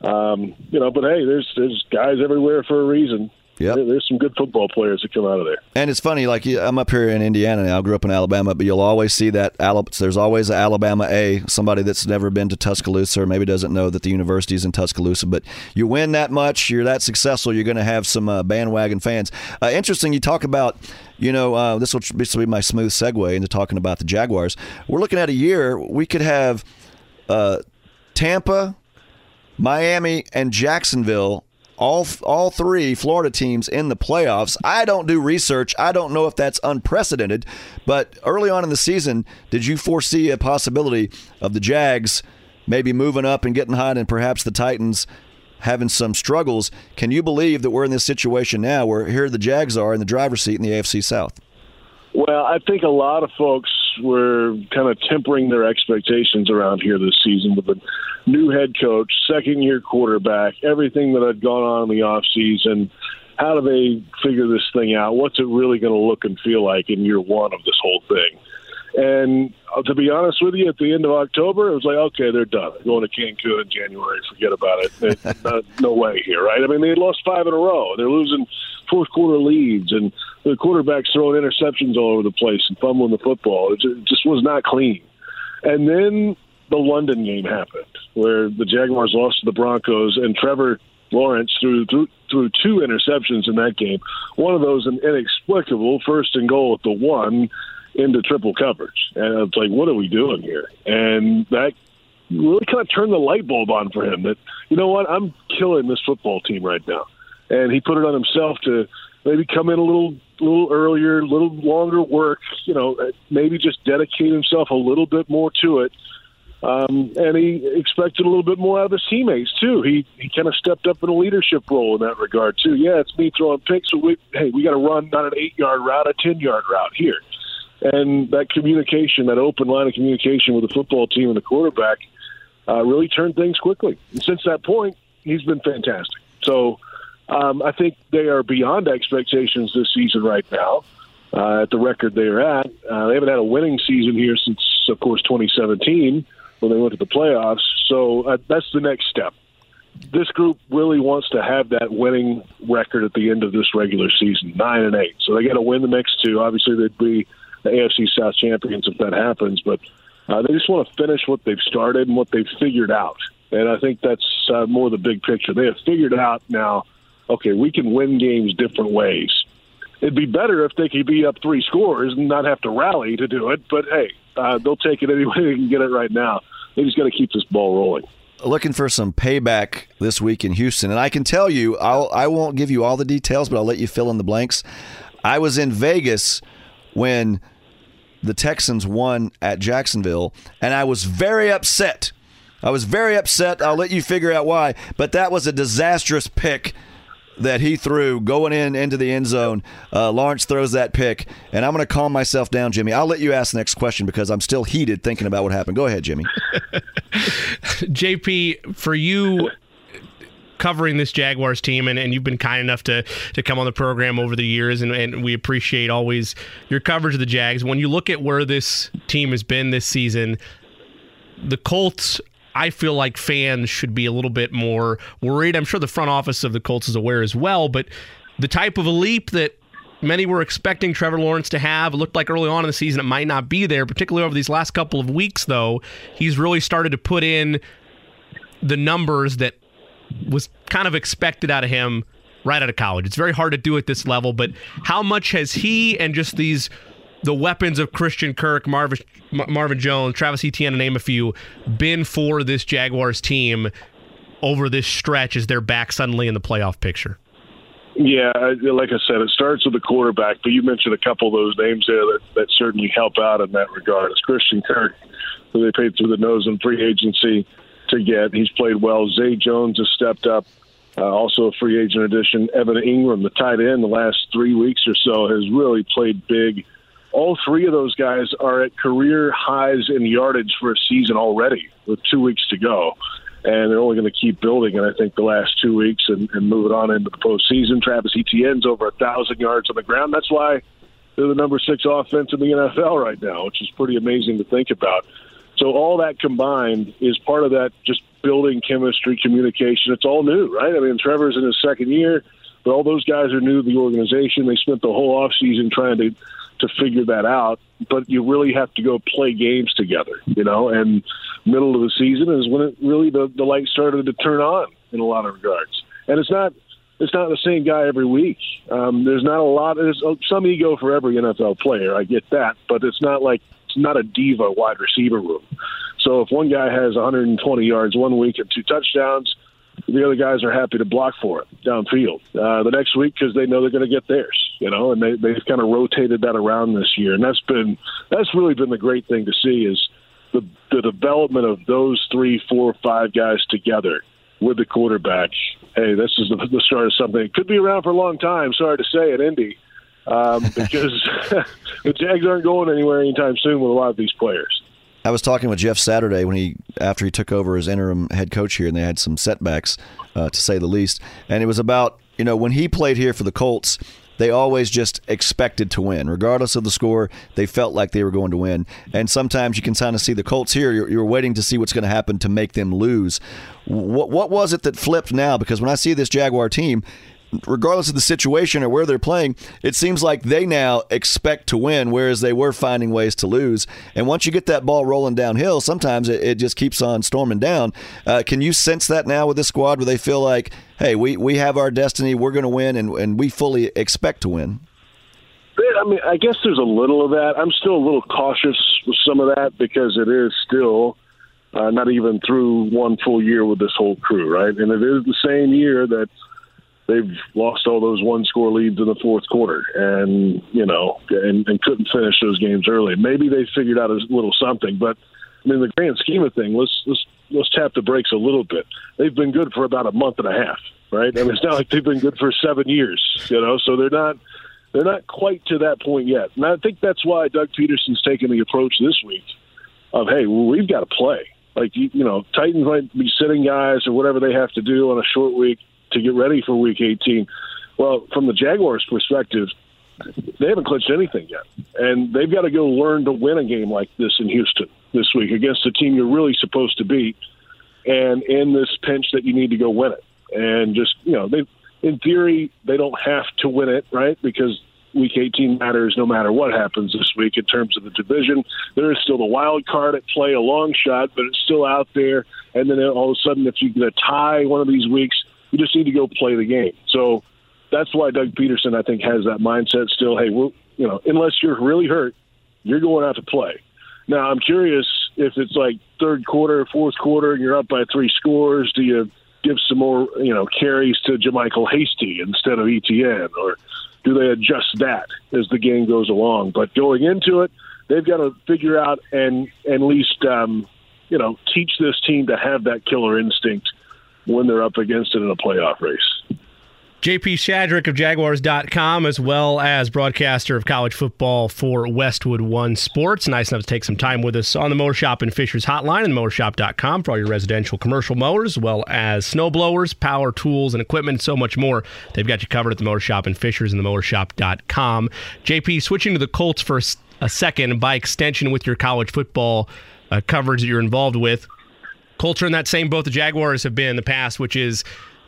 um, you know. But hey, there's there's guys everywhere for a reason. There- There's some good football players that come out of there. And it's funny, like I'm up here in Indiana now. I grew up in Alabama, but you'll always see that. There's always an Alabama A, somebody that's never been to Tuscaloosa or maybe doesn't know that the university is in Tuscaloosa. But you win that much, you're that successful, you're going to have some uh, bandwagon fans. Uh, interesting, you talk about, you know, uh, this will this will be my smooth segue into talking about the Jaguars. We're looking at a year we could have uh, Tampa, Miami, and Jacksonville. All, all three Florida teams in the playoffs. I don't do research. I don't know if that's unprecedented, but early on in the season, did you foresee a possibility of the Jags maybe moving up and getting hot, and perhaps the Titans having some struggles? Can you believe that we're in this situation now where here the Jags are in the driver's seat in the AFC South? Well, I think a lot of folks were kind of tempering their expectations around here this season with a new head coach, second year quarterback, everything that had gone on in the off season. How do they figure this thing out? What's it really going to look and feel like in year one of this whole thing? And uh, to be honest with you, at the end of October, it was like, okay, they're done. They're going to Cancun in January. Forget about it. *laughs* No, no way here, right? I mean, they lost five in a row. They're losing fourth quarter leads, and the quarterback's throwing interceptions all over the place and fumbling the football. It ju- it just was not clean. And then the London game happened, where the Jaguars lost to the Broncos, and Trevor Lawrence threw threw, threw two interceptions in that game. One of those an inexplicable first and goal at the one into triple coverage, and it's like, what are we doing here? And that really kind of turned the light bulb on for him that you know what I'm killing this football team right now, and he put it on himself to maybe come in a little little earlier, a little longer work, you know, maybe just dedicate himself a little bit more to it. Um, and he expected a little bit more out of his teammates too. He he kind of stepped up in a leadership role in that regard too. Yeah, it's me throwing picks, but we hey we got to run not an eight yard route, a ten yard route here. And that communication, that open line of communication with the football team and the quarterback, uh, really turned things quickly. And since that point, he's been fantastic. So um, I think they are beyond expectations this season right now. Uh, at the record they are at, uh, they haven't had a winning season here since, of course, 2017 when they went to the playoffs. So uh, that's the next step. This group really wants to have that winning record at the end of this regular season, nine and eight. So they got to win the next two. Obviously, they'd be AFC South champions if that happens, but uh, they just want to finish what they've started and what they've figured out. And I think that's uh, more the big picture. They have figured out now. Okay, we can win games different ways. It'd be better if they could be up three scores and not have to rally to do it. But hey, uh, they'll take it *laughs* any way they can get it right now. They just got to keep this ball rolling. Looking for some payback this week in Houston, and I can tell you, I'll, I won't give you all the details, but I'll let you fill in the blanks. I was in Vegas when the Texans won at Jacksonville, and I was very upset. I was very upset. I'll let you figure out why, but that was a disastrous pick that he threw going in into the end zone. Uh, Lawrence throws that pick, and I'm going to calm myself down, Jimmy. I'll let you ask the next question because I'm still heated thinking about what happened. Go ahead, Jimmy. *laughs* JP, for you covering this Jaguars team, and, and you've been kind enough to to come on the program over the years, and, and we appreciate always your coverage of the Jags. When you look at where this team has been this season, the Colts I feel like fans should be a little bit more worried. I'm sure the front office of the Colts is aware as well, but the type of a leap that many were expecting Trevor Lawrence to have. It looked like early on in the season it might not be there, particularly over these last couple of weeks, though. He's really started to put in the numbers that was kind of expected out of him right out of college. It's very hard to do at this level, but how much has he and just these the weapons of Christian Kirk, Marvin Marvin Jones, Travis Etienne, to name a few, been for this Jaguars team over this stretch as they're back suddenly in the playoff picture? Yeah, like I said, it starts with the quarterback, but you mentioned a couple of those names there that, that certainly help out in that regard. It's Christian Kirk, who they paid through the nose in free agency to get. He's played well. Zay Jones has stepped up. Uh, also a free agent addition. Evan Engram, the tight end, the last three weeks or so has really played big all three of those guys are at career highs in yardage for a season already with two weeks to go. And they're only going to keep building. And I think the last two weeks and, and moving on into the postseason, Travis Etienne's over a thousand yards on the ground. That's why they're the number six offense in the NFL right now, which is pretty amazing to think about. So all that combined is part of that just building chemistry, communication. It's all new, right? I mean, Trevor's in his second year, but all those guys are new to the organization. They spent the whole offseason trying to to figure that out. But you really have to go play games together, you know. And middle of the season is when it really the the light started to turn on in a lot of regards. And it's not it's not the same guy every week. Um, there's not a lot. There's some ego for every NFL player. I get that, but it's not like not a diva wide receiver room. So if one guy has 120 yards one week and two touchdowns, the other guys are happy to block for it downfield. Uh, the next week because they know they're going to get theirs, you know, and they they've kind of rotated that around this year, and that's been that's really been the great thing to see is the the development of those three, four, five guys together with the quarterback. Hey, this is the, the start of something. Could be around for a long time. Sorry to say it, Indy, um, *laughs* because *laughs* the Jags aren't going anywhere anytime soon with a lot of these players. I was talking with Jeff Saturday when he after he took over as interim head coach here, and they had some setbacks, uh, to say the least. And it was about you know when he played here for the Colts, they always just expected to win, regardless of the score. They felt like they were going to win. And sometimes you can kind of see the Colts here. You're, you're waiting to see what's going to happen to make them lose. What what was it that flipped now? Because when I see this Jaguar team, regardless of the situation or where they're playing, it seems like they now expect to win, whereas they were finding ways to lose. And once you get that ball rolling downhill, sometimes it, it just keeps on storming down. Uh, can you sense that now with this squad where they feel like, hey, we, we have our destiny, we're going to win, and, and we fully expect to win? I mean, I guess there's a little of that. I'm still a little cautious with some of that because it is still uh, not even through one full year with this whole crew, right? And it is the same year that they've lost all those one score leads in the fourth quarter and, you know, and, and couldn't finish those games early. Maybe they figured out a little something, but I mean, the grand scheme of things, let's, let's, let's tap the brakes a little bit. They've been good for about a month and a half, right? I mean, it's not like they've been good for seven years, you know, so they're not, they're not quite to that point yet. And I think that's why Doug Pederson's taking the approach this week of, hey, well, we've got to play. Like, you, you know, Titans might be sitting guys or whatever they have to do on a short week to get ready for week 18. Well, from the Jaguars' perspective, they haven't clinched anything yet. And they've got to go learn to win a game like this in Houston this week against a team you're really supposed to beat and in this pinch that you need to go win it. And just, you know, they in theory they don't have to win it, right? Because week 18 matters no matter what happens this week in terms of the division. There is still the wild card at play, a long shot, but it's still out there. And then all of a sudden, if you get a tie one of these weeks, you just need to go play the game. So that's why Doug Pederson, I think, has that mindset still. Hey, we'll, you know, unless you're really hurt, you're going out to play. Now, I'm curious if it's like third quarter, fourth quarter, and you're up by three scores. Do you give some more, you know, carries to JaMycal Hasty instead of Etienne, or do they adjust that as the game goes along? But going into it, they've got to figure out and at least, um, you know, teach this team to have that killer instinct when they're up against it in a playoff race. JP Shadrick of Jaguars.com, as well as broadcaster of college football for Westwood One Sports. Nice enough to take some time with us on the Mower Shop and Fishers hotline and mowershop.com for all your residential commercial mowers, as well as snow blowers, power tools, and equipment, and so much more. They've got you covered at the Mower Shop and Fishers and the mowershop.com. JP, switching to the Colts for a second, by extension with your college football uh, coverage that you're involved with. Colts are in that same boat the Jaguars have been in the past, which is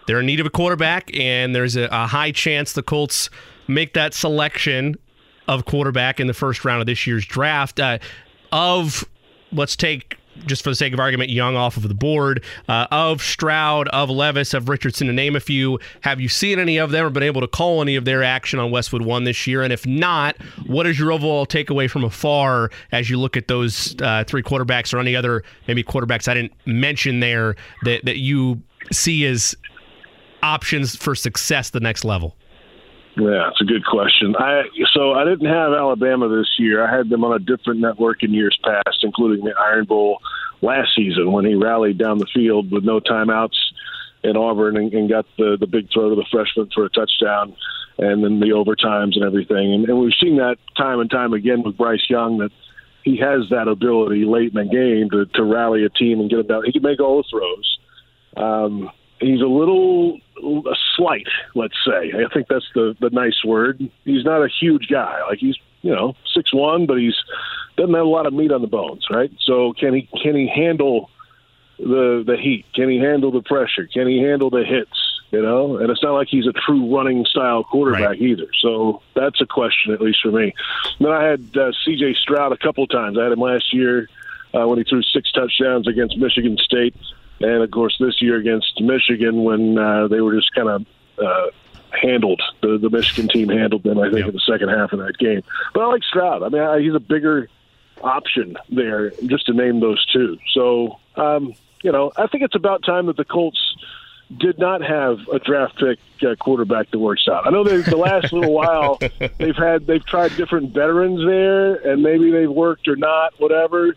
they're in need of a quarterback, and there's a, a high chance the Colts make that selection of quarterback in the first round of this year's draft. Uh, of let's take just for the sake of argument, Young off of the board, uh, of Stroud, of Levis, of Richardson, to name a few. Have you seen any of them or been able to call any of their action on Westwood One this year? And if not, what is your overall takeaway from afar as you look at those uh, three quarterbacks or any other maybe quarterbacks I didn't mention there that, that you see as options for success the next level? Yeah, it's a good question. I so I didn't have Alabama this year. I had them on a different network in years past, including the Iron Bowl last season when he rallied down the field with no timeouts in Auburn and, and got the the big throw to the freshman for a touchdown, and then the overtimes and everything. And, and we've seen that time and time again with Bryce Young that he has that ability late in the game to, to rally a team and get them down. He can make all the throws. Um, he's a little a slight, let's say. I think that's the the nice word. He's not a huge guy. Like he's you know six one, but he's doesn't have a lot of meat on the bones, right? So can he can he handle the the heat? Can he handle the pressure? Can he handle the hits? You know, and it's not like he's a true running style quarterback right. either. So that's a question, at least for me. Then I had uh, C.J. Stroud a couple of times. I had him last year uh, when he threw six touchdowns against Michigan State and of course this year against Michigan when uh, they were just kind of uh, handled the, the Michigan team handled them. I think yep. in the second half of that game. But I like Stroud. I mean, I, he's a bigger option there, just to name those two. So um, you know, I think it's about time that the Colts did not have a draft pick uh, quarterback that works out. I know they, the last little while *laughs* they've had they've tried different veterans there, and maybe they've worked or not, whatever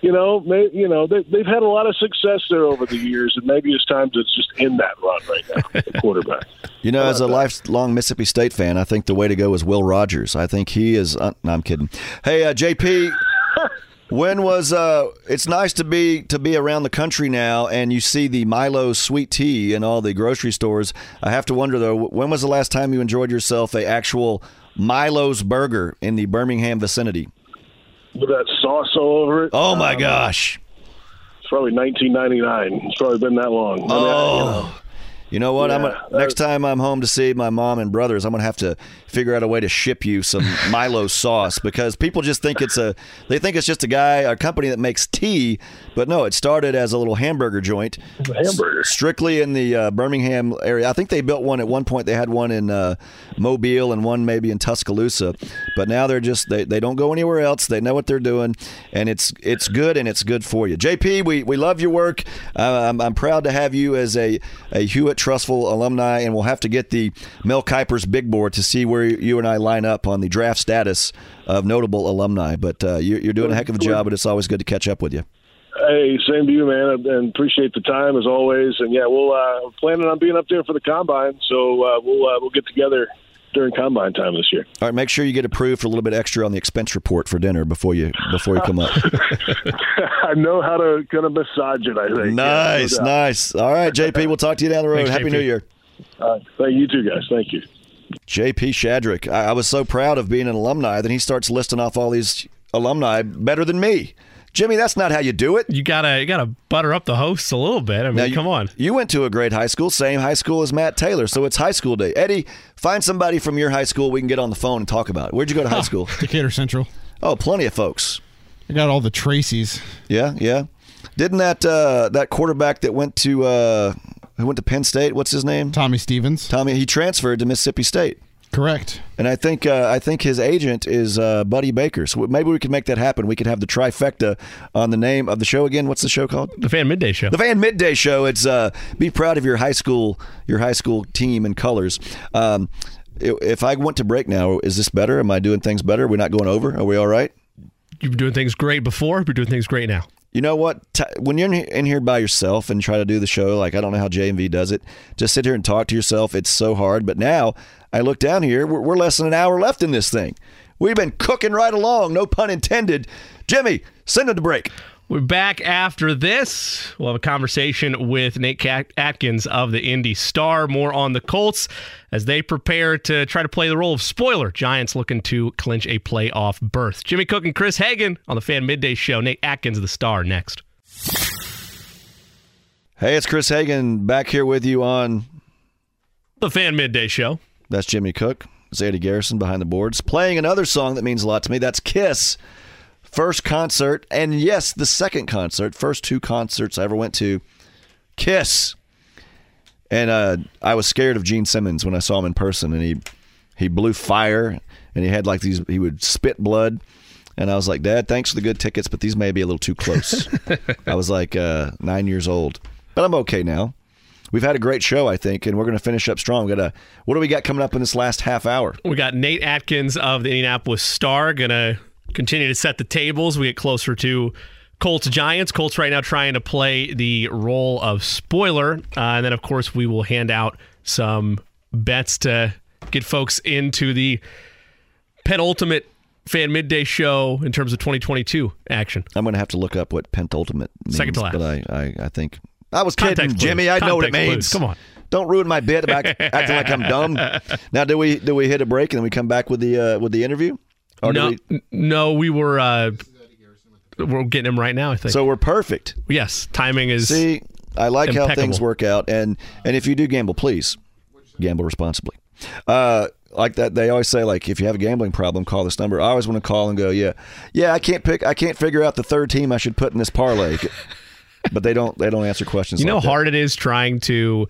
you know, may, you know, they, they've had a lot of success there over the years, and maybe it's time to just end that run right now, the quarterback. *laughs* You know, as a lifelong Mississippi State fan, I think the way to go is Will Rogers. I think he is. Uh, no, I'm kidding. Hey, uh, JP. *laughs* When was uh it's nice to be to be around the country now and you see the Milo sweet tea in all the grocery stores. I have to wonder though, when was the last time you enjoyed yourself a actual Milo's burger in the Birmingham vicinity? With that sauce all over it. Oh my um, gosh! It's probably 1999. It's probably been that long. Oh. I mean, I, you know, You know what? I'm gonna, next time I'm home to see my mom and brothers, I'm gonna have to figure out a way to ship you some *laughs* Milo sauce because people just think it's a they think it's just a guy, a company that makes tea, but no, it started as a little hamburger joint, hamburger. strictly in the uh, Birmingham area. I think they built one at one point. They had one in uh, Mobile and one maybe in Tuscaloosa, but now they're just they, they don't go anywhere else. They know what they're doing, and it's it's good and it's good for you. JP, we, we love your work. Uh, I'm, I'm proud to have you as a a Hewitt Trussville alumni, and we'll have to get the Mel Kiper's big board to see where you and I line up on the draft status of notable alumni. But uh, you, you're doing a heck of a job, and it's always good to catch up with you. Hey, same to you, man, and appreciate the time as always. And yeah, we'll uh, we're planning on being up there for the combine, so uh, we'll uh, we'll get together during combine time this year. All right, make sure you get approved for a little bit extra on the expense report for dinner before you before you come up. *laughs* I know how to kind of massage it. I think. nice, Yeah, no nice. All right, JP, we'll talk to you down the road. Thanks, Happy JP. New Year. Uh, thank you too, guys. Thank you. JP Shadrick. I, I was so proud of being an alumni. Then he starts listing off all these alumni better than me. Jimmy, that's not how you do it. You gotta you gotta butter up the hosts a little bit. I mean, Now, you- come on. You went to a great high school, same high school as Matt Taylor, so it's high school day. Eddie, find somebody from your high school we can get on the phone and talk about. it. Where'd you go to high school? Decatur Central. Oh, plenty of folks. I got all the Tracys. Yeah, yeah. Didn't that uh, that quarterback that went to uh, who went to Penn State? What's his name? Tommy Stevens. Tommy. He transferred to Mississippi State. Correct. And I think uh, I think his agent is uh, Buddy Baker. So maybe we could make that happen. We could have the trifecta on the name of the show again. What's the show called? The fan midday show. The Van Midday Show. It's uh, be proud of your high school your high school team and colors. Um, if I went to break now, is this better? Am I doing things better? We're we not going over? Are we all right? You've been doing things great before. You're doing things great now. You know what? When you're in in here by yourself and try to do the show, like I don't know how JMV does it, just sit here and talk to yourself. It's so hard. But now I look down here, we're, we're less than an hour left in this thing. We've been cooking right along, no pun intended. Jimmy, send it to break. We're back after this. We'll have a conversation with Nate Atkins of the Indy Star. More on the Colts as they prepare to try to play the role of spoiler. Giants looking to clinch a playoff berth. Jimmy Cook and Chris Hagan on the Fan Midday Show. Nate Atkins of the Star next. Hey, it's Chris Hagan back here with you on The Fan Midday Show. That's Jimmy Cook. It's Eddie Garrison behind the boards playing another song that means a lot to me. That's Kiss. First concert, and yes, the second concert. First two concerts I ever went to. Kiss. And uh, I was scared of Gene Simmons when I saw him in person, and he he blew fire, and he had like these. He would spit blood, and I was like, Dad, thanks for the good tickets, but these may be a little too close. *laughs* I was like uh, nine years old, but I'm okay now. We've had a great show, I think, and we're going to finish up strong. We got a, what do we got coming up in this last half hour? We got Nate Atkins of the Indianapolis Star going to continue to set the tables. We get closer to Colts Giants. Colts right now trying to play the role of spoiler. Uh, and then, of course, we will hand out some bets to get folks into the penultimate fan midday show in terms of 2022 action. I'm going to have to look up what pentultimate means. Second to last. But I, I, I think I was kidding, Context. Jimmy. I know what it means. Come on. Don't ruin my bit about *laughs* acting like I'm dumb. Now, do we do we hit a break and then we come back with the uh, with the interview? Or No, we, no, we were uh, we're getting him right now. I think. so we're perfect. yes, timing is. See, I like how things work out, and and if you do gamble, please gamble responsibly. Uh, like that, they always say like if you have a gambling problem, call this number. I always want to call and go, yeah, yeah, I can't pick, I can't figure out the third team I should put in this parlay, but they don't, they don't answer questions. You know like how hard it is trying to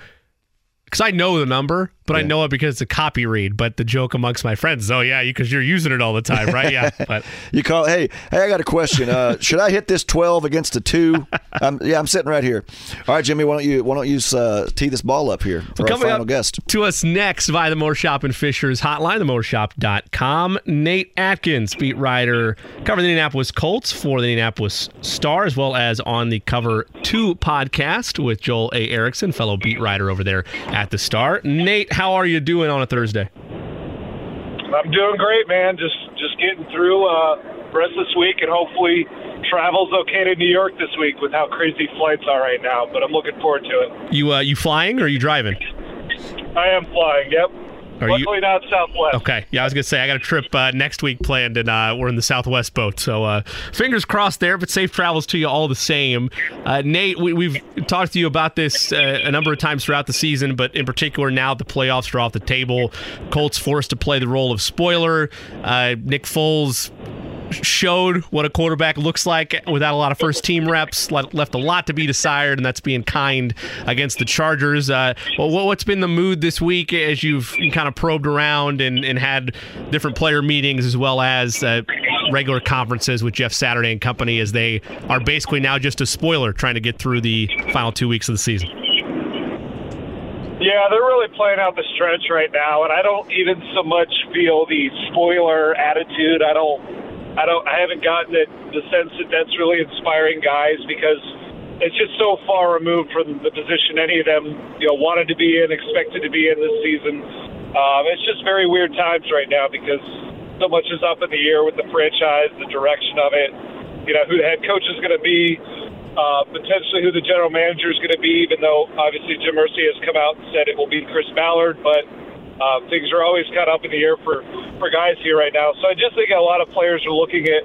because I know the number, but I know it because it's a copy read. But the joke amongst my friends oh yeah, because you're using it all the time, right? Yeah, *laughs* but You call, hey, hey, I got a question. Uh, *laughs* should I hit this twelve against a two? I'm, yeah, I'm sitting right here. All right, Jimmy, why don't you why don't you uh, tee this ball up here for our final guest? to us next via the Mower Shop and Fishers hotline, themowershop.com. Nate Atkins, beat writer, covering the Indianapolis Colts for the Indianapolis Star, as well as on the Cover 2 podcast with Joel A. Erickson, fellow beat writer over there at the Star. Nate, how are you doing on a Thursday? I'm doing great, man. Just just getting through uh, rest this week, and hopefully travel's okay to New York this week with how crazy flights are right now. But I'm looking forward to it. You uh, you flying or are you driving? I am flying. Yep. Are you- Luckily not Southwest. Okay. Yeah, I was gonna say I got a trip uh, next week planned, and uh, we're in the Southwest boat. So uh, fingers crossed there, but safe travels to you all the same. Uh, Nate, we, we've talked to you about this uh, a number of times throughout the season, but in particular now the playoffs are off the table. Colts forced to play the role of spoiler. Uh, Nick Foles showed what a quarterback looks like without a lot of first team reps. Left a lot to be desired, and that's being kind against the Chargers. Uh, well, what- what's been the mood this week as you've kind of probed around and, and had different player meetings as well as uh, regular conferences with Jeff Saturday and company as they are basically now just a spoiler trying to get through the final two weeks of the season? Yeah, they're really playing out the stretch right now, and I don't even so much feel the spoiler attitude. I don't, I don't, I haven't gotten it, the sense that that's really inspiring guys because it's just so far removed from the position any of them, you know, wanted to be in, expected to be in this season. Um, it's just very weird times right now because so much is up in the air with the franchise, the direction of it. You know, who the head coach is going to be uh, potentially who the general manager is going to be, even though obviously Jim Irsay has come out and said it will be Chris Ballard, but uh, things are always kind of up in the air for, for guys here right now. So I just think a lot of players are looking at,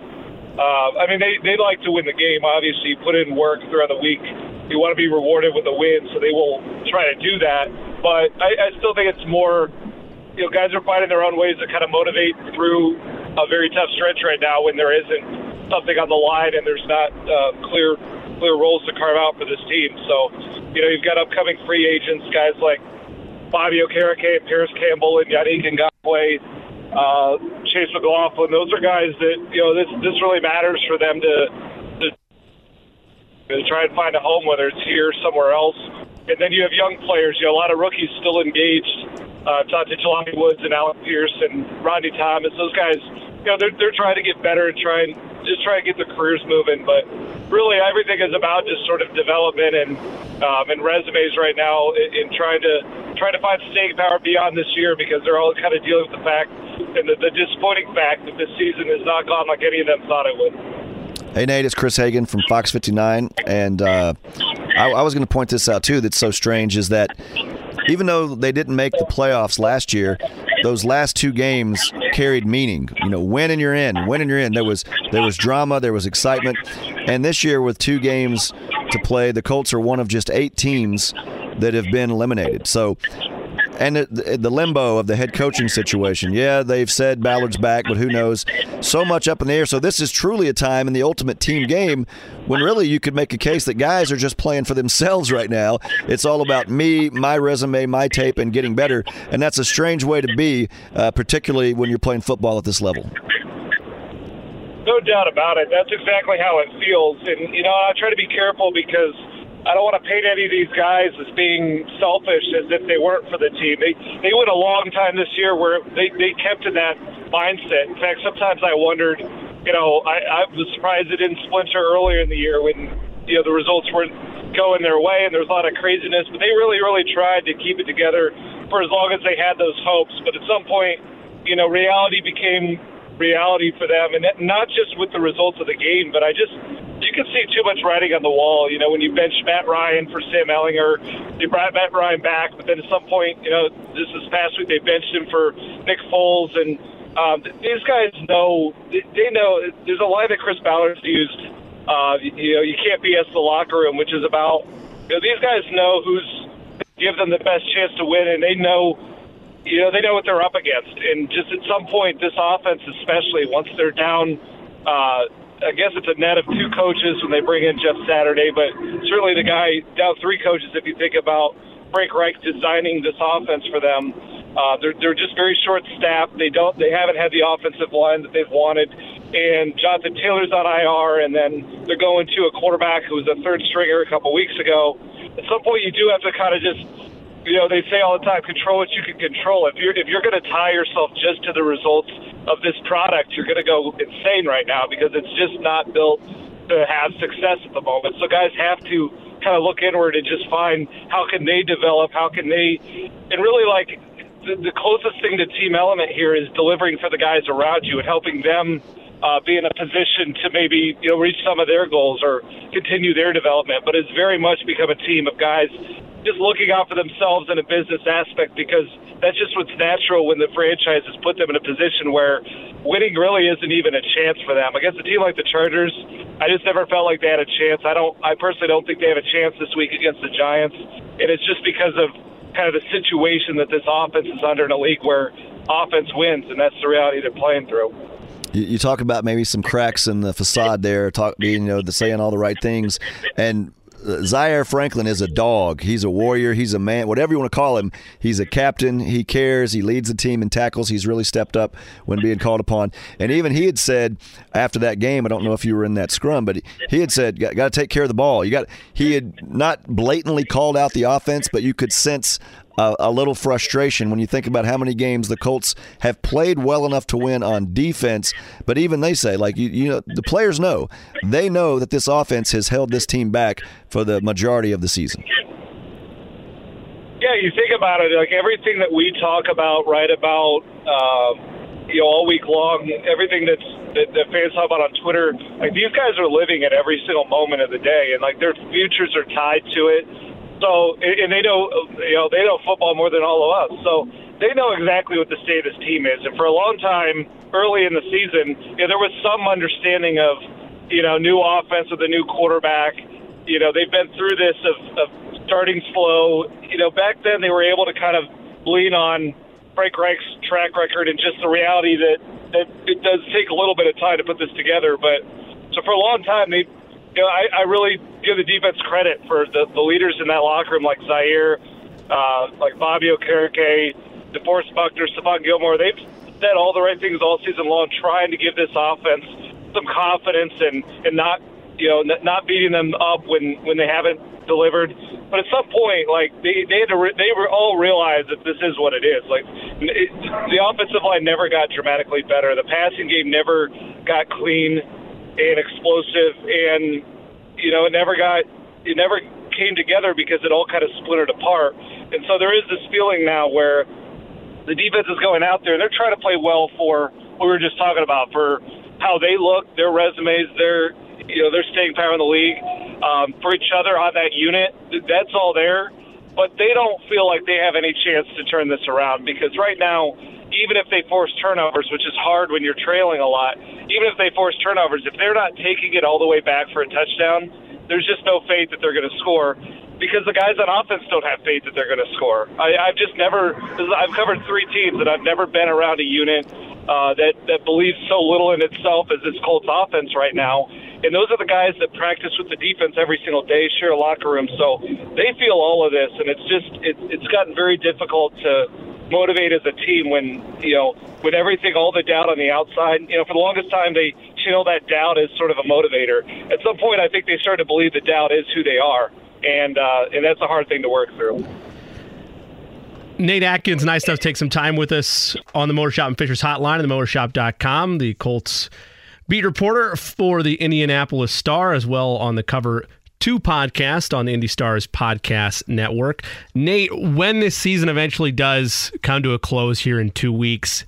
uh, I mean, they, they like to win the game, obviously, put in work throughout the week. You want to be rewarded with a win, so they will try to do that. But I, I still think it's more, you know, guys are finding their own ways to kind of motivate through a very tough stretch right now when there isn't something on the line and there's not uh, clear clear roles to carve out for this team. So, you know, you've got upcoming free agents, guys like Bobby Okereke, Parris Campbell, and Yannick Ngakoue, uh, Chase McLaughlin. Those are guys that, you know, this this really matters for them to, to, to try and find a home, whether it's here or somewhere else. And then you have young players, you know, a lot of rookies still engaged. Uh, to Jelani Woods and Alec Pierce and Rodney Thomas. Those guys, you know, they're, they're trying to get better and try and just try and get their careers moving. But really, everything is about just sort of development and um, and resumes right now in, in trying to trying to find staying power beyond this year because they're all kind of dealing with the fact and the, the disappointing fact that this season has not gone like any of them thought it would. Hey, Nate, it's Chris Hagan from Fox 59. And uh, I, I was going to point this out, too, that's so strange is that even though they didn't make the playoffs last year, those last two games carried meaning. You know, win and you're in, win and you're in. There was there was drama, there was excitement, and this year with two games to play, the Colts are one of just eight teams that have been eliminated. So. And the, limbo of the head coaching situation. Yeah, they've said Ballard's back, but who knows? So much up in the air. So this is truly a time in the ultimate team game when really you could make a case that guys are just playing for themselves right now. It's all about me, my resume, my tape, and getting better. And that's a strange way to be, uh, particularly when you're playing football at this level. No doubt about it. That's exactly how it feels. And, you know, I try to be careful because I don't want to paint any of these guys as being selfish as if they weren't for the team. They they went a long time this year where they, they kept in that mindset. In fact, sometimes I wondered, you know, I, I was surprised it didn't splinter earlier in the year when, you know, the results weren't going their way and there was a lot of craziness. But they really, really tried to keep it together for as long as they had those hopes. But at some point, you know, reality became reality for them, and not just with the results of the game, but I just you can see too much writing on the wall. You know, when you bench Matt Ryan for Sam Ehlinger, you brought Matt Ryan back, but then at some point, you know, this this past week they benched him for Nick Foles, and um, these guys know they know there's a line that Chris Ballard's used. Uh, you know, you can't BS the locker room, which is about you know these guys know who's give them the best chance to win, and they know you know, they know what they're up against. And just at some point, this offense, especially once they're down, uh, I guess it's a net of two coaches when they bring in Jeff Saturday, but certainly the guy down three coaches. If you think about Frank Reich designing this offense for them, uh, they're they're just very short staffed. They don't they haven't had the offensive line that they've wanted, and Jonathan Taylor's on IR, and then they're going to a quarterback who was a third stringer a couple weeks ago. At some point, you do have to kind of just you know, they say all the time, control what you can control. If you're if you're going to tie yourself just to the results of this product, you're going to go insane right now because it's just not built to have success at the moment. So guys have to kind of look inward and just find how can they develop, how can they, and really like the, the closest thing to team element here is delivering for the guys around you and helping them uh, be in a position to maybe you know reach some of their goals or continue their development. But it's very much become a team of guys just looking out for themselves in a business aspect because that's just what's natural when the franchise has put them in a position where winning really isn't even a chance for them. Against a team like the Chargers, I just never felt like they had a chance. I don't. I personally don't think they have a chance this week against the Giants, and it's just because of kind of the situation that this offense is under in a league where offense wins, and that's the reality they're playing through. You, you talk about maybe some cracks in the facade there, talk being you know the saying all the right things, and Zaire Franklin is a dog. He's a warrior. He's a man. Whatever you want to call him, he's a captain. He cares. He leads the team in tackles. He's really stepped up when being called upon. And even he had said after that game, I don't know if you were in that scrum, but he had said, "Got, got to take care of the ball." You got. He had not blatantly called out the offense, but you could sense a, a, little frustration when you think about how many games the Colts have played well enough to win on defense. But even they say, like you, you know, the players know they know that this offense has held this team back for the majority of the season. Yeah, you think about it, like everything that we talk about, right about, uh, you know, all week long, everything that's that, that fans talk about on Twitter, like these guys are living it every single moment of the day, and like their futures are tied to it so, and they know, you know, they know football more than all of us. So they know exactly what the state of this team is. And for a long time, early in the season, you there was some understanding of, you know, new offense with a new quarterback. You know, they've been through this of, of starting slow. You know, back then they were able to kind of lean on Frank Reich's track record and just the reality that that it does take a little bit of time to put this together. But so for a long time, they you know, I, I really give the defense credit for the, the leaders in that locker room, like Zaire, uh, like Bobby Okereke, DeForest Buckner, Stephon Gilmore. They've said all the right things all season long, trying to give this offense some confidence and and not you know not beating them up when when they haven't delivered. But at some point, like they they had to re- they were all realized that this is what it is. Like it, the offensive line never got dramatically better. The passing game never got clean and explosive, and you know it never got it never came together because it all kind of splintered apart. And so there is this feeling now where the defense is going out there and they're trying to play well for what we were just talking about for how they look, their resumes, their you know their staying power in the league um, for each other on that unit. That's all there, but they don't feel like they have any chance to turn this around because right now even if they force turnovers, which is hard when you're trailing a lot, even if they force turnovers, if they're not taking it all the way back for a touchdown, there's just no faith that they're going to score because the guys on offense don't have faith that they're going to score. I, I've just never, I've covered three teams and I've never been around a unit uh, that that believes so little in itself as this Colts offense right now. And those are the guys that practice with the defense every single day, share a locker room, so they feel all of this, and it's just it, it's gotten very difficult to motivate as a team when you know when everything, all the doubt on the outside. You know, for the longest time they channel that doubt as sort of a motivator. At some point, I think they start to believe the doubt is who they are, and uh, and that's a hard thing to work through. Nate Atkins, nice to take some time with us on the Mower Shop and Fishers hotline and the mowershop.com. The Colts beat reporter for the Indianapolis Star, as well on the cover two podcast on the Indy Stars podcast network. Nate, when this season eventually does come to a close here in two weeks,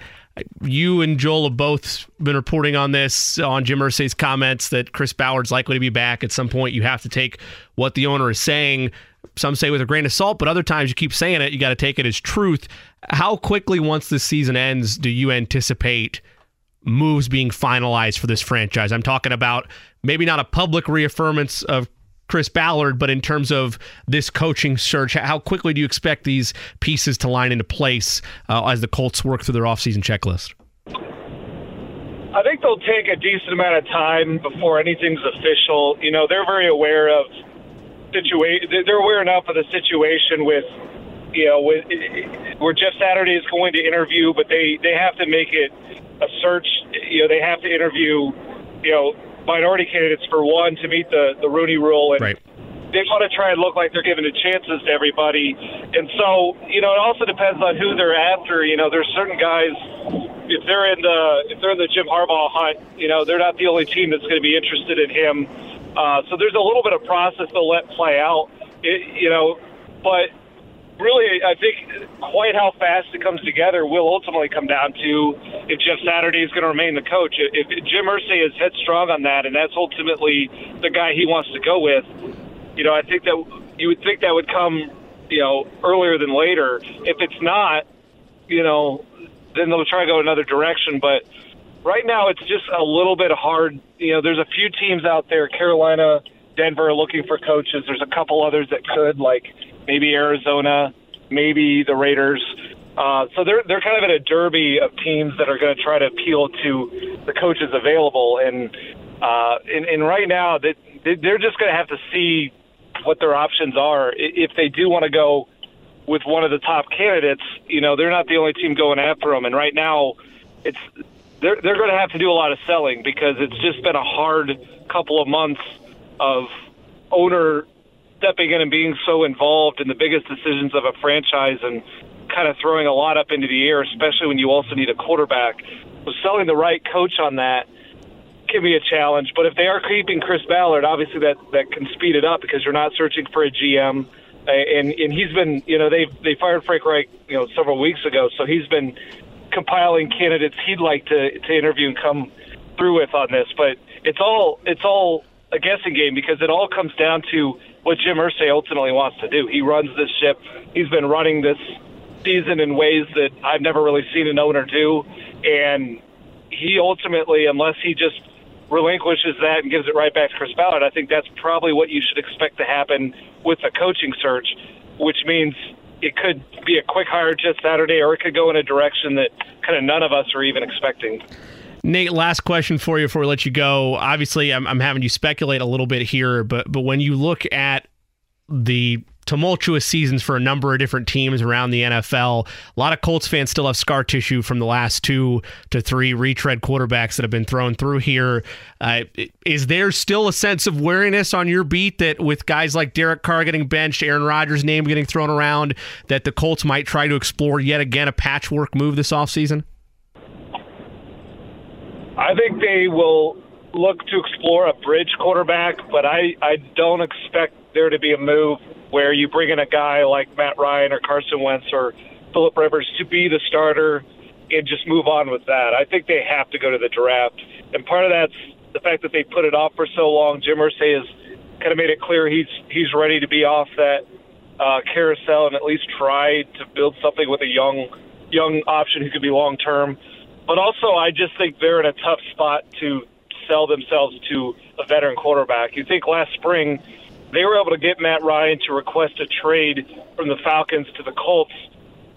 you and Joel have both been reporting on this on Jim Irsay's comments that Chris Ballard's likely to be back at some point. You have to take what the owner is saying. Some say with a grain of salt, but other times you keep saying it, you got to take it as truth. How quickly, once this season ends, do you anticipate moves being finalized for this franchise? I'm talking about maybe not a public reaffirmance of Chris Ballard, but in terms of this coaching search, how quickly do you expect these pieces to line into place uh, as the Colts work through their offseason checklist? I think they'll take a decent amount of time before anything's official. You know, they're very aware of situation. They're aware enough of the situation with, you know, with where Jeff Saturday is going to interview, but they they have to make it a search. You know, they have to interview, you know, minority candidates for one to meet the the Rooney Rule, and right. they want to try and look like they're giving the chances to everybody. And so, you know, it also depends on who they're after. You know, there's certain guys. If they're in the if they're in the Jim Harbaugh hunt, you know, they're not the only team that's going to be interested in him. Uh, so there's a little bit of process they'll let play out. It, you know, but really, I think quite how fast it comes together will ultimately come down to if Jeff Saturday is going to remain the coach. If Jim Irsay is headstrong on that, and that's ultimately the guy he wants to go with, you know, I think that you would think that would come you know, earlier than later. If it's not, you know, then they'll try to go another direction. But right now, it's just a little bit hard. You know, there's a few teams out there, Carolina, Denver, looking for coaches. There's a couple others that could, like maybe Arizona, maybe the Raiders. Uh, so they're they're kind of in a derby of teams that are going to try to appeal to the coaches available, and uh, and, and right now that they, they're just going to have to see what their options are if they do want to go with one of the top candidates. You know, they're not the only team going after them, and right now it's they're they're going to have to do a lot of selling because it's just been a hard couple of months of owner stepping in and being so involved in the biggest decisions of a franchise and kind of throwing a lot up into the air, especially when you also need a quarterback. So selling the right coach on that can be a challenge. But if they are keeping Chris Ballard, obviously that that can speed it up because you're not searching for a GM. Uh, And and he's been, you know, they they fired Frank Reich, you know, several weeks ago, so he's been compiling candidates he'd like to to interview and come through with on this. But it's all it's all a guessing game because it all comes down to what Jim Irsay ultimately wants to do. He runs this ship. He's been running this season in ways that I've never really seen an owner do, and he ultimately, unless he just relinquishes that and gives it right back to Chris Ballard, I think that's probably what you should expect to happen with the coaching search, which means it could be a quick hire just Saturday, or it could go in a direction that kind of none of us are even expecting. Nate, last question for you before we let you go. Obviously, I'm, I'm having you speculate a little bit here, but but when you look at the tumultuous seasons for a number of different teams around the NFL, a lot of Colts fans still have scar tissue from the last two to three retread quarterbacks that have been thrown through here. Uh, is there still a sense of wariness on your beat that with guys like Derek Carr getting benched, Aaron Rodgers' name getting thrown around, that the Colts might try to explore yet again a patchwork move this offseason? I think they will look to explore a bridge quarterback, but I, I don't expect there to be a move where you bring in a guy like Matt Ryan or Carson Wentz or Philip Rivers to be the starter and just move on with that. I think they have to go to the draft. And part of that's the fact that they put it off for so long. Jim Irsay has kind of made it clear he's he's ready to be off that uh, carousel and at least try to build something with a young young option who could be long term. But also, I just think they're in a tough spot to sell themselves to a veteran quarterback. You think last spring they were able to get Matt Ryan to request a trade from the Falcons to the Colts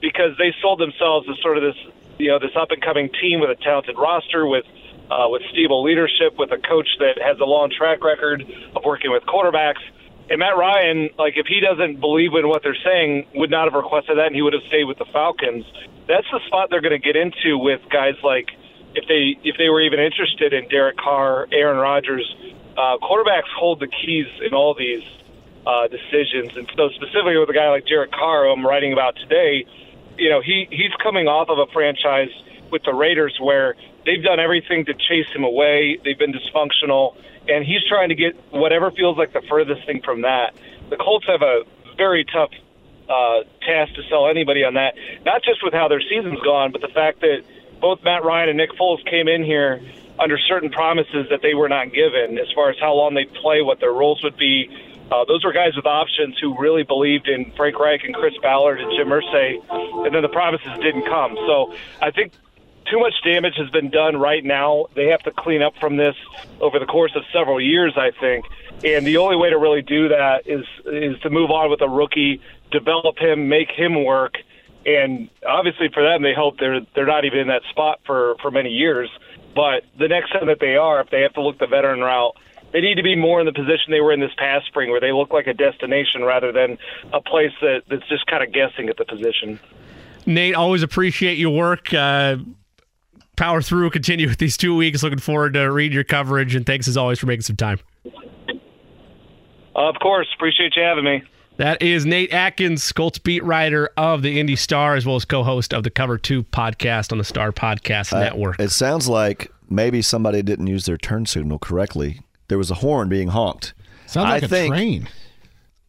because they sold themselves as sort of this, you know, this up and coming team with a talented roster, with uh, with stable leadership, with a coach that has a long track record of working with quarterbacks. And Matt Ryan, like if he doesn't believe in what they're saying, would not have requested that, and he would have stayed with the Falcons. That's the spot they're going to get into with guys like if they if they were even interested in Derek Carr, Aaron Rodgers. Uh, quarterbacks hold the keys in all these uh, decisions, and so specifically with a guy like Derek Carr, who I'm writing about today, you know he he's coming off of a franchise with the Raiders where they've done everything to chase him away. They've been dysfunctional, and he's trying to get whatever feels like the furthest thing from that. The Colts have a very tough uh, task to sell anybody on that. Not just with how their season's gone, but the fact that both Matt Ryan and Nick Foles came in here under certain promises that they were not given, as far as how long they'd play, what their roles would be. Uh, those were guys with options who really believed in Frank Reich and Chris Ballard and Jim Irsay, and then the promises didn't come. So I think too much damage has been done right now. They have to clean up from this over the course of several years, I think. And the only way to really do that is is to move on with a rookie, develop him, make him work. And obviously for them, they hope they're they're not even in that spot for for many years. But the next time that they are, if they have to look the veteran route, they need to be more in the position they were in this past spring, where they look like a destination rather than a place that, that's just kind of guessing at the position. Nate, always appreciate your work. Uh, power through, continue with these two weeks. Looking forward to reading your coverage, and thanks as always for making some time. of course, appreciate you having me. That is Nate Atkins, Colts beat writer of the Indy Star, as well as co-host of the Cover Two podcast on the Star Podcast Uh, Network. It sounds like maybe somebody didn't use their turn signal correctly. There was a horn being honked. Sounds like I a think, train.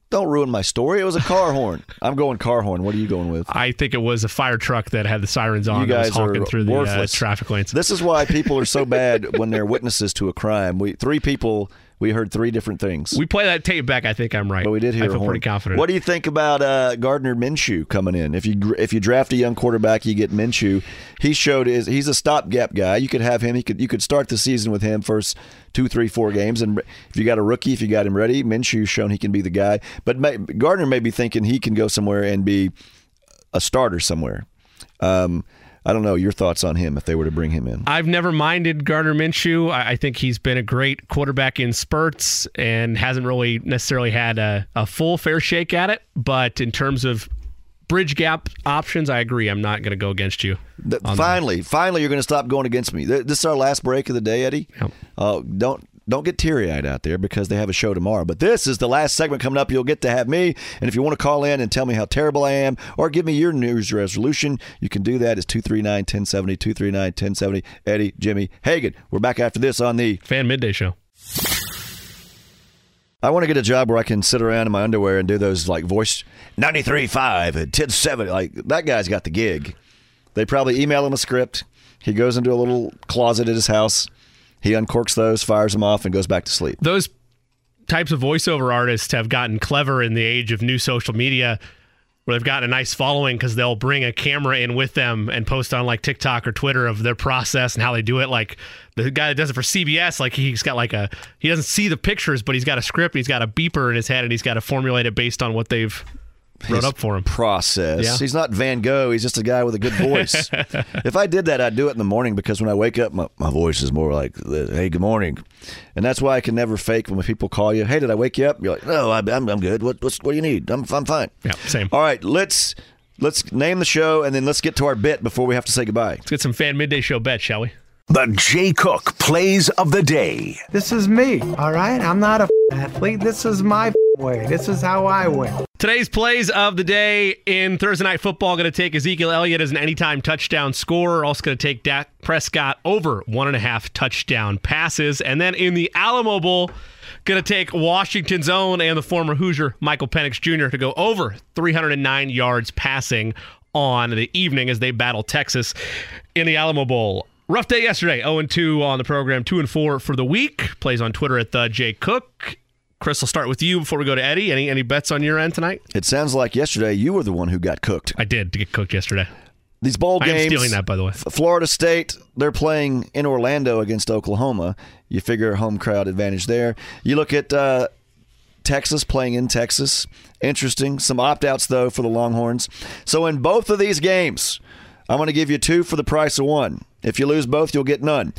Don't ruin my story. It was a car horn. I'm going car horn. What are you going with? I think it was a fire truck that had the sirens on. You that was guys honking are through the uh, worthless. traffic lanes. This is why people are so bad when they're witnesses to a crime. We three people We heard three different things. We play that tape back. I think I'm right. But we did hear I feel pretty confident. What do you think about uh, Gardner Minshew coming in? If you if you draft a young quarterback, you get Minshew. He showed is he's a stopgap guy. You could have him. He could you could start the season with him first two, three, four games, and if you got a rookie, if you got him ready, Minshew's shown he can be the guy. But may, Gardner may be thinking he can go somewhere and be a starter somewhere. Um, I don't know your thoughts on him if they were to bring him in. I've never minded Gardner Minshew. I, I think he's been a great quarterback in spurts and hasn't really necessarily had a, a full fair shake at it. But in terms of bridge gap options, I agree. I'm not going to go against you. Finally, finally, you're going to stop going against me. This is our last break of the day, Eddie. Yep. Uh, don't don't get teary eyed out there because they have a show tomorrow. But this is the last segment coming up. You'll get to have me, and if you want to call in and tell me how terrible I am, or give me your news resolution, you can do that. It's 239-1070, 239-1070. Eddie, Jimmy, Hagan. We're back after this on the Fan Midday Show. I want to get a job where I can sit around in my underwear and do those like voice 93.5 and 1070. Like that guy's got the gig. They probably email him a script. He goes into a little closet at his house. He uncorks those, fires them off, and goes back to sleep. Those types of voiceover artists have gotten clever in the age of new social media where they've got a nice following because they'll bring a camera in with them and post on like TikTok or Twitter of their process and how they do it. Like the guy that does it for CBS, like he's got like a he doesn't see the pictures, but he's got a script, he's got a beeper in his head, and he's got to formulate it based on what they've wrote His up for him. Process. Yeah. He's not Van Gogh. He's just a guy with a good voice. *laughs* if I did that, I'd do it in the morning because when I wake up, my, my voice is more like, "Hey, good morning," and that's why I can never fake when people call you. Hey, did I wake you up? You're like, No, I, I'm I'm good. What what's, what do you need? I'm I'm fine. Yeah, same. All right, let's let's name the show and then let's get to our bit before we have to say goodbye. Let's get some fan midday show bet, shall we? The Jay Cook plays of the day. This is me, all right? I'm not a athlete. This is my way. This is how I win. Today's plays of the day in Thursday Night Football going to take Ezekiel Elliott as an anytime touchdown scorer. Also going to take Dak Prescott over one and a half touchdown passes. And then in the Alamo Bowl, going to take Washington's own and the former Hoosier Michael Penix Jr. to go over 309 yards passing on the evening as they battle Texas in the Alamo Bowl. Rough day yesterday. 0 2 on the program, 2 and 4 for the week. Plays on Twitter at the J Cook. Chris, I'll start with you before we go to Eddie. Any any bets on your end tonight? It sounds like yesterday you were the one who got cooked. I did to get cooked yesterday. These bowl I am games. stealing that, by the way. Florida State, they're playing in Orlando against Oklahoma. You figure home crowd advantage there. You look at uh, Texas playing in Texas. Interesting. Some opt outs, though, for the Longhorns. So in both of these games, I'm going to give you two for the price of one. If you lose both, you'll get none.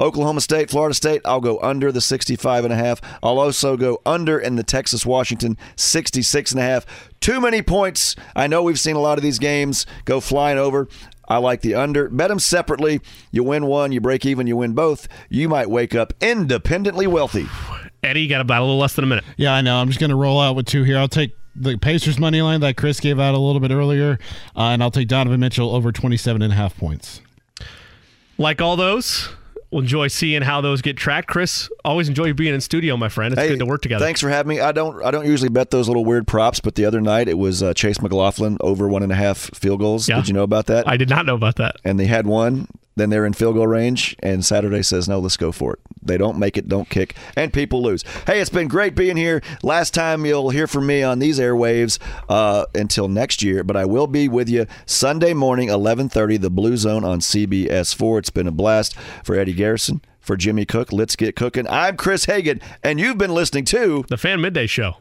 Oklahoma State, Florida State, I'll go under the 65 and a half. I'll also go under in the Texas Washington 66 and a half. Too many points. I know we've seen a lot of these games go flying over. I like the under. Bet them separately. You win one, you break even, you win both. You might wake up independently wealthy. Eddie, you got about a little less than a minute. Yeah, I know. I'm just going to roll out with two here. I'll take the Pacers money line that Chris gave out a little bit earlier, uh, and I'll take Donovan Mitchell over 27 and a half points. Like all those, we'll enjoy seeing how those get tracked. Chris, always enjoy being in studio, my friend. It's Hey, good to work together. Thanks for having me. I don't I don't usually bet those little weird props, but the other night it was uh, Chase McLaughlin over one and a half field goals. Yeah. Did you know about that? I did not know about that. and they had one. Then they're in field goal range, and Saturday says, "No, let's go for it." They don't make it, don't kick, and people lose. Hey, it's been great being here. Last time you'll hear from me on these airwaves uh, until next year, but I will be with you Sunday morning, eleven thirty, the Blue Zone on CBS Four. It's been a blast for Eddie Garrison, for Jimmy Cook. Let's get cooking. I'm Chris Hagan, and you've been listening to The Fan Midday Show.